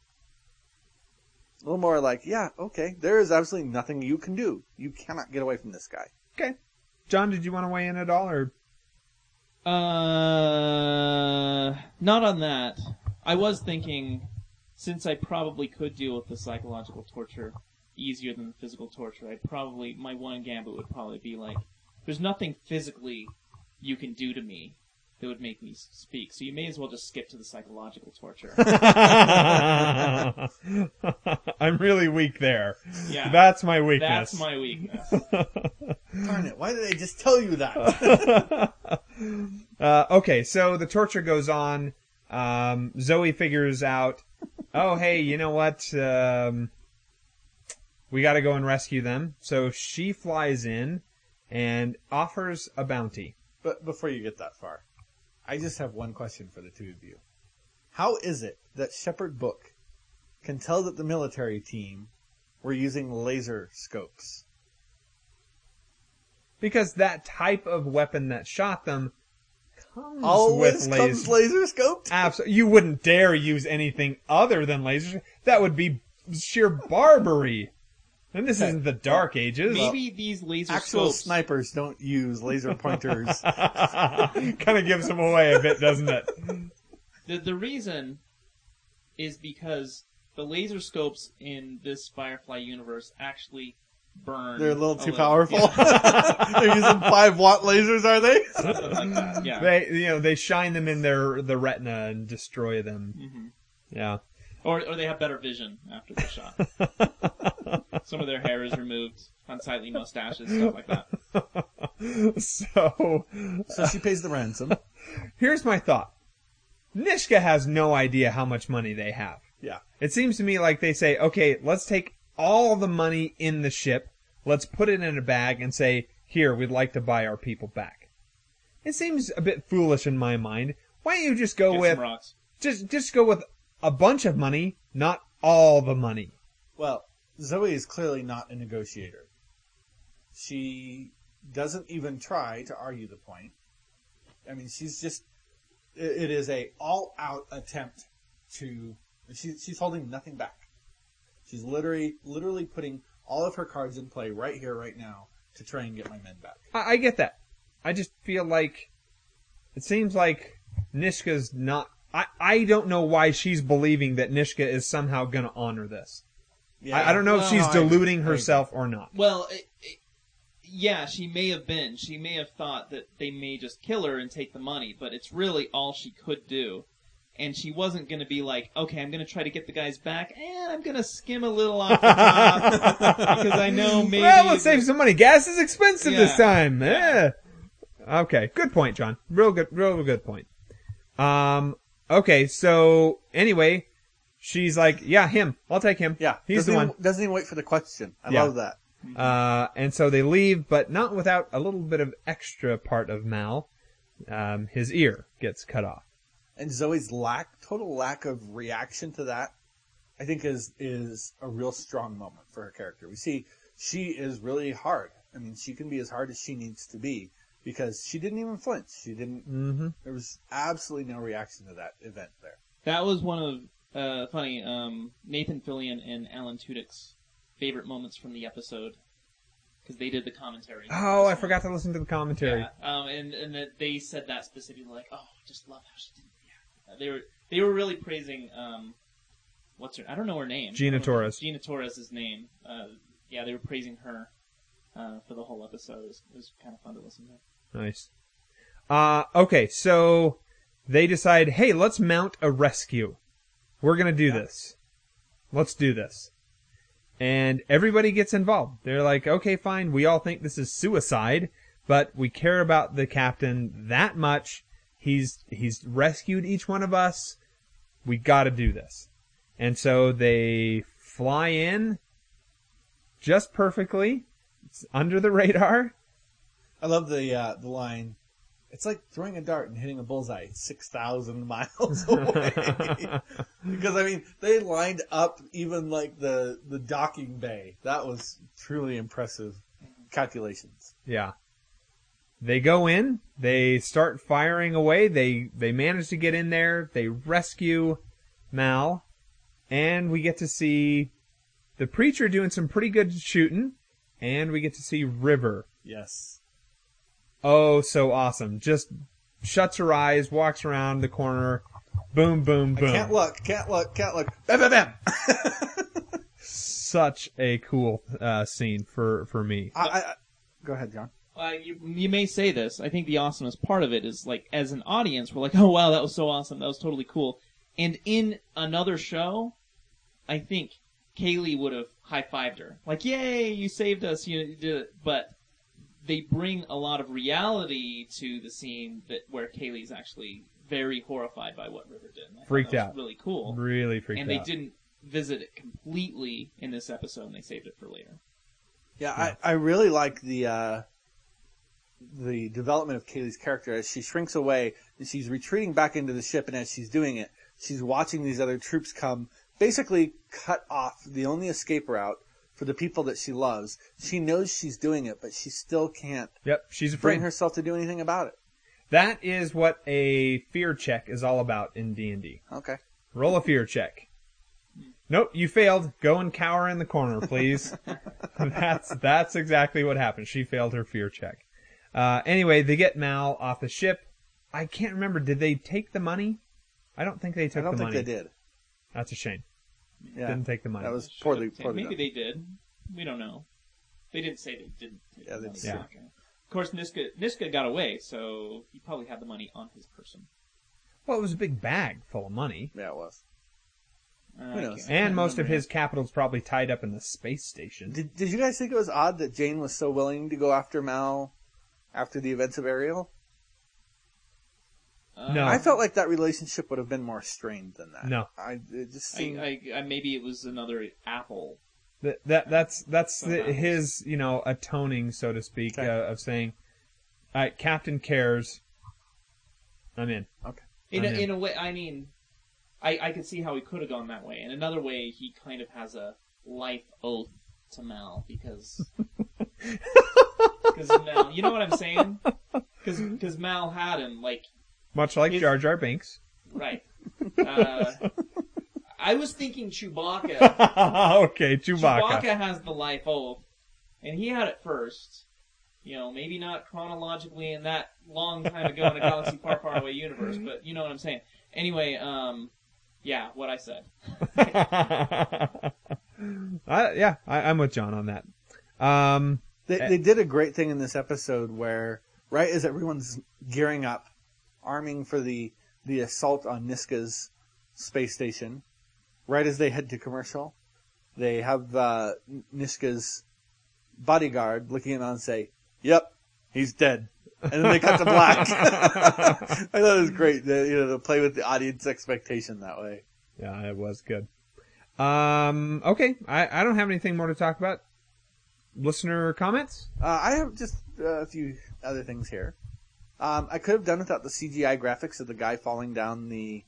Speaker 3: A little more like, yeah, okay, there is absolutely nothing you can do. You cannot get away from this guy.
Speaker 1: Okay. John, did you want to weigh in at all, or
Speaker 4: Uh, not on that. I was thinking, since I probably could deal with the psychological torture easier than the physical torture, I'd probably my one gambit would probably be like, there's nothing physically you can do to me that would make me speak. So you may as well just skip to the psychological torture. (laughs)
Speaker 1: I'm really weak there.
Speaker 4: Yeah.
Speaker 1: That's my weakness.
Speaker 4: That's my weakness. (laughs)
Speaker 3: Darn it, why did I just tell you that? (laughs)
Speaker 1: Uh, okay, so the torture goes on. Um, Zoe figures out, oh, hey, you know what? Um, we got to go and rescue them. So she flies in and offers a bounty.
Speaker 3: but before you get that far, I just have one question for the two of you. How is it that Shepherd Book can tell that the military team were using laser scopes?
Speaker 1: Because that type of weapon that shot them comes
Speaker 3: Always
Speaker 1: with
Speaker 3: comes
Speaker 1: laser.
Speaker 3: laser scoped?
Speaker 1: Absolutely. You wouldn't dare use anything other than lasers. That would be sheer barbarity. And this isn't the Dark Ages.
Speaker 4: Maybe these laser
Speaker 3: Actual
Speaker 4: scopes.
Speaker 3: snipers don't use laser pointers. (laughs) (laughs)
Speaker 1: kind of gives them away a bit, doesn't it?
Speaker 4: The the reason is because the laser scopes in this Firefly universe actually burn.
Speaker 3: They're a little too
Speaker 4: little-
Speaker 3: powerful.
Speaker 4: Yeah, (laughs)
Speaker 3: They're using five watt lasers, are they?
Speaker 4: something like that. Yeah.
Speaker 1: They, you know, they shine them in their the retina and destroy them.
Speaker 4: Mhm.
Speaker 1: Yeah.
Speaker 4: Or or they have better vision after the shot. Some of their hair is removed, unsightly mustaches, stuff like that. (laughs)
Speaker 1: So
Speaker 3: So she pays the ransom. (laughs)
Speaker 1: here's my thought. Niska has no idea how much money they have.
Speaker 3: Yeah.
Speaker 1: It seems to me like they say, okay, let's take all the money in the ship, let's put it in a bag and say, here, we'd like to buy our people back. It seems a bit foolish in my mind. Why don't you just go
Speaker 4: Get
Speaker 1: with
Speaker 4: some rocks.
Speaker 1: just just go with a bunch of money, not all the money.
Speaker 3: Well, Zoe is clearly not a negotiator. She doesn't even try to argue the point. I mean, she's just, it, is a all out attempt to, she, she's holding nothing back. She's literally, literally putting all of her cards in play right here, right now to try and get my men back.
Speaker 1: I, I get that. I just feel like it seems like Niska's not. I, I don't know why she's believing that Niska is somehow going to honor this. I, I don't know if she's deluding herself or not.
Speaker 4: Well, it, it, yeah, she may have been. She may have thought that they may just kill her and take the money, but it's really all she could do. And she wasn't going to be like, okay, I'm going to try to get the guys back, and I'm going to skim a little off the top (laughs) because I know maybe.
Speaker 1: well, let's save some money. Gas is expensive this
Speaker 4: Yeah.
Speaker 1: time. Eh. Okay, good point, John. Real good, real good point. Um, okay, so anyway, she's like, yeah, him. I'll take him.
Speaker 3: Yeah.
Speaker 1: he's
Speaker 3: doesn't
Speaker 1: the
Speaker 3: even,
Speaker 1: one.
Speaker 3: Doesn't even wait for the question. I
Speaker 1: Yeah.
Speaker 3: love that.
Speaker 1: Uh, and so they leave, but not without a little bit of extra part of Mal. Um, his ear gets cut off.
Speaker 3: And Zoe's lack, total lack of reaction to that, I think is, is a real strong moment for her character. We see she is really hard. I mean, she can be as hard as she needs to be because she didn't even flinch. She didn't,
Speaker 1: Mm-hmm.
Speaker 3: there was absolutely no reaction to that event there.
Speaker 4: That was one of uh, funny um, Nathan Fillion and Alan Tudyk's favorite moments from the episode because they did the commentary.
Speaker 1: Oh, I forgot to listen to the commentary.
Speaker 4: Yeah, um, and and that they said that specifically, like, oh, I just love how she didn't react. Uh, They were they were really praising um, what's her? I don't know her name.
Speaker 1: Gina
Speaker 4: don't know-
Speaker 1: Torres.
Speaker 4: Gina Torres' name. Uh, yeah, they were praising her uh, for the whole episode. It was, it was kind of fun to listen to.
Speaker 1: Nice. Uh, okay, so they decide, hey, let's mount a rescue. We're gonna do this. Let's do this. And everybody gets involved. They're like, okay, fine, we all think this is suicide, but we care about the captain that much. He's, he's rescued each one of us. We gotta do this. And so they fly in just perfectly. It's under the radar.
Speaker 3: I love the, uh, the line, it's like throwing a dart and hitting a bullseye 6,000 (laughs) miles away. (laughs) because I mean, they lined up even like the, the docking bay. That was truly impressive calculations.
Speaker 1: Yeah. they go in, they start firing away. They they manage to get in there. They rescue Mal, and we get to see the preacher doing some pretty good shooting, and we get to see River.
Speaker 3: Yes.
Speaker 1: Oh, so awesome! Just shuts her eyes, walks around the corner, boom, boom, boom.
Speaker 3: Can't look, can't look, can't look. Bam, bam, bam. (laughs)
Speaker 1: Such a cool uh, scene for for me.
Speaker 3: I, I, go ahead, John.
Speaker 4: Uh, you, you may say this. I think the awesomest part of it is like, as an audience, we're like, oh wow, that was so awesome. That was totally cool. And in another show, I think Kaylee would have high fived her. Like, yay, you saved us. You, you did it. But they bring a lot of reality to the scene that where Kaylee's actually very horrified by what River did. And I
Speaker 1: Freaked
Speaker 4: that was
Speaker 1: out.
Speaker 4: Really cool.
Speaker 1: Really freaked out.
Speaker 4: and they
Speaker 1: out.
Speaker 4: didn't visit it completely in this episode, and they saved it for later.
Speaker 3: Yeah, I, I really like the uh, the development of Kaylee's character as she shrinks away and she's retreating back into the ship, and as she's doing it, she's watching these other troops come, basically cut off the only escape route for the people that she loves. She knows she's doing it, but she still can't
Speaker 1: Yep, she's afraid.
Speaker 3: bring herself to do anything about it.
Speaker 1: That is what a fear check is all about in D and D.
Speaker 3: Okay.
Speaker 1: Roll a fear check. Nope, you failed. Go and cower in the corner, please. (laughs) that's that's exactly what happened. She failed her fear check. Uh, anyway, they get Mal off the ship. I can't remember. Did they take the money? I don't think they took
Speaker 3: I don't
Speaker 1: the
Speaker 3: think
Speaker 1: money.
Speaker 3: they did.
Speaker 1: That's a shame.
Speaker 3: Yeah.
Speaker 1: Didn't take the money.
Speaker 3: That was poorly,
Speaker 4: Should've
Speaker 3: poorly
Speaker 4: Maybe
Speaker 3: done.
Speaker 4: they did. We don't know. They didn't say they didn't. take
Speaker 3: Yeah,
Speaker 4: the
Speaker 3: they
Speaker 4: money.
Speaker 3: just-
Speaker 1: Yeah.
Speaker 4: Okay. Of course, Niska Niska got away, so he probably had the money on his person.
Speaker 1: well, it was a big bag full of money,
Speaker 3: Yeah, it was.
Speaker 4: Uh,
Speaker 3: Who
Speaker 4: I
Speaker 3: knows?
Speaker 4: can't-
Speaker 1: and most of
Speaker 4: remember
Speaker 1: his capital's probably tied up in the space station.
Speaker 3: Did, did you guys think it was odd that Jayne was so willing to go after Mal after the events of Ariel?
Speaker 1: No.
Speaker 3: I felt like that relationship would have been more strained than that.
Speaker 1: No.
Speaker 3: I it just seemed.
Speaker 4: I, I, I, maybe it was another apple.
Speaker 1: That, that that's that's the, his you know atoning so to speak
Speaker 3: Okay.
Speaker 1: uh, of saying, "All right, Captain cares. I'm in."
Speaker 4: In a,
Speaker 1: I'm in.
Speaker 4: in a way, I mean, I, I could see how he could have gone that way. In another way, he kind of has a life oath to Mal because (laughs) (laughs) because Mal, you know what I'm saying? Because Mal had him like
Speaker 1: Much like
Speaker 4: His-
Speaker 1: Jar Jar Binks.
Speaker 4: right. Uh, I was thinking Chewbacca. (laughs)
Speaker 1: okay, Chewbacca.
Speaker 4: Chewbacca has the life oath, and he had it first. You know, maybe not chronologically in that long time ago in a galaxy far, far away universe, but you know what I'm saying. Anyway, um, yeah, what I said. (laughs)
Speaker 1: I, yeah, I, I'm with John on that. Um,
Speaker 3: They, they did a great thing in this episode where, right as everyone's gearing up, arming for the, the assault on Niska's space station, right as they head to commercial, they have uh, Niska's bodyguard looking at him and say, "Yep, he's dead," and then they cut to black. (laughs) (laughs) I thought it was great, to, you know, to play with the audience expectation that way.
Speaker 1: yeah, it was good. Um, okay, I, I don't have anything more to talk about. Listener comments?
Speaker 3: Uh, I have just uh, a few other things here. Um, I could have done without the CGI graphics of the guy falling down the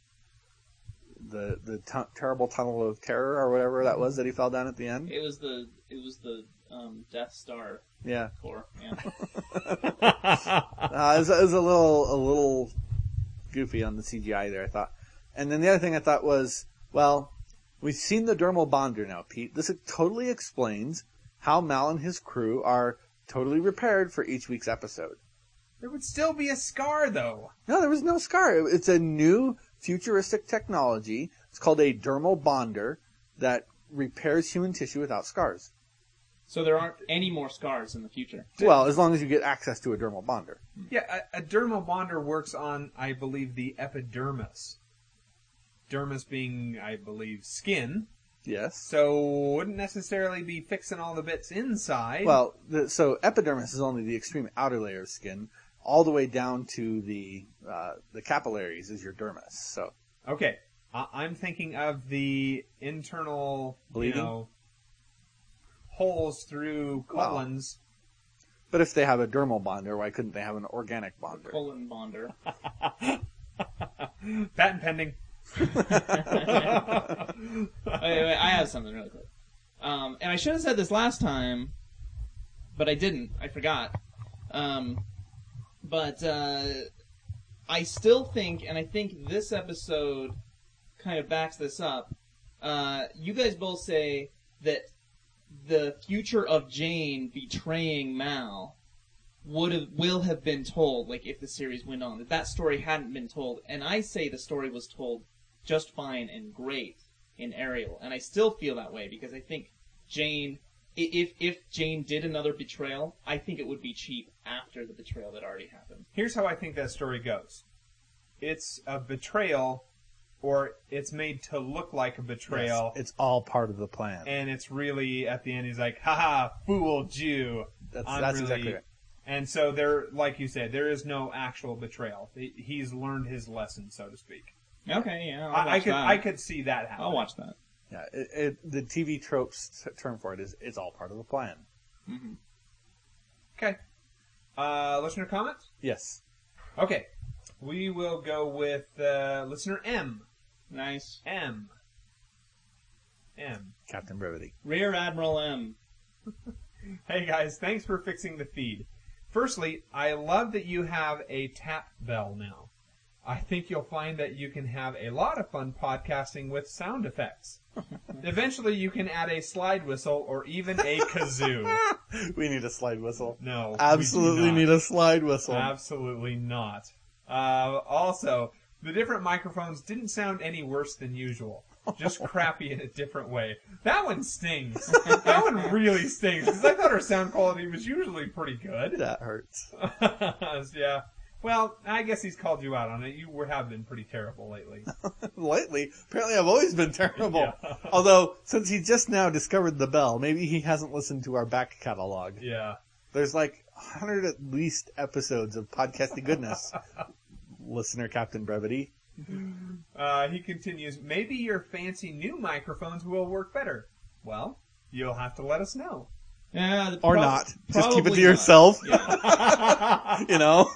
Speaker 3: the the tu- terrible tunnel of terror or whatever that was that he fell down at the end.
Speaker 4: It was the it was the um, Death Star
Speaker 3: Yeah,
Speaker 4: core. Yeah. (laughs) (laughs)
Speaker 3: uh, it, was, it was a little a little goofy on the CGI there. I thought, and then the other thing I thought was, well, we've seen the dermal bonder now, Pete. This totally explains how Mal and his crew are totally repaired for each week's episode.
Speaker 1: There would still be a scar, though.
Speaker 3: No, there was no scar. It's a new futuristic technology. It's called a dermal bonder that repairs human tissue without scars.
Speaker 4: so there aren't any more scars in the future.
Speaker 3: Well, as long as you get access to a dermal bonder.
Speaker 1: Yeah, a, a dermal bonder works on, I believe, the epidermis. Dermis being, I believe, skin.
Speaker 3: Yes.
Speaker 1: So wouldn't necessarily be fixing all the bits inside.
Speaker 3: Well, the, so epidermis is only the extreme outer layer of skin, all the way down to the uh, the capillaries is your dermis. So
Speaker 1: okay, I, I'm thinking of the internal,
Speaker 3: Bleeding?
Speaker 1: you know, holes through
Speaker 3: Well.
Speaker 1: colons.
Speaker 3: But if they have a dermal bonder, why couldn't they have an organic bonder?
Speaker 4: Colon bonder. (laughs)
Speaker 1: Patent pending. (laughs)
Speaker 4: wait, wait, I have something really quick. Um, and I should have said this last time, but I didn't. I forgot. Um, but uh, I still think, and I think this episode kind of backs this up. Uh, you guys both say that the future of Jayne betraying Mal would have will have been told, like if the series went on, that that story hadn't been told, and I say the story was told just fine and great in Ariel, and I still feel that way because I think Jayne, if if Jayne did another betrayal, I think it would be cheap after the betrayal that already happened.
Speaker 1: Here's how I think that story goes. It's a betrayal, or it's made to look like a betrayal,
Speaker 7: Yes, it's all part of the plan.
Speaker 1: and it's really at the end he's like, "Haha, fooled you."
Speaker 7: That's, that's
Speaker 1: really-
Speaker 7: exactly right.
Speaker 1: And so there, like you said, there is no actual betrayal. He's learned his lesson, so to speak.
Speaker 4: Okay, yeah, I'll
Speaker 1: I, I could,
Speaker 4: that.
Speaker 1: I could see that happen.
Speaker 4: I'll watch that.
Speaker 7: Yeah, it, it, the TV tropes t- term for it is it's all part of the plan.
Speaker 1: Okay. Uh, listener comments.
Speaker 7: Yes.
Speaker 1: Okay, we will go with uh, listener M.
Speaker 4: Nice.
Speaker 1: M. M.
Speaker 7: Captain Brevity.
Speaker 4: Rear Admiral M. (laughs)
Speaker 1: Hey guys, thanks for fixing the feed. Firstly, I love that you have a tap bell now. I think you'll find that you can have a lot of fun podcasting with sound effects. (laughs) Eventually, you can add a slide whistle or even a (laughs) kazoo.
Speaker 7: We need a slide whistle.
Speaker 1: No,
Speaker 7: Absolutely need a slide whistle.
Speaker 1: Absolutely not. Uh, also, the different microphones didn't sound any worse than usual. Just (laughs) crappy in a different way. That one stings. that one really stings because I thought our sound quality was usually pretty good.
Speaker 7: that hurts.
Speaker 1: yeah. Well, I guess he's called you out on it. You were have been pretty terrible lately. (laughs)
Speaker 7: Lately, apparently I've always been terrible.
Speaker 1: Yeah. (laughs)
Speaker 7: Although, since he just now discovered the bell, maybe he hasn't listened to our back catalog.
Speaker 1: Yeah.
Speaker 7: There's like 100 at least episodes of podcasting goodness. (laughs) Listener Captain Brevity.
Speaker 1: Uh, he continues, maybe your fancy new microphones will work better. Well, you'll have to let us know.
Speaker 4: Yeah,
Speaker 7: Or
Speaker 4: prob-
Speaker 7: not. Just keep it to
Speaker 4: not.
Speaker 7: yourself.
Speaker 4: Yeah. (laughs)
Speaker 7: you know?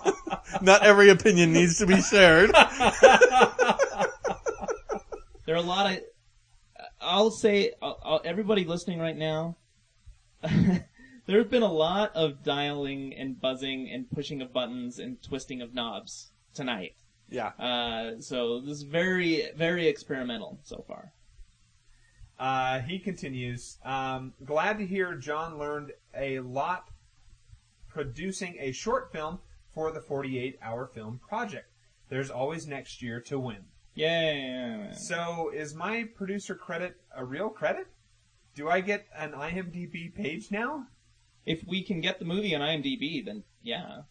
Speaker 7: Not every opinion needs to be shared. (laughs)
Speaker 4: There are a lot of. I'll say, I'll, I'll- everybody listening right now, (laughs) there have been a lot of dialing and buzzing and pushing of buttons and twisting of knobs tonight.
Speaker 7: Yeah.
Speaker 4: Uh, so this is very, very experimental so far.
Speaker 1: Uh, he continues, um, glad to hear John learned a lot producing a short film for the 48 hour film project. There's always next year to win.
Speaker 4: Yay!
Speaker 1: So, is my producer credit a real credit? Do I get an IMDb page now?
Speaker 4: If we can get the movie on IMDb, then yeah,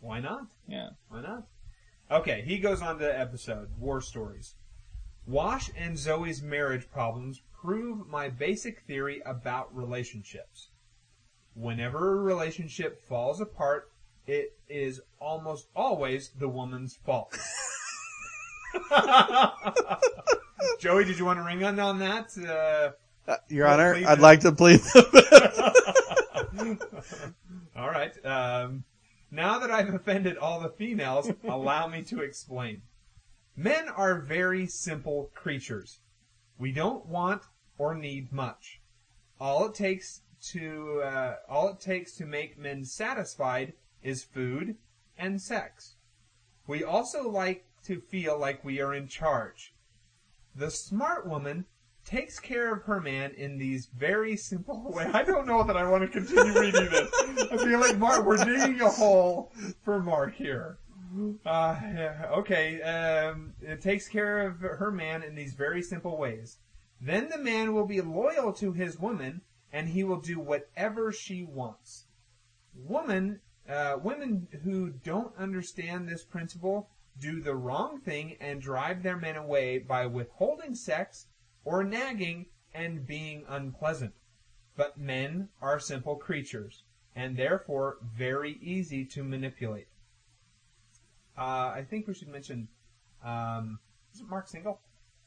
Speaker 1: Why not?
Speaker 4: yeah.
Speaker 1: Why not? Okay, he goes on to the episode War Stories. Wash and Zoe's marriage problems prove my basic theory about relationships. Whenever a relationship falls apart, it is almost always the woman's fault. (laughs) Joey, did you want to ring on on that? Uh,
Speaker 7: Uh, Your Honor, I'd like to plead (laughs)
Speaker 1: all right. Um, now that I've offended all the females, allow me to explain. Men are very simple creatures. We don't want or need much. All it takes to uh, all it takes to make men satisfied is food and sex. We also like to feel like we are in charge. The smart woman takes care of her man in these very simple (laughs) ways. I don't know that I want to continue reading this. I feel like Mark, we're digging a hole for Mark here. Uh, yeah, okay, um, it takes care of her man in these very simple ways. Then the man will be loyal to his woman, and he will do whatever she wants. Woman, uh, women who don't understand this principle do the wrong thing and drive their men away by withholding sex or nagging and being unpleasant. But men are simple creatures, and therefore very easy to manipulate. Uh, I think we should mention, um, is it Mark Single?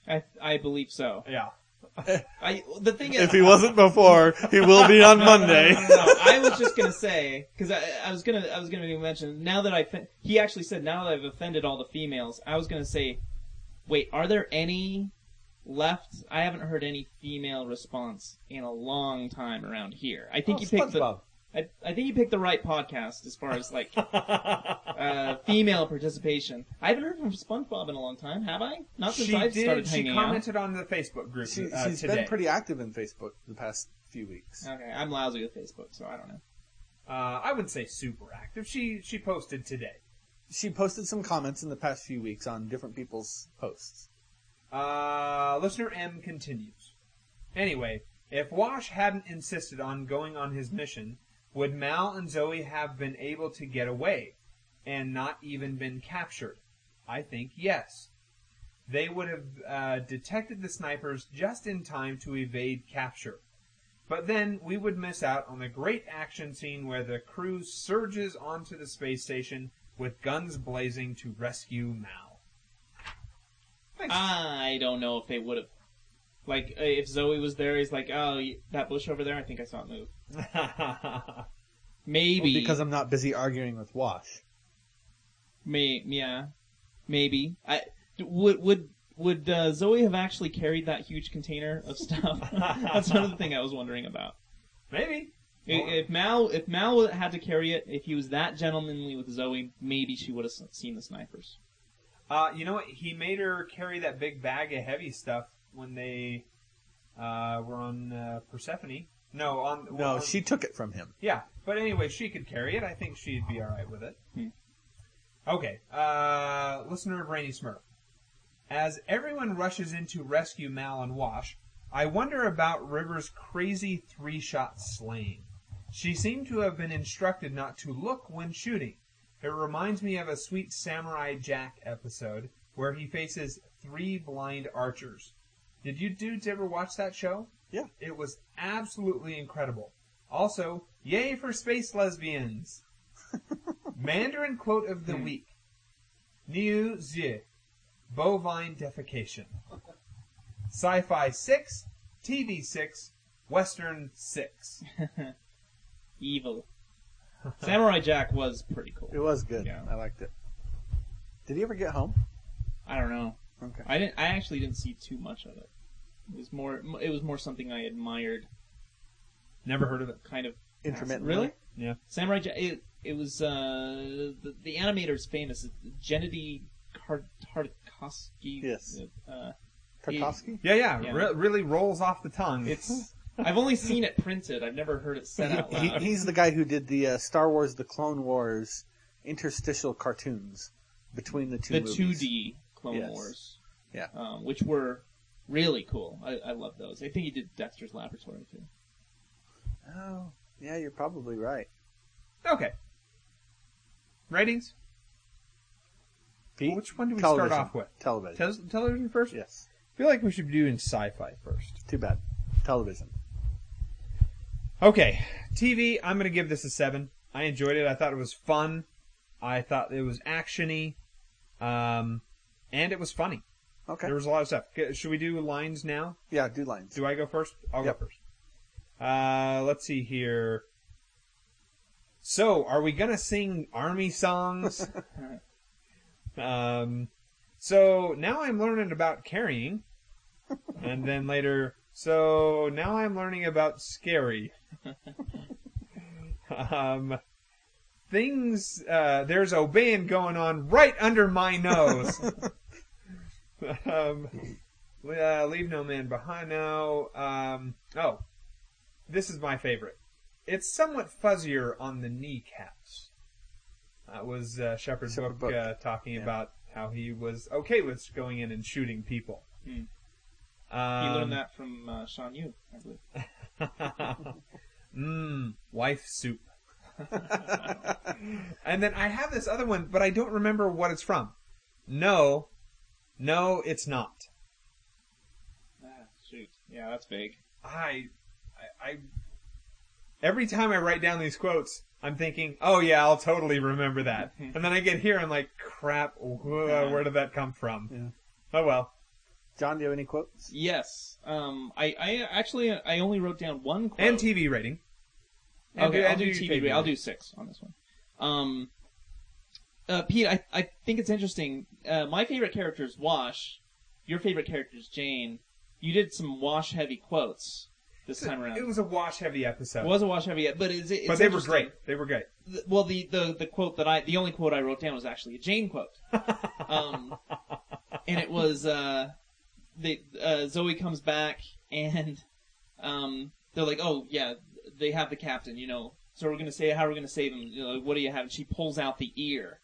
Speaker 4: I I believe so.
Speaker 1: Yeah. (laughs)
Speaker 4: I the thing is,
Speaker 7: if he wasn't before, he will be on Monday. (laughs)
Speaker 4: No, no, no, no. (laughs) I was just gonna say because I, I was gonna I was gonna mention now that I he actually said now that I've offended all the females. I was gonna say, wait, are there any left? I haven't heard any female response in a long time around here. I think
Speaker 7: Oh,
Speaker 4: you picked the.
Speaker 7: SpongeBob.
Speaker 4: I, I think you picked the right podcast as far as like (laughs) uh, female participation. I haven't heard from SpongeBob in a long time, have I? Not since
Speaker 1: she
Speaker 4: I've
Speaker 1: did.
Speaker 4: started
Speaker 1: She
Speaker 4: hanging
Speaker 1: commented on the Facebook group
Speaker 7: She,
Speaker 1: uh,
Speaker 7: she's
Speaker 1: today.
Speaker 7: been pretty active in Facebook the past few weeks.
Speaker 4: Okay, I'm lousy with Facebook, so I don't know.
Speaker 1: uh, I wouldn't say super active. She she posted today.
Speaker 7: She posted some comments in the past few weeks on different people's posts.
Speaker 1: Uh, listener M continues. Anyway, if Wash hadn't insisted on going on his mission, would Mal and Zoe have been able to get away and not even been captured? I think yes. They would have uh, detected the snipers just in time to evade capture. But then we would miss out on the great action scene where the crew surges onto the space station with guns blazing to rescue Mal. Thanks.
Speaker 4: I don't know if they would have. Like, if Zoe was there, he's like, oh, that bush over there, I think I saw it move. (laughs) Maybe.
Speaker 7: Well, because I'm not busy arguing with Wash.
Speaker 4: May, yeah. Maybe. I would, would, would uh, Zoe have actually carried that huge container of stuff? (laughs) (laughs) That's another thing I was wondering about.
Speaker 1: Maybe.
Speaker 4: I- If Mal, if Mal had to carry it, if he was that gentlemanly with Zoe, maybe she would have seen the snipers.
Speaker 1: Uh, you know what? He made her carry that big bag of heavy stuff when they uh, were on uh, Persephone. No, on
Speaker 7: No,
Speaker 1: on-
Speaker 7: she took it from him.
Speaker 1: Yeah, but anyway, she could carry it. I think she'd be all right with it.
Speaker 4: Hmm.
Speaker 1: Okay, uh, listener Brainy Smurf. As everyone rushes in to rescue Mal and Wash, I wonder about River's crazy three-shot slaying. She seemed to have been instructed not to look when shooting. It reminds me of a Sweet Samurai Jack episode where he faces three blind archers. Did you dudes ever watch that show?
Speaker 7: Yeah.
Speaker 1: It was absolutely incredible. Also, yay for space lesbians! (laughs) Mandarin quote of the hmm. week. Niu Zi. Bovine defecation. Sci-fi 6, TV 6, Western 6. (laughs)
Speaker 4: Evil. (laughs) Samurai Jack was pretty cool.
Speaker 7: It was good.
Speaker 4: Yeah.
Speaker 7: I liked it. Did he ever get home?
Speaker 4: I don't know.
Speaker 7: Okay.
Speaker 4: I didn't. I actually didn't see too much of it. It was more. It was more something I admired.
Speaker 1: Never heard of it.
Speaker 4: Kind of.
Speaker 7: Intermittently.
Speaker 4: Really?
Speaker 1: Yeah.
Speaker 4: Samurai Jack. It, it was. Uh, the, the animator is famous. Gennady Kar- Tarkovsky.
Speaker 7: Yes.
Speaker 4: Uh,
Speaker 7: Tarkovsky?
Speaker 1: Yeah, yeah,
Speaker 4: Yeah.
Speaker 1: Re- really rolls off the tongue.
Speaker 4: it's. (laughs) I've only seen it printed. I've never heard it said out
Speaker 7: He,
Speaker 4: loud.
Speaker 7: he's the guy who did the uh, Star Wars: The Clone Wars interstitial cartoons between the two
Speaker 4: the
Speaker 7: movies.
Speaker 4: 2D Clone
Speaker 7: Yes.
Speaker 4: Wars.
Speaker 7: Yeah.
Speaker 4: Um, which were really cool. I, I love those. I think he did Dexter's Laboratory too.
Speaker 7: Oh, yeah, you're probably right.
Speaker 1: okay. Ratings?
Speaker 7: Pete?
Speaker 1: Which one do we
Speaker 7: Television.
Speaker 1: start off with?
Speaker 7: Television.
Speaker 1: Tel- television first?
Speaker 7: yes.
Speaker 1: I feel like we should be doing sci-fi first.
Speaker 7: Too bad. Television.
Speaker 1: Okay, TV. I'm gonna give this a seven. I enjoyed it. I thought it was fun. I thought it was actiony, um, and it was funny.
Speaker 7: Okay.
Speaker 1: There was a lot of stuff. Okay, Should we do lines now?
Speaker 7: Yeah, do lines.
Speaker 1: Do I go first? I'll
Speaker 7: Yep.
Speaker 1: go first. Uh, let's see here. So, are we gonna sing army songs? (laughs) um, so now I'm learning about carrying, (laughs) and then later. So now I'm learning about scary. (laughs) um, things. Uh, there's obeying going on right under my nose. (laughs) um, uh, leave no man behind now. Um, oh, this is my favorite. It's somewhat fuzzier on the kneecaps. That was uh, Shepherd
Speaker 7: Shepherd
Speaker 1: Book,
Speaker 7: Book.
Speaker 1: uh, talking
Speaker 7: Yeah.
Speaker 1: about how he was okay with going in and shooting people.
Speaker 4: Hmm.
Speaker 1: Um,
Speaker 4: He learned that from uh, Shan Yu, I believe.
Speaker 1: Mmm, (laughs) wife soup. (laughs) and then I have this other one, but I don't remember what it's from. No, no, it's not.
Speaker 4: Ah, shoot. Yeah, that's big.
Speaker 1: I, I, I, every time I write down these quotes, I'm thinking, oh yeah, I'll totally remember that. (laughs) and then I get here, I'm like, crap, wh- where did that come from?
Speaker 7: Yeah.
Speaker 1: Oh well.
Speaker 7: John, do you have any quotes?
Speaker 4: Yes. Um, I, I actually I only wrote down one quote.
Speaker 1: And TV rating. And
Speaker 4: Okay,
Speaker 1: do-
Speaker 4: I'll
Speaker 1: and
Speaker 4: do TV.
Speaker 1: favorite
Speaker 4: I'll do six on this one. Um, uh, Pete, I, I think it's interesting. Uh, my favorite character is Wash. Your favorite character is Jayne. You did some Wash heavy quotes. this time around.
Speaker 1: It was a wash heavy episode.
Speaker 4: It was a wash heavy but it's, it's
Speaker 1: but they were great. They were great.
Speaker 4: Well, the, the the quote that I the only quote I wrote down was actually a Jayne quote, (laughs) um, and it was uh, the uh, Zoe comes back and um, they're like, oh yeah, they have the captain, you know. So we're gonna say how are we gonna save him? You know, what do you have? And she pulls out the ear,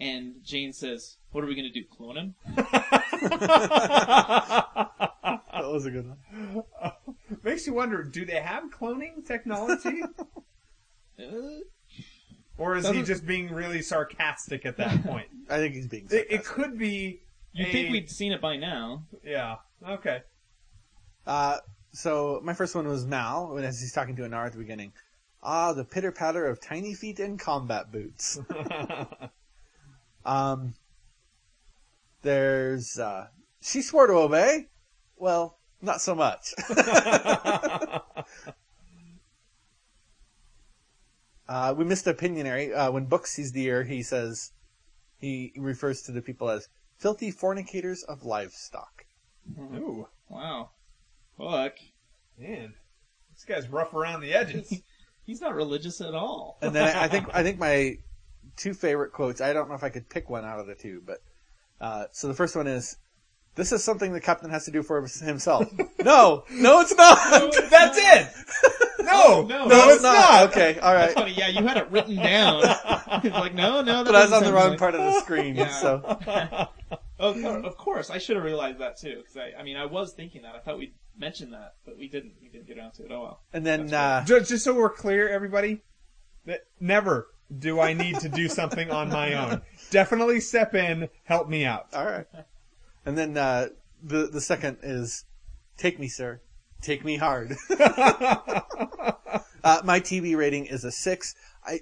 Speaker 4: and Jayne says, "What are we gonna do? Clone him?" (laughs)
Speaker 3: That was a good one. (laughs)
Speaker 1: Makes you wonder: Do they have cloning technology, (laughs)
Speaker 4: Uh,
Speaker 1: or is he
Speaker 4: Doesn't-
Speaker 1: just being really sarcastic at that point?
Speaker 3: I think he's being.
Speaker 1: it, it
Speaker 3: sarcastic.
Speaker 1: could be.
Speaker 4: You'd
Speaker 1: a-
Speaker 4: think we'd seen it by now.
Speaker 1: Yeah. Okay.
Speaker 3: Uh, so my first one was Mal when as he's talking to Inara at the beginning. Ah, the pitter patter of tiny feet in combat boots. Um, there's uh, she swore to obey. Well, not so much. (laughs) uh, we missed the Pinyinary. Uh, when Book sees the ear, he says he refers to the people as filthy fornicators of livestock.
Speaker 1: Ooh,
Speaker 4: Wow, fuck.
Speaker 1: man, this guy's rough around the edges. (laughs)
Speaker 4: He's not religious at all.
Speaker 3: And then I, I think I think my two favorite quotes. I don't know if I could pick one out of the two, but uh, so the first one is, "This is something the captain has to do for himself." (laughs) no, no, it's not. (laughs)
Speaker 1: That's it. (laughs) No,
Speaker 4: No,
Speaker 1: no,
Speaker 3: no,
Speaker 1: it's not.
Speaker 3: Okay, all right.
Speaker 4: That's funny. Yeah, you had it written down. It's like, no, no. That
Speaker 3: But I was on the wrong
Speaker 4: like-
Speaker 3: part of the screen,
Speaker 4: Yeah.
Speaker 3: so
Speaker 4: Of, of course, I should have realized that too. Because I, I mean, I was thinking that. I thought we'd mention that, but we didn't. We didn't get around to it. Oh well.
Speaker 3: and then uh,
Speaker 1: Just, just so we're clear, everybody, that never do I need to do something on my own. Definitely step in, help me out.
Speaker 3: all right. And then uh, the the second is, "Take me, sir, take me hard." (laughs) uh, my TV rating is a six. I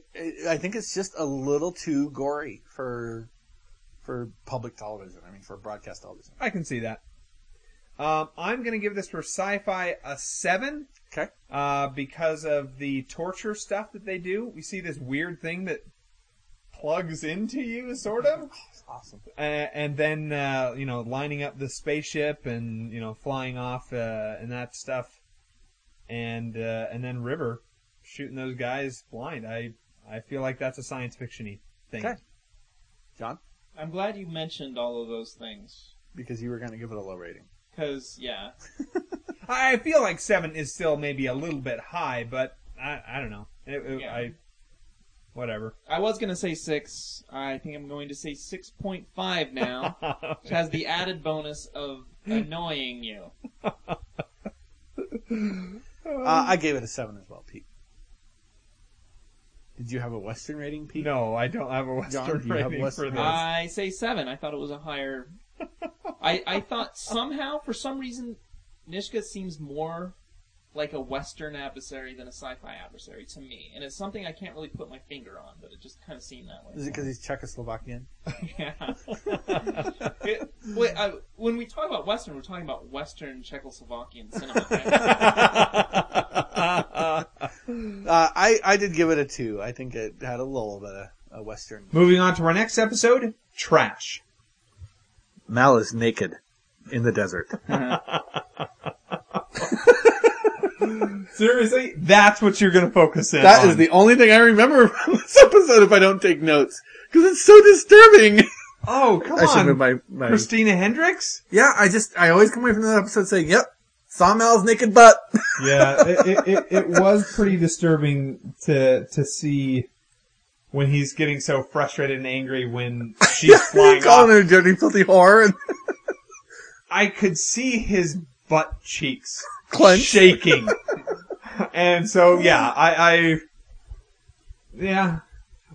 Speaker 3: I think it's just a little too gory for for public television. I mean, for broadcast television.
Speaker 1: I can see that. Um, I'm going to give this for sci-fi a seven
Speaker 3: Okay.
Speaker 1: uh, because of the torture stuff that they do. We see this weird thing that plugs into you, sort of,
Speaker 3: Awesome.
Speaker 1: uh, and then uh, you know lining up the spaceship and you know flying off uh, and that stuff, and uh, and then River shooting those guys blind. I I feel like that's a science fictiony thing.
Speaker 3: Okay. Jon,
Speaker 4: I'm glad you mentioned all of those things.
Speaker 3: because you were going to give it a low rating.
Speaker 4: Because yeah, (laughs)
Speaker 1: I feel like seven is still maybe a little bit high, but I, I don't know. It, it-
Speaker 4: Yeah.
Speaker 1: I whatever.
Speaker 4: I was gonna say six. I think I'm going to say six point five now, (laughs) which has the added bonus of annoying you.
Speaker 3: Uh, I gave it a seven as well, Pete. Did you have a Western rating, Pete?
Speaker 1: no, I don't have a Western
Speaker 3: Jon, do have
Speaker 1: rating
Speaker 3: Western
Speaker 1: for this.
Speaker 4: I say seven. I thought it was a higher. (laughs) I I thought somehow for some reason Niska seems more like a Western adversary than a sci-fi adversary to me, and it's something I can't really put my finger on, but it just kind of seemed that way.
Speaker 3: Is it because he's Czechoslovakian? (laughs)
Speaker 4: yeah. It- (laughs) wait, I, when we talk about Western, we're talking about Western Czechoslovakian cinema. right? (laughs)
Speaker 3: Uh, I, I did give it a two. I think it had a little bit of a Western.
Speaker 1: Moving on to our next episode, Trash.
Speaker 3: Mal is naked in the desert. (laughs) Uh-huh. (laughs)
Speaker 1: Seriously, that's what you're going to focus in
Speaker 3: That
Speaker 1: on.
Speaker 3: is the only thing I remember (laughs) from this episode if I don't take notes. Because it's so disturbing.
Speaker 1: Oh, come
Speaker 3: I should
Speaker 1: on.
Speaker 3: move my, my...
Speaker 1: Christina Hendricks?
Speaker 3: Yeah, I just, I always come away from that episode saying, yep, saw Mal's naked butt.
Speaker 1: Yeah, it, it, it, it was pretty disturbing to to see when he's getting so frustrated and angry when she's flying
Speaker 3: calling
Speaker 1: off.
Speaker 3: her a dirty, filthy whore and
Speaker 1: I could see his butt cheeks
Speaker 3: clenched.
Speaker 1: shaking. (laughs) and so, yeah, I, I, yeah.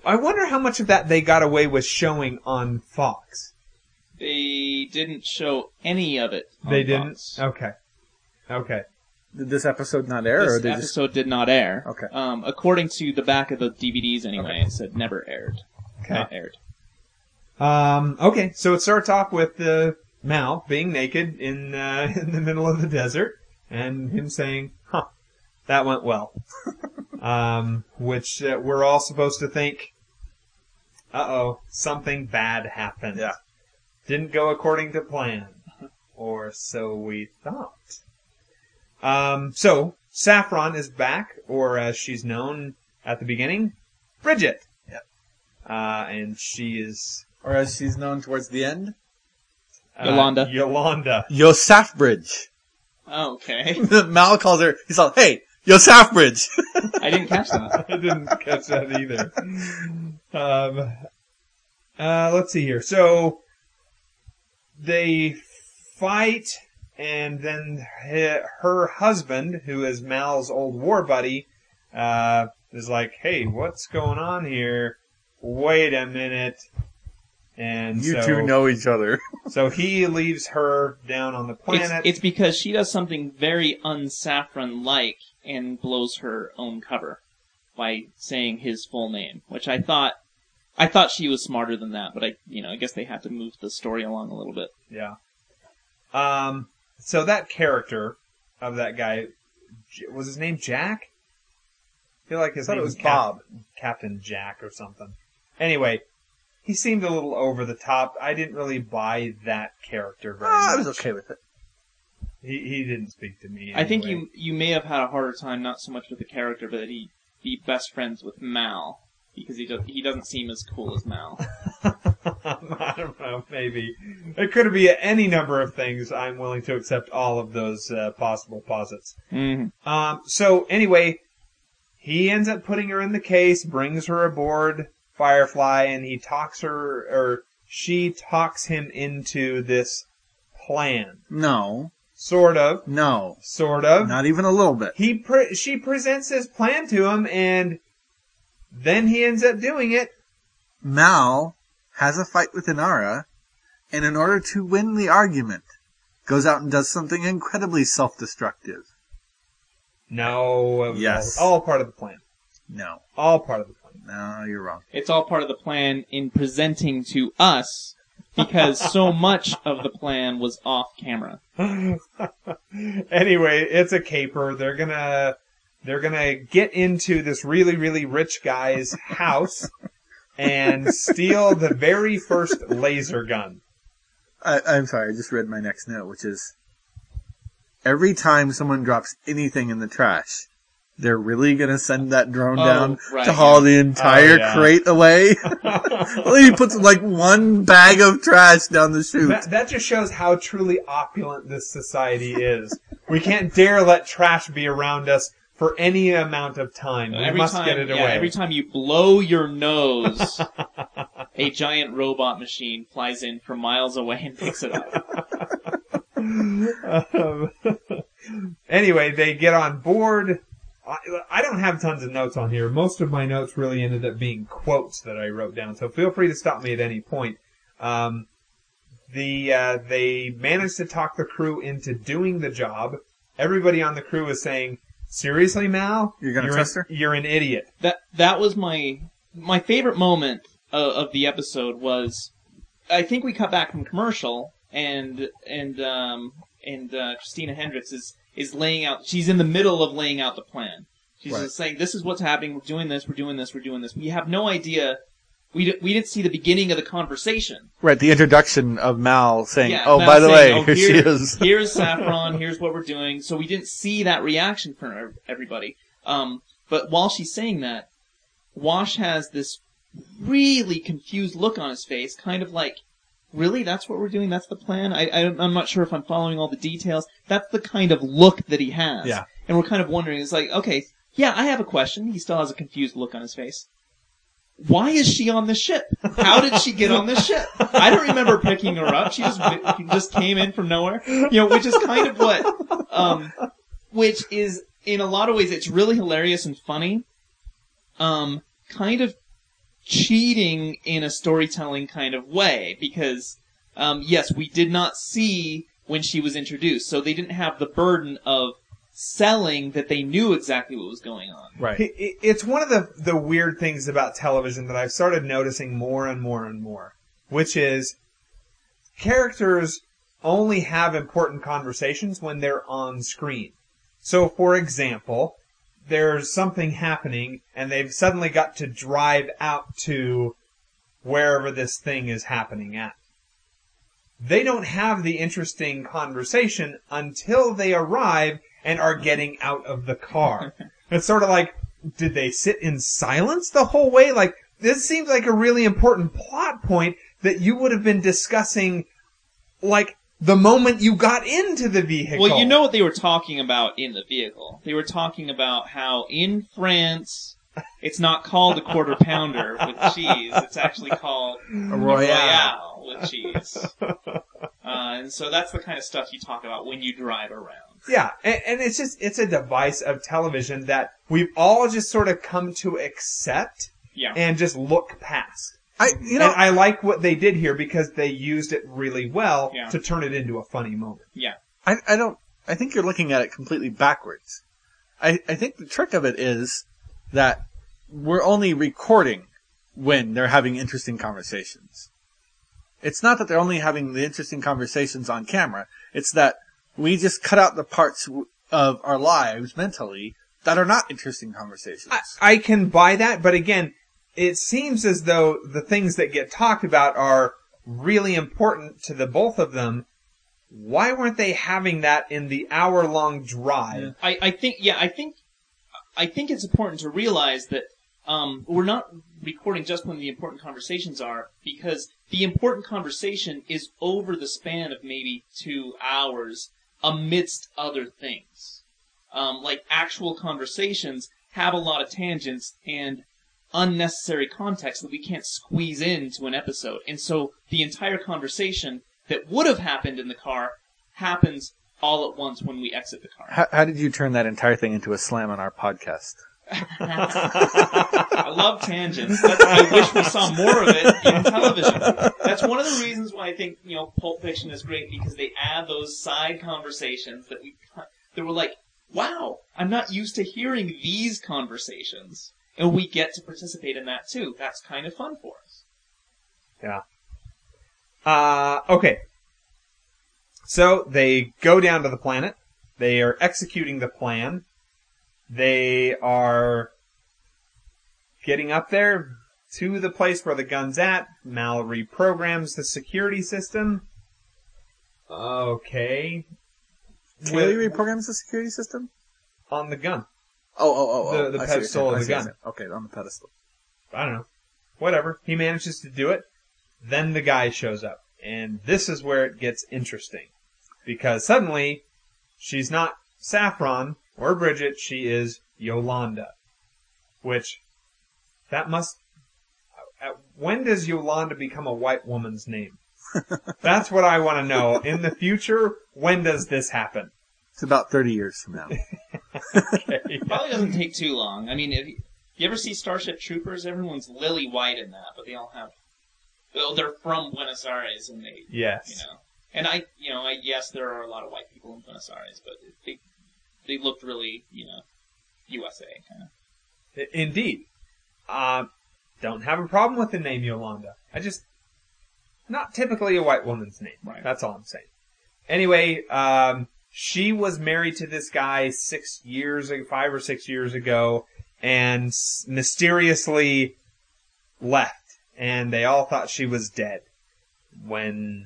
Speaker 1: I wonder how much of that they got away with showing on Fox.
Speaker 4: they didn't show any of it. on
Speaker 1: They didn't?
Speaker 4: Fox.
Speaker 1: Okay. Okay.
Speaker 3: Did this episode not air, or
Speaker 4: This
Speaker 3: they just...
Speaker 4: episode did not air.
Speaker 3: Okay.
Speaker 4: Um, according to the back of the DVDs, anyway, it said never aired.
Speaker 1: Okay.
Speaker 4: Not aired.
Speaker 1: Um, okay, so it starts off with uh, Mal being naked in uh, (laughs) in the middle of the desert, and him saying, "Huh, that went well," (laughs) um, which uh, we're all supposed to think, "Uh oh, something bad happened."
Speaker 3: Yeah.
Speaker 1: didn't go according to plan, or so we thought. Um, so Saffron is back, or as she's known at the beginning, Bridget.
Speaker 3: Yep.
Speaker 1: Uh, and she is
Speaker 7: Or as she's known towards the end,
Speaker 1: uh,
Speaker 4: Yolanda.
Speaker 1: Yolanda.
Speaker 7: YoSaffBridge.
Speaker 4: Okay. (laughs)
Speaker 7: Mal calls her. He's like, "Hey, YoSaffBridge."
Speaker 4: I didn't catch that. (laughs)
Speaker 1: I didn't catch that either. Um, uh, let's see here. So they fight, and then her husband, who is Mal's old war buddy, uh, is like, "Hey, what's going on here? Wait a minute." And
Speaker 7: you
Speaker 1: so,
Speaker 7: two know each other. (laughs)
Speaker 1: so he leaves her down on the
Speaker 4: It's,
Speaker 1: planet.
Speaker 4: it's because she does something very unsaffron-like and blows her own cover by saying his full name, which I thought, I thought she was smarter than that, but I, you know, I guess they had to move the story along a little bit.
Speaker 1: Yeah. Um. So that character of that guy was his name Jack. I feel like his
Speaker 7: thought
Speaker 1: name
Speaker 7: it was
Speaker 1: Cap-
Speaker 7: Bob.
Speaker 1: Captain Jack or something. Anyway, he seemed a little over the top. I didn't really buy that character very
Speaker 7: Ah, I was okay with it.
Speaker 1: He he didn't speak to me.
Speaker 4: I think
Speaker 1: anyway.
Speaker 4: you you may have had a harder time not so much with the character, but that he be best friends with Mal because he does, he doesn't seem as cool as Mal. (laughs)
Speaker 1: I don't know. Maybe it could be any number of things. I'm willing to accept all of those uh, possible posits.
Speaker 4: mm-hmm.
Speaker 1: Um, so anyway, he ends up putting her in the case, brings her aboard Firefly, and he talks her, or she talks him into this plan.
Speaker 7: No,
Speaker 1: Sort of.
Speaker 7: no,
Speaker 1: Sort of.
Speaker 7: not even a little bit.
Speaker 1: He pre- she presents his plan to him, and then he ends up doing it.
Speaker 7: Mal has a fight with Inara, and in order to win the argument, goes out and does something incredibly self-destructive.
Speaker 1: No.
Speaker 7: Yes.
Speaker 1: All, all part of the plan.
Speaker 7: No,
Speaker 1: All part of the plan.
Speaker 7: No, you're wrong.
Speaker 4: It's all part of the plan in presenting to us because so (laughs) much of the plan was off camera. (laughs)
Speaker 1: anyway, it's a caper. They're gonna they're gonna get into this really really rich guy's house and steal the very first laser gun.
Speaker 7: I, I'm sorry, I just read my next note, which is every time someone drops anything in the trash, they're really gonna send that drone
Speaker 4: Oh,
Speaker 7: down
Speaker 4: right,
Speaker 7: to haul
Speaker 4: yeah.
Speaker 7: the entire
Speaker 1: Oh, yeah.
Speaker 7: crate away. (laughs) well, he puts like one bag of trash down the chute.
Speaker 1: That, that just shows how truly opulent this society is. we can't dare let trash be around us for any amount of time. We
Speaker 4: every
Speaker 1: must
Speaker 4: time,
Speaker 1: get it
Speaker 4: yeah,
Speaker 1: away.
Speaker 4: every time you blow your nose, a giant robot machine flies in from miles away and picks it up. (laughs)
Speaker 1: Um, anyway, they get on board. I, I don't have tons of notes on here. Most of my notes really ended up being quotes that I wrote down. So feel free to stop me at any point. Um, the uh, they managed to talk the crew into doing the job. Everybody on the crew is saying, "Seriously, Mal,
Speaker 7: You're gonna
Speaker 1: an-
Speaker 7: trust her?"
Speaker 1: You're an idiot."
Speaker 4: That that was my my favorite moment of, of the episode was I think we cut back from commercial and and um and uh, Christina Hendricks is is laying out. She's in the middle of laying out the plan. She's
Speaker 7: Right.
Speaker 4: just saying, "This is what's happening. We're doing this. We're doing this. We're doing this." We have no idea. We di- we didn't see the beginning of the conversation.
Speaker 7: Right, the introduction of Mal saying,
Speaker 4: Yeah,
Speaker 7: "Oh,
Speaker 4: Mal
Speaker 7: by the
Speaker 4: saying,
Speaker 7: way,
Speaker 4: "Oh, (laughs)
Speaker 7: here, she
Speaker 4: here-
Speaker 7: is." (laughs)
Speaker 4: Here's Saffron. Here's what we're doing. So we didn't see that reaction from everybody. Um, but while she's saying that, Wash has this really confused look on his face, kind of like, "Really? That's what we're doing? That's the plan?" I, I I'm not sure if I'm following all the details. That's the kind of look that he has.
Speaker 7: Yeah.
Speaker 4: And we're kind of wondering. It's like, okay, yeah, I have a question. He still has a confused look on his face. Why is she on the ship? How did she get on the ship? I don't remember picking her up. She just she just came in from nowhere. You know, which is kind of what, um, which is in a lot of ways it's really hilarious and funny. Um, kind of cheating in a storytelling kind of way because, um, yes, we did not see when she was introduced, so they didn't have the burden of selling that they knew exactly what was going on.
Speaker 7: Right.
Speaker 1: It- it- It's one of the the weird things about television that I've started noticing more and more and more, which is characters only have important conversations when they're on screen. So, for example, there's something happening and they've suddenly got to drive out to wherever this thing is happening at. They don't have the interesting conversation until they arrive and are getting out of the car. (laughs) it's sort of like, did they sit in silence the whole way? Like, this seems like a really important plot point that you would have been discussing, like, the moment you got into the vehicle.
Speaker 4: Well, you know what they were talking about in the vehicle. They were talking about how in France, it's not called a quarter pounder with cheese. It's actually called a royale with cheese. Uh, and so that's the kind of stuff you talk about when you drive around.
Speaker 1: Yeah, and, and it's just it's a device of television that we've all just sort of come to accept
Speaker 4: Yeah.
Speaker 1: and just look past.
Speaker 3: I, you know,
Speaker 1: and I like what they did here because they used it really well
Speaker 4: Yeah.
Speaker 1: to turn it into a funny moment.
Speaker 4: yeah.
Speaker 3: I, I don't. I think you're looking at it completely backwards. I, I think the trick of it is that we're only recording when they're having interesting conversations. It's not that they're only having the interesting conversations on camera. It's that we just cut out the parts of our lives mentally that are not interesting conversations.
Speaker 1: I, I can buy that, but again, it seems as though the things that get talked about are really important to the both of them. Why weren't they having that in the hour long drive?
Speaker 4: I, I think yeah, I think I think it's important to realize that um, we're not recording just when the important conversations are because the important conversation is over the span of maybe two hours amidst other things. Um, like actual conversations have a lot of tangents and unnecessary context that we can't squeeze into an episode. And so the entire conversation that would have happened in the car happens all at once when we exit the car.
Speaker 3: how, how did you turn that entire thing into a slam on our podcast? (laughs)
Speaker 4: I love tangents. That's, I wish we saw more of it in television. That's one of the reasons why I think you know Pulp Fiction is great because they add those side conversations that we that were like, wow, I'm not used to hearing these conversations, and we get to participate in that too. That's kind of fun for us.
Speaker 1: Yeah. Uh, okay. So they go down to the planet. They are executing the plan. They are getting up there to the place where the gun's at. Mal reprograms the security system. Okay.
Speaker 3: Really
Speaker 1: With-
Speaker 3: reprograms the security system?
Speaker 1: on the gun.
Speaker 3: Oh, oh, oh, oh.
Speaker 1: The- the
Speaker 3: I see what you're
Speaker 1: pedestal of the
Speaker 3: see
Speaker 1: gun.
Speaker 3: Okay, on the pedestal.
Speaker 1: I don't know. Whatever. He manages to do it. Then the guy shows up. And this is where it gets interesting. Because suddenly, she's not Saffron or Bridget, she is Yolanda. Which, that must, uh, when does Yolanda become a white woman's name? (laughs) That's what I want to know. In the future, when does this happen?
Speaker 3: It's about 30 years from now. (laughs) (laughs)
Speaker 4: Probably doesn't take too long. I mean, if you, you ever see Starship Troopers? Everyone's lily white in that, but they all have. Well, they're from Buenos Aires, and they,
Speaker 1: Yes.
Speaker 4: you know. And I, you know, I yes, there are a lot of white people in Buenos Aires, but they, they looked really, you know, USA kind of.
Speaker 1: Indeed. Uh, don't have a problem with the name Yolanda. I just, not typically a white woman's name.
Speaker 4: Right.
Speaker 1: That's all I'm saying. Anyway, um, she was married to this guy six years, five or six years ago, and mysteriously left. And they all thought she was dead. When,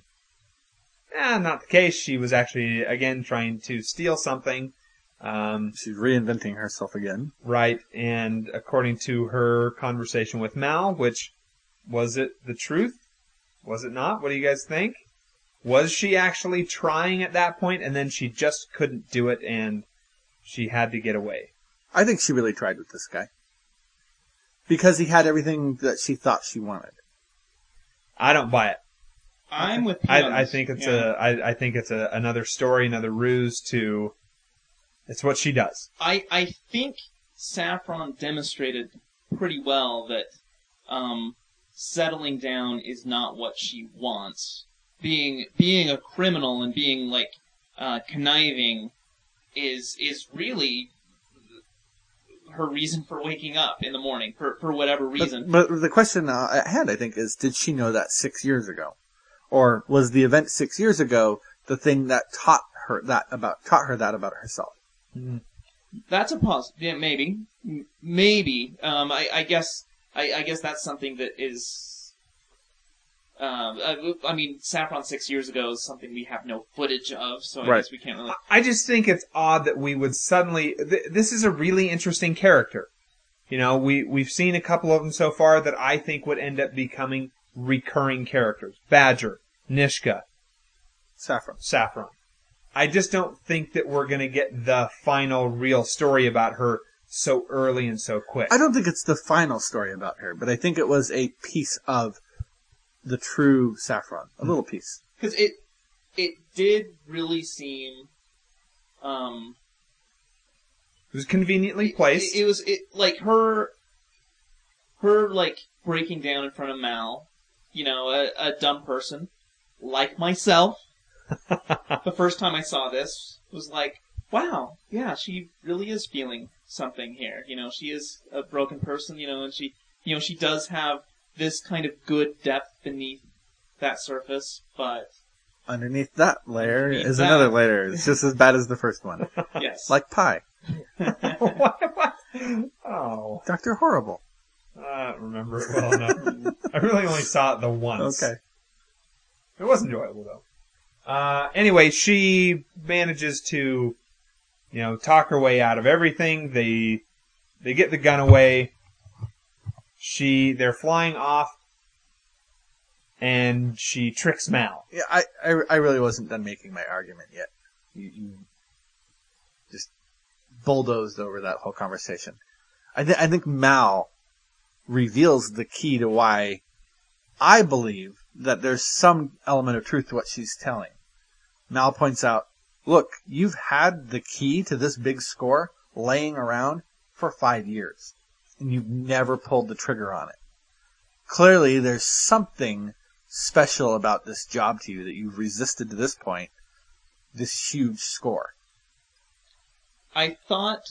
Speaker 1: eh, not the case. She was actually, again, trying to steal something. Um,
Speaker 3: She's reinventing herself again.
Speaker 1: Right, and according to her conversation with Mal, which was it the truth? Was it not? What do you guys think? Was she actually trying at that point and then she just couldn't do it and she had to get away?
Speaker 3: I think she really tried with this guy. Because he had everything that she thought she wanted.
Speaker 1: I don't buy it.
Speaker 4: I'm with you.
Speaker 1: I, I think it's
Speaker 4: Yeah.
Speaker 1: a I, I think it's a, another story, another ruse to it's what she does.
Speaker 4: I I think Saffron demonstrated pretty well that um, settling down is not what she wants. Being being a criminal and being like uh, conniving is is really her reason for waking up in the morning for for whatever reason.
Speaker 3: But, but the question uh, at hand, I think, is did she know that six years ago? Or was the event six years ago the thing that taught her that about, taught her that about herself?
Speaker 4: That's a pos. Yeah, maybe, M- maybe. Um, I, I guess. I, I guess that's something that is Um, I, I mean, Saffron six years ago is something we have no footage of, so I
Speaker 7: Right.
Speaker 4: guess we can't really.
Speaker 1: I just think it's odd that we would suddenly. Th- this is a really interesting character. You know, we we've seen a couple of them so far that I think would end up becoming recurring characters. Badger, Niska,
Speaker 3: Saffron.
Speaker 1: Saffron. I just don't think that we're going to get the final real story about her so early and so quick.
Speaker 3: I don't think it's the final story about her, but I think it was a piece of the true Saffron. A little piece.
Speaker 4: because it it did really seem um
Speaker 1: It was conveniently placed.
Speaker 4: It, it was it like her her like breaking down in front of Mal, you know, a, a dumb person like myself. (laughs) the first time I saw this was like, wow, yeah, she really is feeling something here. You know, she is a broken person, you know, and she you know, she does have this kind of good depth beneath that surface, but
Speaker 3: Underneath that layer
Speaker 4: Underneath
Speaker 3: is
Speaker 4: that.
Speaker 3: another layer. It's just as bad as the first one. (laughs)
Speaker 4: yes.
Speaker 3: like pie. (laughs)
Speaker 1: what, what? Oh,
Speaker 3: Dr. Horrible.
Speaker 1: I don't remember it well enough. (laughs) I really only saw it the once.
Speaker 3: Okay.
Speaker 1: It was enjoyable though. Uh, anyway, she manages to, you know, talk her way out of everything. They, they get the gun away. She, they're flying off, and she tricks Mal.
Speaker 3: Yeah, I, I, I really wasn't done making my argument yet. You, you just bulldozed over that whole conversation. I, th- I think Mal reveals the key to why I believe that there's some element of truth to what she's telling. Mal points out, look, you've had the key to this big score laying around for five years, and you've never pulled the trigger on it. Clearly, there's something special about this job to you that you've resisted to this point, this huge score.
Speaker 4: I thought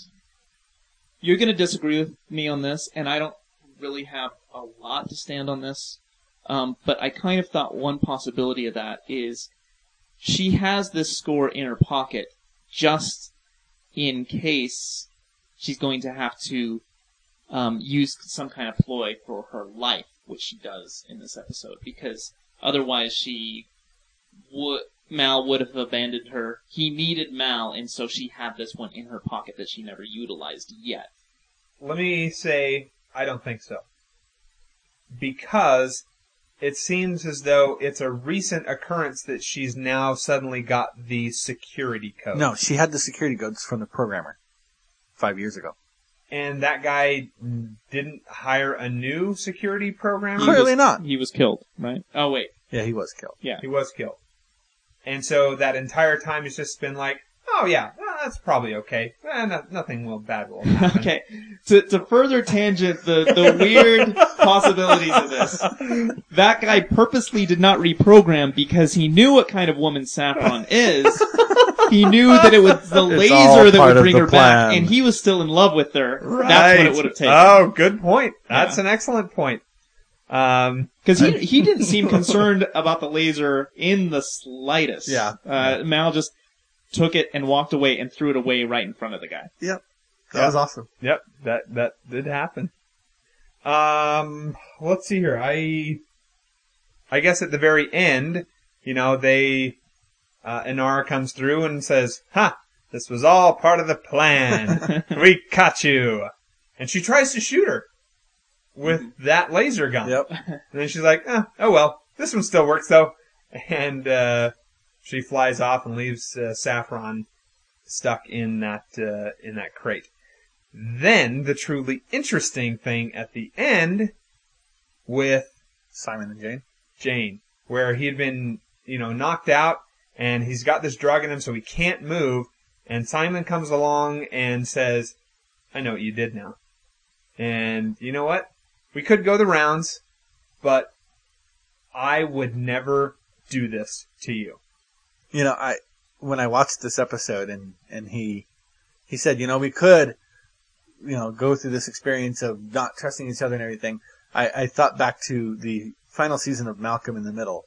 Speaker 4: you're going to disagree with me on this, and I don't really have a lot to stand on this. Um, but I kind of thought one possibility of that is she has this score in her pocket just in case she's going to have to um, use some kind of ploy for her life, which she does in this episode, because otherwise she would Mal would have abandoned her. He needed Mal, and so she had this one in her pocket that she never utilized yet.
Speaker 1: Let me say, I don't think so. Because it seems as though it's a recent occurrence that she's now suddenly got the security code.
Speaker 3: No, she had the security codes from the programmer five years ago.
Speaker 1: And that guy didn't hire a new security programmer?
Speaker 3: Clearly not.
Speaker 4: He was killed, right? Oh wait,
Speaker 3: Yeah, he was killed.
Speaker 4: yeah.
Speaker 1: He was killed. And so that entire time he's just been like, oh yeah, well, that's probably okay. Eh, no, nothing will bad will (laughs) happen.
Speaker 4: Okay, to, to further tangent the, the weird possibilities of this, that guy purposely did not reprogram because he knew what kind of woman Saffron is. He knew that it was the (laughs)
Speaker 7: It's all
Speaker 4: laser that
Speaker 7: part
Speaker 4: would
Speaker 7: of
Speaker 4: bring
Speaker 7: the
Speaker 4: her back, and he was still in love with her. That's what it would have taken.
Speaker 1: Oh, good point. That's
Speaker 4: Yeah.
Speaker 1: an excellent point. Um,
Speaker 4: Because he, he didn't seem (laughs) concerned about the laser in the slightest.
Speaker 3: Yeah.
Speaker 4: Uh, Mal just took it and walked away and threw it away right in front of the guy.
Speaker 3: Yep. That
Speaker 1: Yeah.
Speaker 3: was awesome.
Speaker 1: Yep, that that did happen. Um, let's see here. I I guess at the very end, you know, they uh, Inara comes through and says, "Ha! This was all part of the plan. (laughs) we caught you." And she tries to shoot her with that laser gun.
Speaker 3: Yep.
Speaker 1: And then she's like, eh, "Oh well, this one still works though." And uh, she flies off and leaves uh, Saffron stuck in that uh, in that crate. Then the truly interesting thing at the end with
Speaker 3: Simon and Jayne.
Speaker 1: Jayne, where he had been, you know, knocked out and he's got this drug in him so he can't move. And Simon comes along and says, I know what you did now. And you know what? We could go the rounds, but I would never do this to you.
Speaker 3: You know, I when I watched this episode and and he he said, you know, we could, you know, go through this experience of not trusting each other and everything. I, I thought back to the final season of Malcolm in the Middle,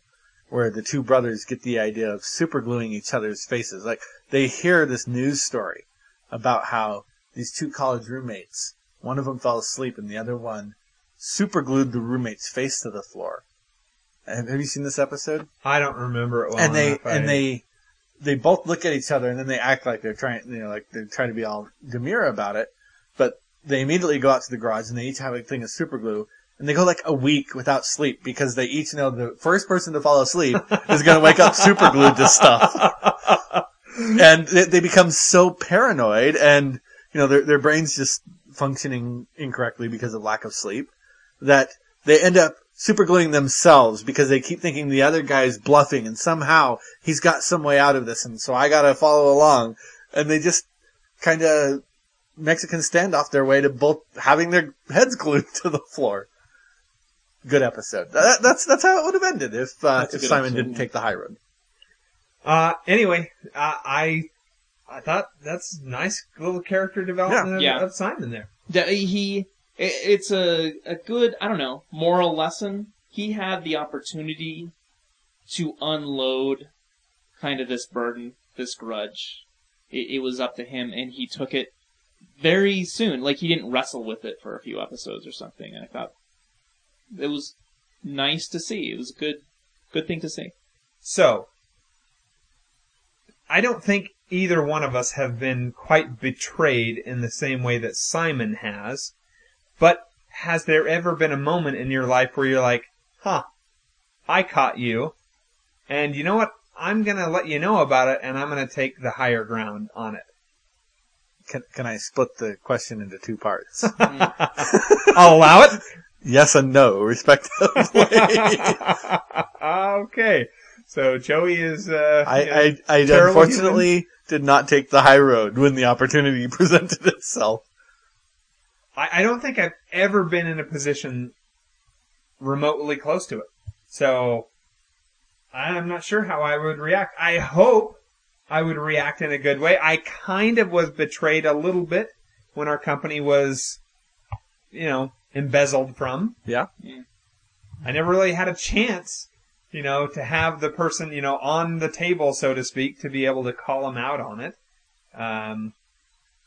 Speaker 3: where the two brothers get the idea of supergluing each other's faces. Like they hear this news story about how these two college roommates, one of them fell asleep and the other one superglued the roommate's face to the floor. Have, have you seen this episode?
Speaker 1: I don't remember it well
Speaker 3: and they and they they both look at each other and then they act like they're trying you know like they're trying to be all demure about it but they immediately go out to the garage and they each have a thing of super glue and they go like a week without sleep because they each know the first person to fall asleep is going to wake up super glued to stuff (laughs) and they, they become so paranoid and you know their their brains just functioning incorrectly because of lack of sleep that they end up supergluing themselves because they keep thinking the other guy's bluffing and somehow he's got some way out of this and so I gotta follow along. And they just kind of Mexican standoff their way to both having their heads glued (laughs) to the floor. Good episode. That, that's, that's how it would have ended if, uh, if Simon
Speaker 4: episode.
Speaker 3: didn't take the high road.
Speaker 1: Uh, anyway, uh, I I thought that's nice little character development of,
Speaker 4: Yeah.
Speaker 1: of Simon there.
Speaker 4: that he i- it's a a good I don't know moral lesson. He had the opportunity to unload kind of this burden, this grudge. It, it was up to him, and he took it very soon. Like he didn't wrestle with it for a few episodes or something. And I thought it was nice to see. It was a good good thing to see.
Speaker 1: So, I don't think either one of us have been quite betrayed in the same way that Simon has. But has there ever been a moment in your life where you're like, huh, I caught you, and you know what? I'm gonna let you know about it, and I'm gonna take the higher ground on it.
Speaker 3: Can, can I split the question into two parts? Hmm. (laughs)
Speaker 1: I'll allow it.
Speaker 3: Yes and no, respectively. (laughs)
Speaker 1: okay. So Joey is, uh,
Speaker 3: I,
Speaker 1: you know,
Speaker 3: I, I unfortunately did not take the high road when the opportunity (laughs) presented itself.
Speaker 1: I, I don't think I've ever been in a position remotely close to it. So I'm not sure how I would react. I hope I would react in a good way. I kind of was betrayed a little bit when our company was, you know, embezzled from.
Speaker 3: Yeah.
Speaker 1: I never really had a chance, you know, to have the person, you know, on the table, so to speak, to be able to call them out on it. Um,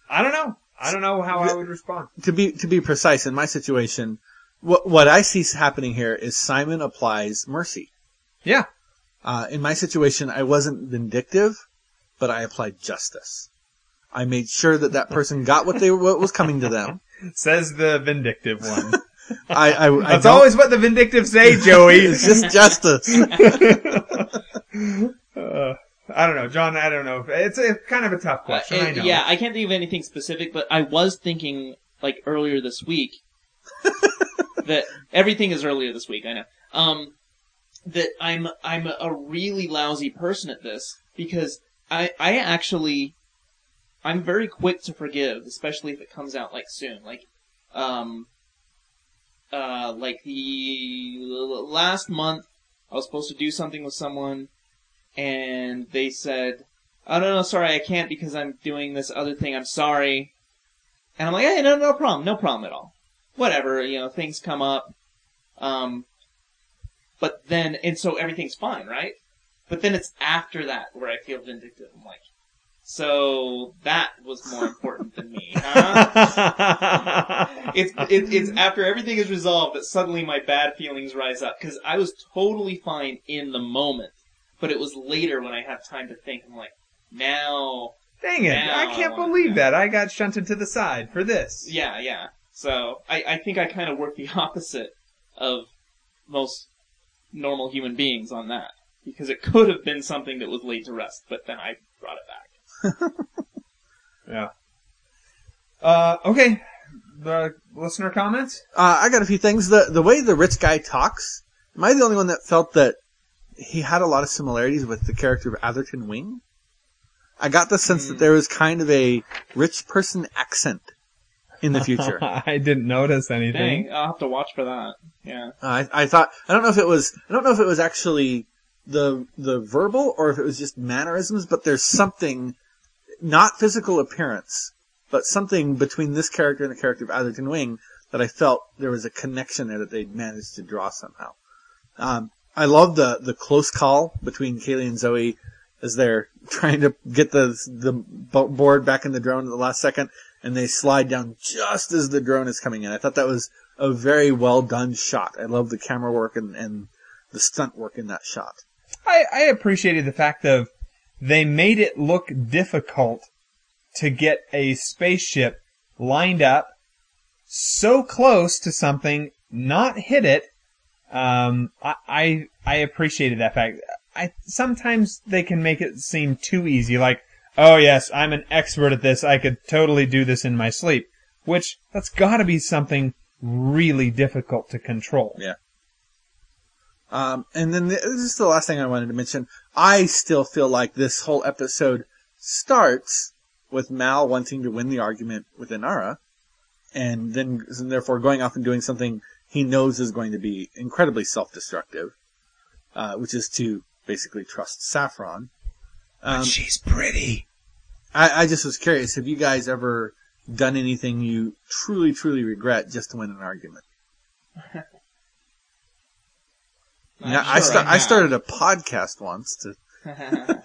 Speaker 1: I don't know. I don't know how I would respond.
Speaker 3: to be to be precise, in my situation, what what I see happening here is Simon applies mercy.
Speaker 1: Yeah.
Speaker 3: Uh, in my situation, I wasn't vindictive, but I applied justice. I made sure that that person got what they what was coming to them. (laughs)
Speaker 1: Says the vindictive one. (laughs)
Speaker 3: I I, I
Speaker 1: That's
Speaker 3: don't-
Speaker 1: always what the vindictive say, Joey. (laughs)
Speaker 3: it's just justice. (laughs)
Speaker 1: Uh, I don't know, Jon. I don't know. It's a kind of a tough question.
Speaker 4: Uh,
Speaker 1: I know.
Speaker 4: Yeah, I can't think of anything specific, but I was thinking like earlier this week that everything is earlier this week. I know. Um, that I'm I'm a really lousy person at this because I I actually I'm very quick to forgive, especially if it comes out like soon. Like, um, uh, like the last month, I was supposed to do something with someone, and they said, "Oh no, no, sorry, I can't because I'm doing this other thing. I'm sorry." And I'm like, "Hey, no, no problem, no problem at all. Whatever, you know, things come up." Um, but then, and so everything's fine, right? But then it's after that where I feel vindictive. I'm like, so that was more important than me, (laughs) huh? (laughs) it's it, it's after everything is resolved that suddenly my bad feelings rise up because I was totally fine in the moment, but it was later when I had time to think. I'm like, now,
Speaker 1: Dang it!
Speaker 4: Now
Speaker 1: I
Speaker 4: I
Speaker 1: can't
Speaker 4: wanna
Speaker 1: believe that. I got shunted to the side for this.
Speaker 4: yeah, yeah. So I, I think I kind of work the (laughs) opposite of most normal human beings on that because it could have been something that was laid to rest, but then I brought it back. (laughs)
Speaker 1: Yeah. Uh, okay. The listener comments.
Speaker 3: Uh, I got a few things. The the way the rich guy talks, am I the only one that felt that he had a lot of similarities with the character of Atherton Wing? I got the sense that there was kind of a rich person accent in the (laughs) future. uh,
Speaker 1: I didn't notice anything.
Speaker 4: Dang, I'll have to watch for that. Yeah.
Speaker 3: I, I thought I don't know if it was I don't know if it was actually the the verbal or if it was just mannerisms, but there's something not physical appearance, but something between this character and the character of Atherton Wing that I felt there was a connection there that they'd managed to draw somehow. Um, I love the the close call between Kaylee and Zoe as they're (laughs) trying to get the the board back in the drone at the last second, and they slide down just as the drone is coming in. I thought that was a very well done shot. I love the camera work and, and the stunt work in that shot.
Speaker 1: I, I appreciated the fact of they made it look difficult to get a spaceship lined up so close to something, not hit it. Um, I, I I appreciated that fact. I sometimes they can make it seem too easy, like, oh yes, I'm an expert at this. I could totally do this in my sleep. Which that's got to be something really difficult to control.
Speaker 3: Yeah. Um, and then the, this is the last thing I wanted to mention. I still feel like this whole episode starts with Mal wanting to win the argument with Inara, and then and therefore going off and doing something he knows is going to be incredibly self-destructive, uh, which is to basically trust Saffron. Um,
Speaker 1: She's pretty.
Speaker 3: I, I just was curious. Have you guys ever done anything you truly, truly regret just to win an argument? (laughs)
Speaker 4: I'm
Speaker 3: Yeah, I, sta- I started a podcast once to. (laughs)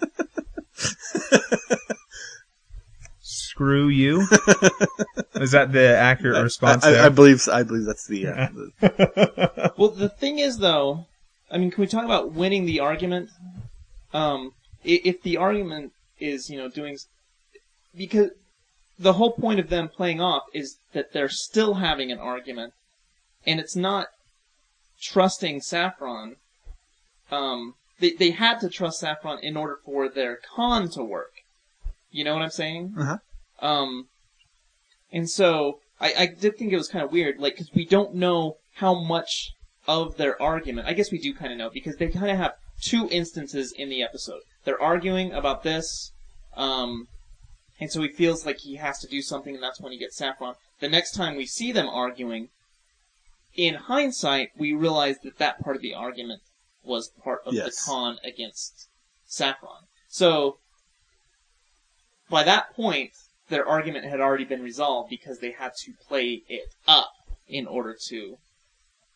Speaker 1: Screw you. is that the accurate response
Speaker 3: I,
Speaker 1: there?
Speaker 3: I, I believe I believe that's the, uh, the (laughs)
Speaker 4: Well, the thing is, though, I mean, can we talk about winning the argument? Um, if the argument is, you know, doing because the whole point of them playing off is that they're still having an argument, and it's not trusting Saffron. Um, they they had to trust Saffron in order for their con to work. You know what I'm saying?
Speaker 3: Uh-huh.
Speaker 4: Um, and so I, I did think it was kind of weird, like, because we don't know how much of their argument. I guess we do kind of know because they kind of have two instances in the episode. They're arguing about this, um, and so he feels like he has to do something, and that's when he gets Saffron. The next time we see them arguing, in hindsight, we realize that that part of the argument was part of
Speaker 3: Yes.
Speaker 4: the con against Saffron. So by that point, their argument had already been resolved because they had to play it up in order to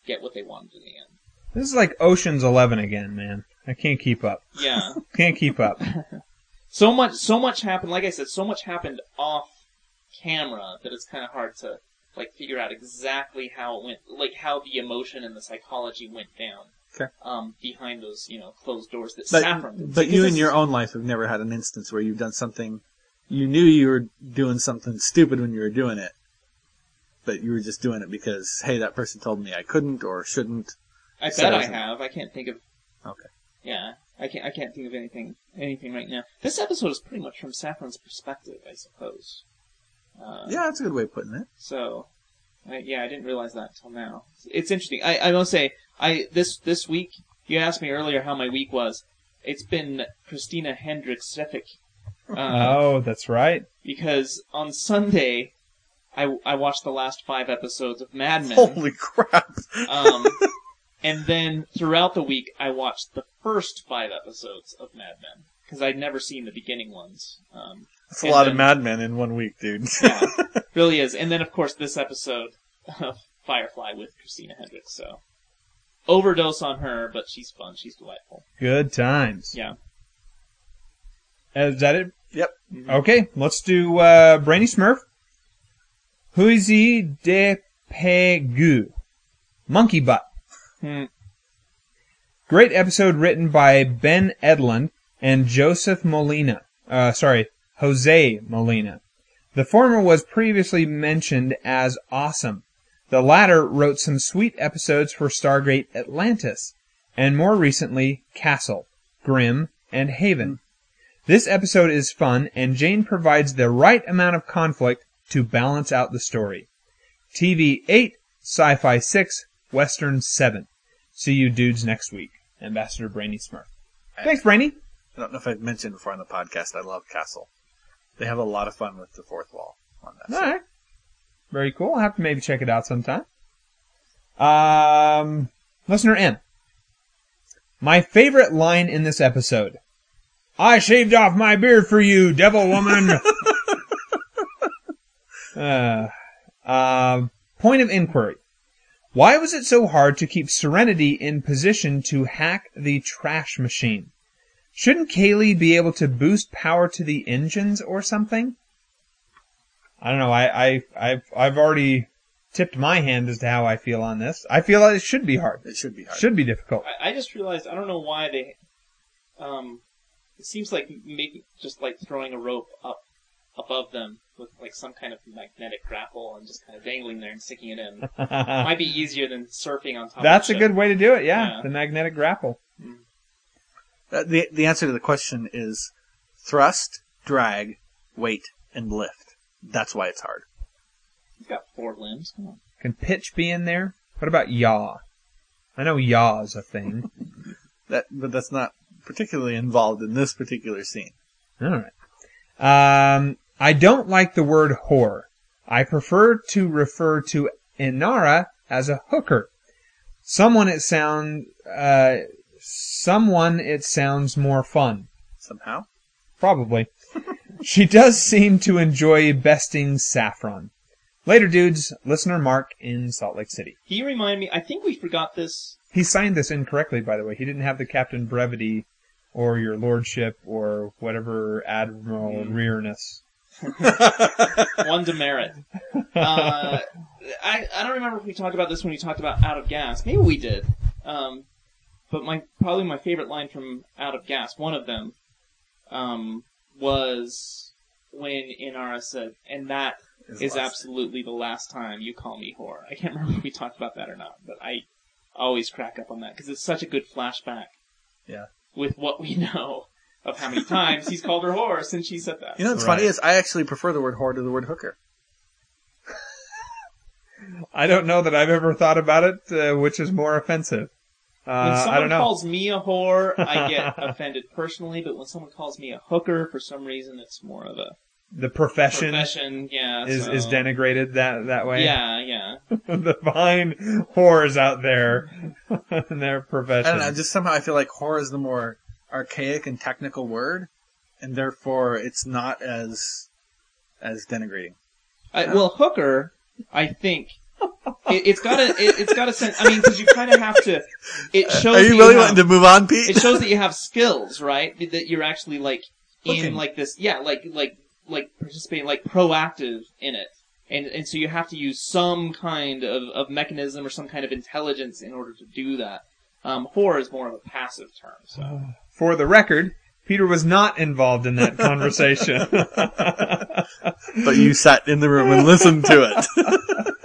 Speaker 4: get what they wanted in the end.
Speaker 1: This is like Ocean's Eleven again, man. I can't keep up.
Speaker 4: Yeah. (laughs)
Speaker 1: Can't keep up. (laughs)
Speaker 4: so much, so much happened. Like I said, so much happened off camera that it's kind of hard to like figure out exactly how it went, like how the emotion and the psychology went down.
Speaker 3: Okay.
Speaker 4: Um, behind those, you know, closed doors that
Speaker 3: but,
Speaker 4: Saffron did.
Speaker 3: but
Speaker 4: Because
Speaker 3: you in your own life have never had an instance where you've done something you knew you were doing something stupid when you were doing it but you were just doing it because hey that person told me I couldn't or shouldn't
Speaker 4: I
Speaker 3: so
Speaker 4: bet I
Speaker 3: isn't-
Speaker 4: have. I can't think of.
Speaker 3: okay
Speaker 4: Yeah, I can't. I can't think of anything. Anything right now. This episode is pretty much from Saffron's perspective, I suppose. Uh,
Speaker 3: yeah that's a good way of putting it
Speaker 4: So, I, yeah, I didn't realize that until now. It's interesting. I, I must say, I this this week. You asked me earlier how my week was. It's been Christina Hendricks-Cefic. Uh, (laughs)
Speaker 1: oh, that's right.
Speaker 4: because on Sunday, I, I watched the last five episodes of Mad Men.
Speaker 3: holy crap
Speaker 4: Um, (laughs) and then throughout the week, I watched the first five episodes of Mad Men because I'd never seen the beginning ones. Um,
Speaker 3: that's a
Speaker 4: and
Speaker 3: lot
Speaker 4: then-
Speaker 3: of Mad Men in one week dude
Speaker 4: yeah, (laughs) really is. And then of course this episode of Firefly with Christina Hendricks. So overdose on her, but she's fun. She's delightful.
Speaker 1: Good times.
Speaker 4: Yeah.
Speaker 1: Uh, Is that it?
Speaker 3: yep
Speaker 1: Okay, let's do uh, Brainy Smurf. Huizi de Pegu. Monkey Butt.
Speaker 4: Hmm.
Speaker 1: Great episode written by Ben Edlund and Joseph Molina. Uh, sorry, Jose Molina. The former was previously mentioned as awesome. The latter wrote some sweet episodes for Stargate Atlantis, and more recently, Castle, Grimm, and Haven. This episode is fun, and Jayne provides the right amount of conflict to balance out the story. TV 8, Sci Fi 6, Western 7. See you dudes next week. Ambassador Brainy Smurf. Thanks, Brainy.
Speaker 3: I don't know if I've mentioned before on the podcast I love Castle they have a lot of fun with the fourth wall on that show.
Speaker 1: Alright. Very cool. I'll have to maybe check it out sometime. Um, listener M. My favorite line in this episode. I shaved off my beard for you, devil woman. (laughs) uh, um, point of inquiry. Why was it so hard to keep Serenity in position to hack the trash machine? Shouldn't Kaylee be able to boost power to the engines or something? I don't know. I, I, I've, I've already tipped my hand as to how I feel on this. I feel like it should be hard.
Speaker 8: It should be hard.
Speaker 1: Should be difficult.
Speaker 4: I, I just realized I don't know why they. Um, it seems like maybe just like throwing a rope up above them with like some kind of magnetic grapple and just kind of dangling there and sticking it in (laughs) might be easier than surfing on top.
Speaker 1: That's
Speaker 4: of
Speaker 1: a good way to do it. Yeah,
Speaker 4: Yeah.
Speaker 1: the magnetic grapple.
Speaker 3: Uh, the the answer to the question is thrust, drag, weight, and lift. That's why it's hard.
Speaker 4: You've got four limbs. Come on.
Speaker 1: Can pitch be in there? What about yaw? I know yaw is a thing. (laughs)
Speaker 3: That, but that's not particularly involved in this particular scene.
Speaker 1: All right. Um, I don't like the word whore. I prefer to refer to Inara as a hooker. Someone it sound, uh, someone it sounds more fun.
Speaker 3: Somehow.
Speaker 1: Probably. (laughs) she does seem to enjoy besting Saffron. Later, dudes. Listener Mark in Salt Lake City.
Speaker 4: He reminded me. I think we forgot this.
Speaker 1: He signed this incorrectly, by the way. He didn't have the Captain Brevity or your Lordship or whatever Admiral Rearness. (laughs)
Speaker 4: One demerit. (laughs) Uh, I I don't remember if we talked about this when we talked about Out of Gas. Maybe we did. Um, but my probably my favorite line from Out of Gas, one of them, um, was when Inara said, "And that is
Speaker 3: last.
Speaker 4: absolutely the last time you call me whore." I can't (laughs) remember if we talked about that or not, but I always crack up on that because it's such a good flashback.
Speaker 3: Yeah.
Speaker 4: With what we (laughs) know of how many times he's called her whore since she said that.
Speaker 3: You know what's
Speaker 1: Right.
Speaker 3: funny is I actually prefer the word whore to the word hooker. (laughs)
Speaker 1: I don't know that I've ever thought about it, uh, which is more offensive.
Speaker 4: When
Speaker 1: Uh, I
Speaker 4: someone
Speaker 1: don't know.
Speaker 4: calls me a whore, I get (laughs) offended personally, but when someone calls me a hooker, for some reason, it's more of a
Speaker 1: the profession,
Speaker 4: profession. Yeah,
Speaker 1: is,
Speaker 4: so-
Speaker 1: is denigrated that, that way.
Speaker 4: Yeah, yeah. (laughs)
Speaker 1: the fine whores out there in their profession.
Speaker 3: I don't know. Just somehow I feel like whore is the more archaic and technical word, and therefore it's not as as denigrating.
Speaker 4: I, well, hooker, I think it, it's got a it, it's got a sense. I mean, because you kind of have to. It shows.
Speaker 3: Are
Speaker 4: that
Speaker 3: you really
Speaker 4: have-
Speaker 3: wanting to move on, Pete?
Speaker 4: It shows that you have skills, right? That you're actually like in
Speaker 3: Hooking.
Speaker 4: like this. Yeah, like like like participating, like proactive in it. And, and so you have to use some kind of, of mechanism or some kind of intelligence in order to do that. Um, whore is more of a passive term. So (sighs)
Speaker 1: For the record, Peter was not involved in that conversation. (laughs)
Speaker 3: but you sat in the room and listened to it. (laughs)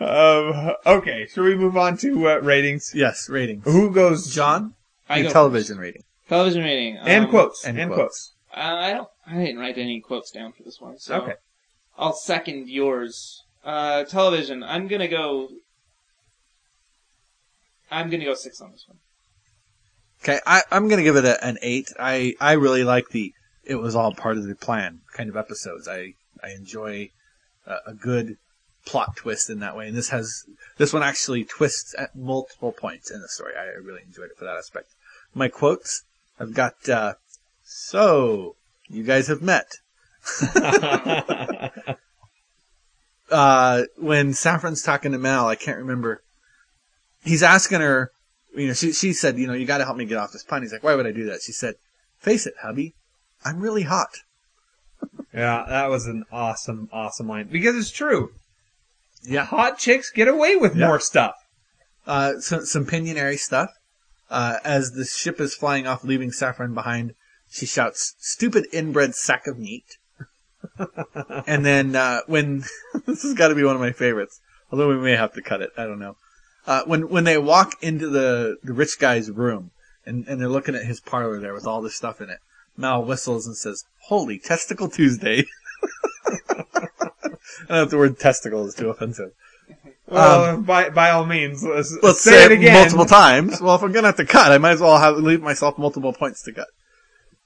Speaker 1: um, okay, shall we move on to uh, ratings?
Speaker 3: yes, ratings.
Speaker 1: Who goes?
Speaker 3: Jon,
Speaker 4: I
Speaker 3: your
Speaker 4: go
Speaker 3: television rating.
Speaker 4: television rating
Speaker 1: And
Speaker 4: um,
Speaker 1: quotes.
Speaker 3: and
Speaker 1: And,
Speaker 3: quotes.
Speaker 1: quotes.
Speaker 4: Uh, I don't. I didn't write any quotes down for this one. So
Speaker 1: Okay.
Speaker 4: I'll second yours. Uh, television. I'm gonna go. I'm gonna go six on this one.
Speaker 3: Okay, I, I'm going to give it a, an eight. I, I really like the it was all part of the plan kind of episodes. I I enjoy a, a good plot twist in that way, and this has this one actually twists at multiple points in the story. I really enjoyed it for that aspect. My quotes, I've got uh, so you guys have met. (laughs) uh, when Saffron's talking to Mal, I can't remember. He's asking her, you know, she, she said, you know, you gotta help me get off this pun. He's like, why would I do that? She said, face it, hubby. I'm really hot.
Speaker 1: Yeah, that was an awesome, awesome line because it's true.
Speaker 3: Yeah.
Speaker 1: Hot chicks get away with
Speaker 3: Yeah.
Speaker 1: more stuff.
Speaker 3: Uh, some, some Pinyinary stuff. Uh, as the ship is flying off, leaving Saffron behind, she shouts, stupid inbred sack of meat. (laughs) and then, uh, when, (laughs) this has gotta be one of my favorites, although we may have to cut it, I don't know. Uh, when, when they walk into the, the rich guy's room, and, and they're looking at his parlor there with all this stuff in it, Mal whistles and says, holy testicle Tuesday. (laughs) I don't know if the word testicle is too offensive. (laughs)
Speaker 1: Well, by by all means, let's,
Speaker 3: Let's
Speaker 1: say, it again.
Speaker 3: multiple (laughs) times. Well, if I'm gonna have to cut, I might as well have leave myself multiple points to cut.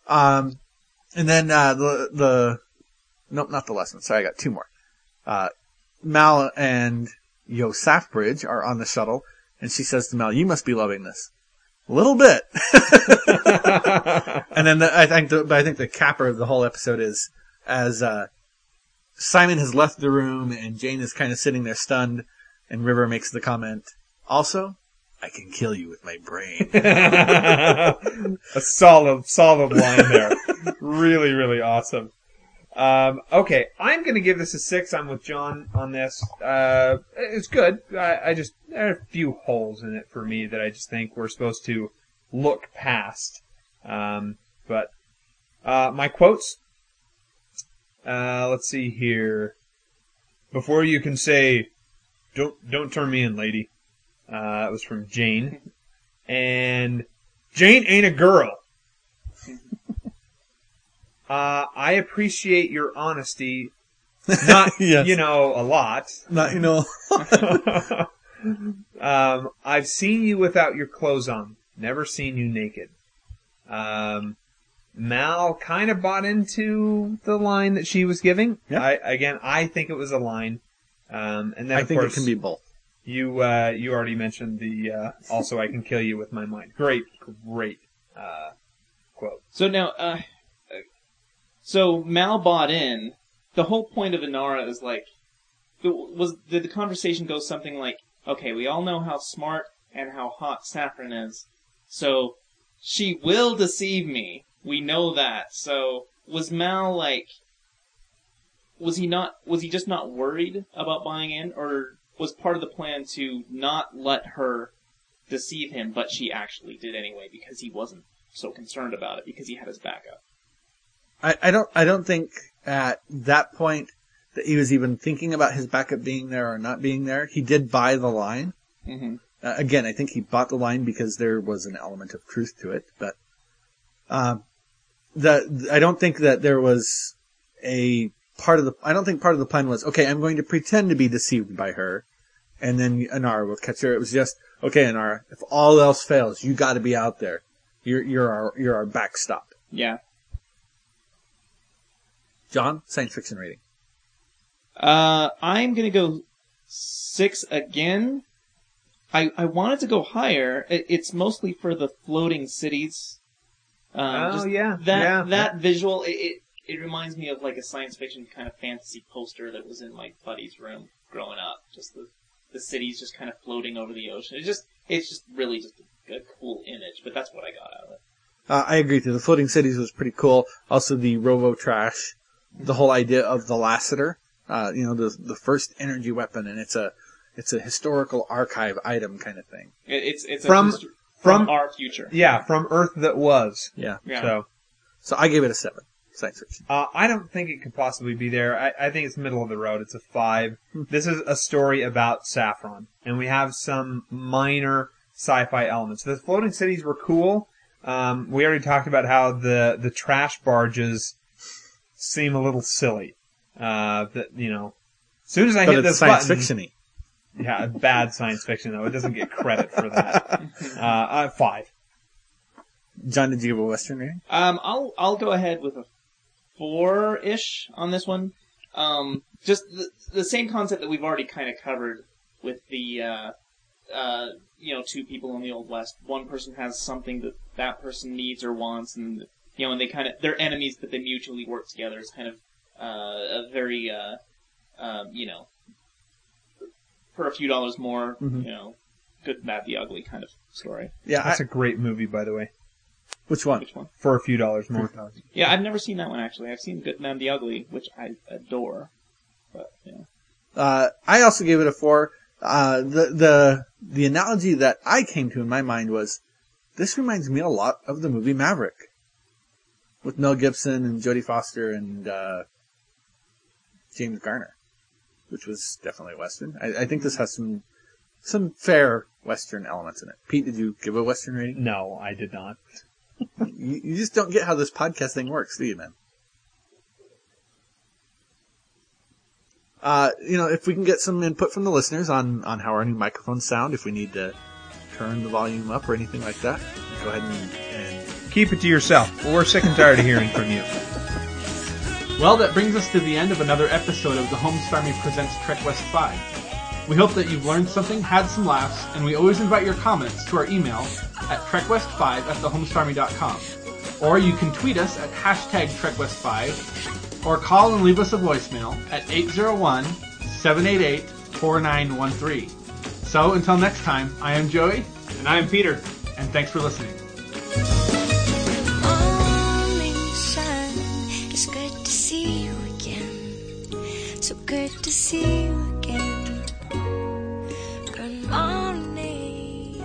Speaker 3: Um, and then uh, the the nope, not the lesson. Sorry, I got two more. Uh, Mal and Yo Bridge are on the shuttle, and she says to Mal, "You must be loving this." A little bit. (laughs) and then the, I think the, but I think the capper of the whole episode is as uh, Simon has left the room and Jayne is kind of sitting there stunned, and River makes the comment, also, I can kill you with my brain. (laughs)
Speaker 1: a solid, solid line there. really, really awesome. Um, okay, I'm going to give this a six. I'm with Jon on this. Uh, it's good. I, I just there are a few holes in it for me that I just think we're supposed to look past. Um, but uh, my quotes. Uh, let's see here. Before you can say, "Don't don't turn me in, lady," uh, it was from Jayne, and Jayne ain't a girl. (laughs) Uh, I appreciate your honesty. (laughs) Not,
Speaker 3: Yes.
Speaker 1: you know, a lot.
Speaker 3: Not, you know. (laughs)
Speaker 1: um, I've seen you without your clothes on. Never seen you naked. Um, Mal kind of bought into the line that she was giving.
Speaker 3: Yeah.
Speaker 1: I, again, I think it was a line. Um, and then
Speaker 3: I
Speaker 1: of
Speaker 3: think
Speaker 1: course,
Speaker 3: it can be both.
Speaker 1: you, uh, you already mentioned the, uh, also I can kill you with my mind. Great, great, uh, quote.
Speaker 4: So now, uh, uh, so Mal bought in. The whole point of Inara is like, was did the conversation go something like, okay, we all know how smart and how hot Saffron is, so she will deceive me. We know that. So was Mal like, was he not? Was he just not worried about buying in, or was part of the plan to not let her deceive him, but she actually did anyway because he wasn't so concerned about it because he had his backup.
Speaker 3: I, I don't I don't think at that point that he was even thinking about his backup being there or not being there. He did buy the line.
Speaker 4: Mm-hmm.
Speaker 3: Uh, again, I think he bought the line because there was an element of truth to it, but um, the I don't think that there was a part of the I don't think part of the plan was okay. I'm going to pretend to be deceived by her, and then Inara will catch her. It was just okay, Inara. If all else fails, you got to be out there. You're you're our you're our backstop.
Speaker 4: Yeah.
Speaker 3: Jon, science fiction rating.
Speaker 4: Uh, I'm gonna go six again. I I wanted to go higher. It, it's mostly for the floating cities. Um,
Speaker 1: Oh, yeah,
Speaker 4: that
Speaker 1: yeah.
Speaker 4: that visual. It, it it reminds me of like a science fiction kind of fantasy poster that was in my buddy's room growing up. Just the the cities just kind of floating over the ocean. It just it's just really just a, a cool image. But that's what I got out of it.
Speaker 3: Uh, I agree too. The floating cities was pretty cool. Also, the Robo Trash, the whole idea of the Lassiter, uh, you know, the the first energy weapon, and it's a it's a historical archive item kind of thing.
Speaker 4: It, it's it's
Speaker 1: From-
Speaker 4: a history,
Speaker 1: from-
Speaker 4: from our future.
Speaker 1: Yeah, from Earth that was.
Speaker 3: Yeah.
Speaker 4: Yeah.
Speaker 1: So,
Speaker 3: So I gave it a seven. Science fiction.
Speaker 1: Uh, I don't think it could possibly be there. I, I think it's middle of the road. It's a five. This is a story about Saffron, and we have some minor sci-fi elements. The floating cities were cool. Um, we already talked about how the the trash barges seem a little silly. Uh, that you know, as soon as I
Speaker 3: But
Speaker 1: hit
Speaker 3: it's
Speaker 1: this
Speaker 3: science
Speaker 1: button,
Speaker 3: fiction-y.
Speaker 1: Yeah, bad science fiction though. It doesn't get credit for that. Uh, uh, five.
Speaker 3: Jon, did you give a Western rating?
Speaker 4: Um, I'll I'll go ahead with a four ish on this one. Um, just the, the same concept that we've already kind of covered with the uh, uh, you know two people in the old west. One person has something that that person needs or wants, and you know, and they kind of they're enemies, but they mutually work together. It's kind of uh, a very uh, um, you know for a few dollars more,
Speaker 3: Mhm.
Speaker 4: you know, good, bad, the ugly kind of story.
Speaker 3: Yeah.
Speaker 1: That's a great movie, by the way.
Speaker 3: which one?
Speaker 4: Which one?
Speaker 1: For a few dollars more.
Speaker 4: Yeah, I've never seen that one actually. I've seen Good Man the Ugly, which I adore. But yeah.
Speaker 3: Uh, I also gave it a four. Uh, the the the analogy that I came to in my mind was this reminds me a lot of the movie Maverick with Mel Gibson and Jodie Foster and uh, James Garner, which was definitely western. I, I think this has some some fair western elements in it. Pete, did you give a western rating?
Speaker 1: No, I did not. (laughs)
Speaker 3: You, you just don't get how this podcast thing works, do you, man? Uh, you know, if we can get some input from the listeners on, on how our new microphones sound, if we need to turn the volume up or anything like that, go ahead and, and
Speaker 1: Keep it to yourself. We're sick and tired of hearing from you.
Speaker 2: Well, that brings us to the end of another episode of the Homestar Army Presents Trek West 5. We hope that you've learned something, had some laughs, and we always invite your comments to our email at trekwest5 at thehomestarmy.com. Or you can tweet us at hashtag trekwest5, or call and leave us a voicemail at 801-788-4913. So until next time, I am Joey,
Speaker 1: And I am Peter.
Speaker 2: and thanks for listening.
Speaker 9: so good to see you
Speaker 2: again. Good morning.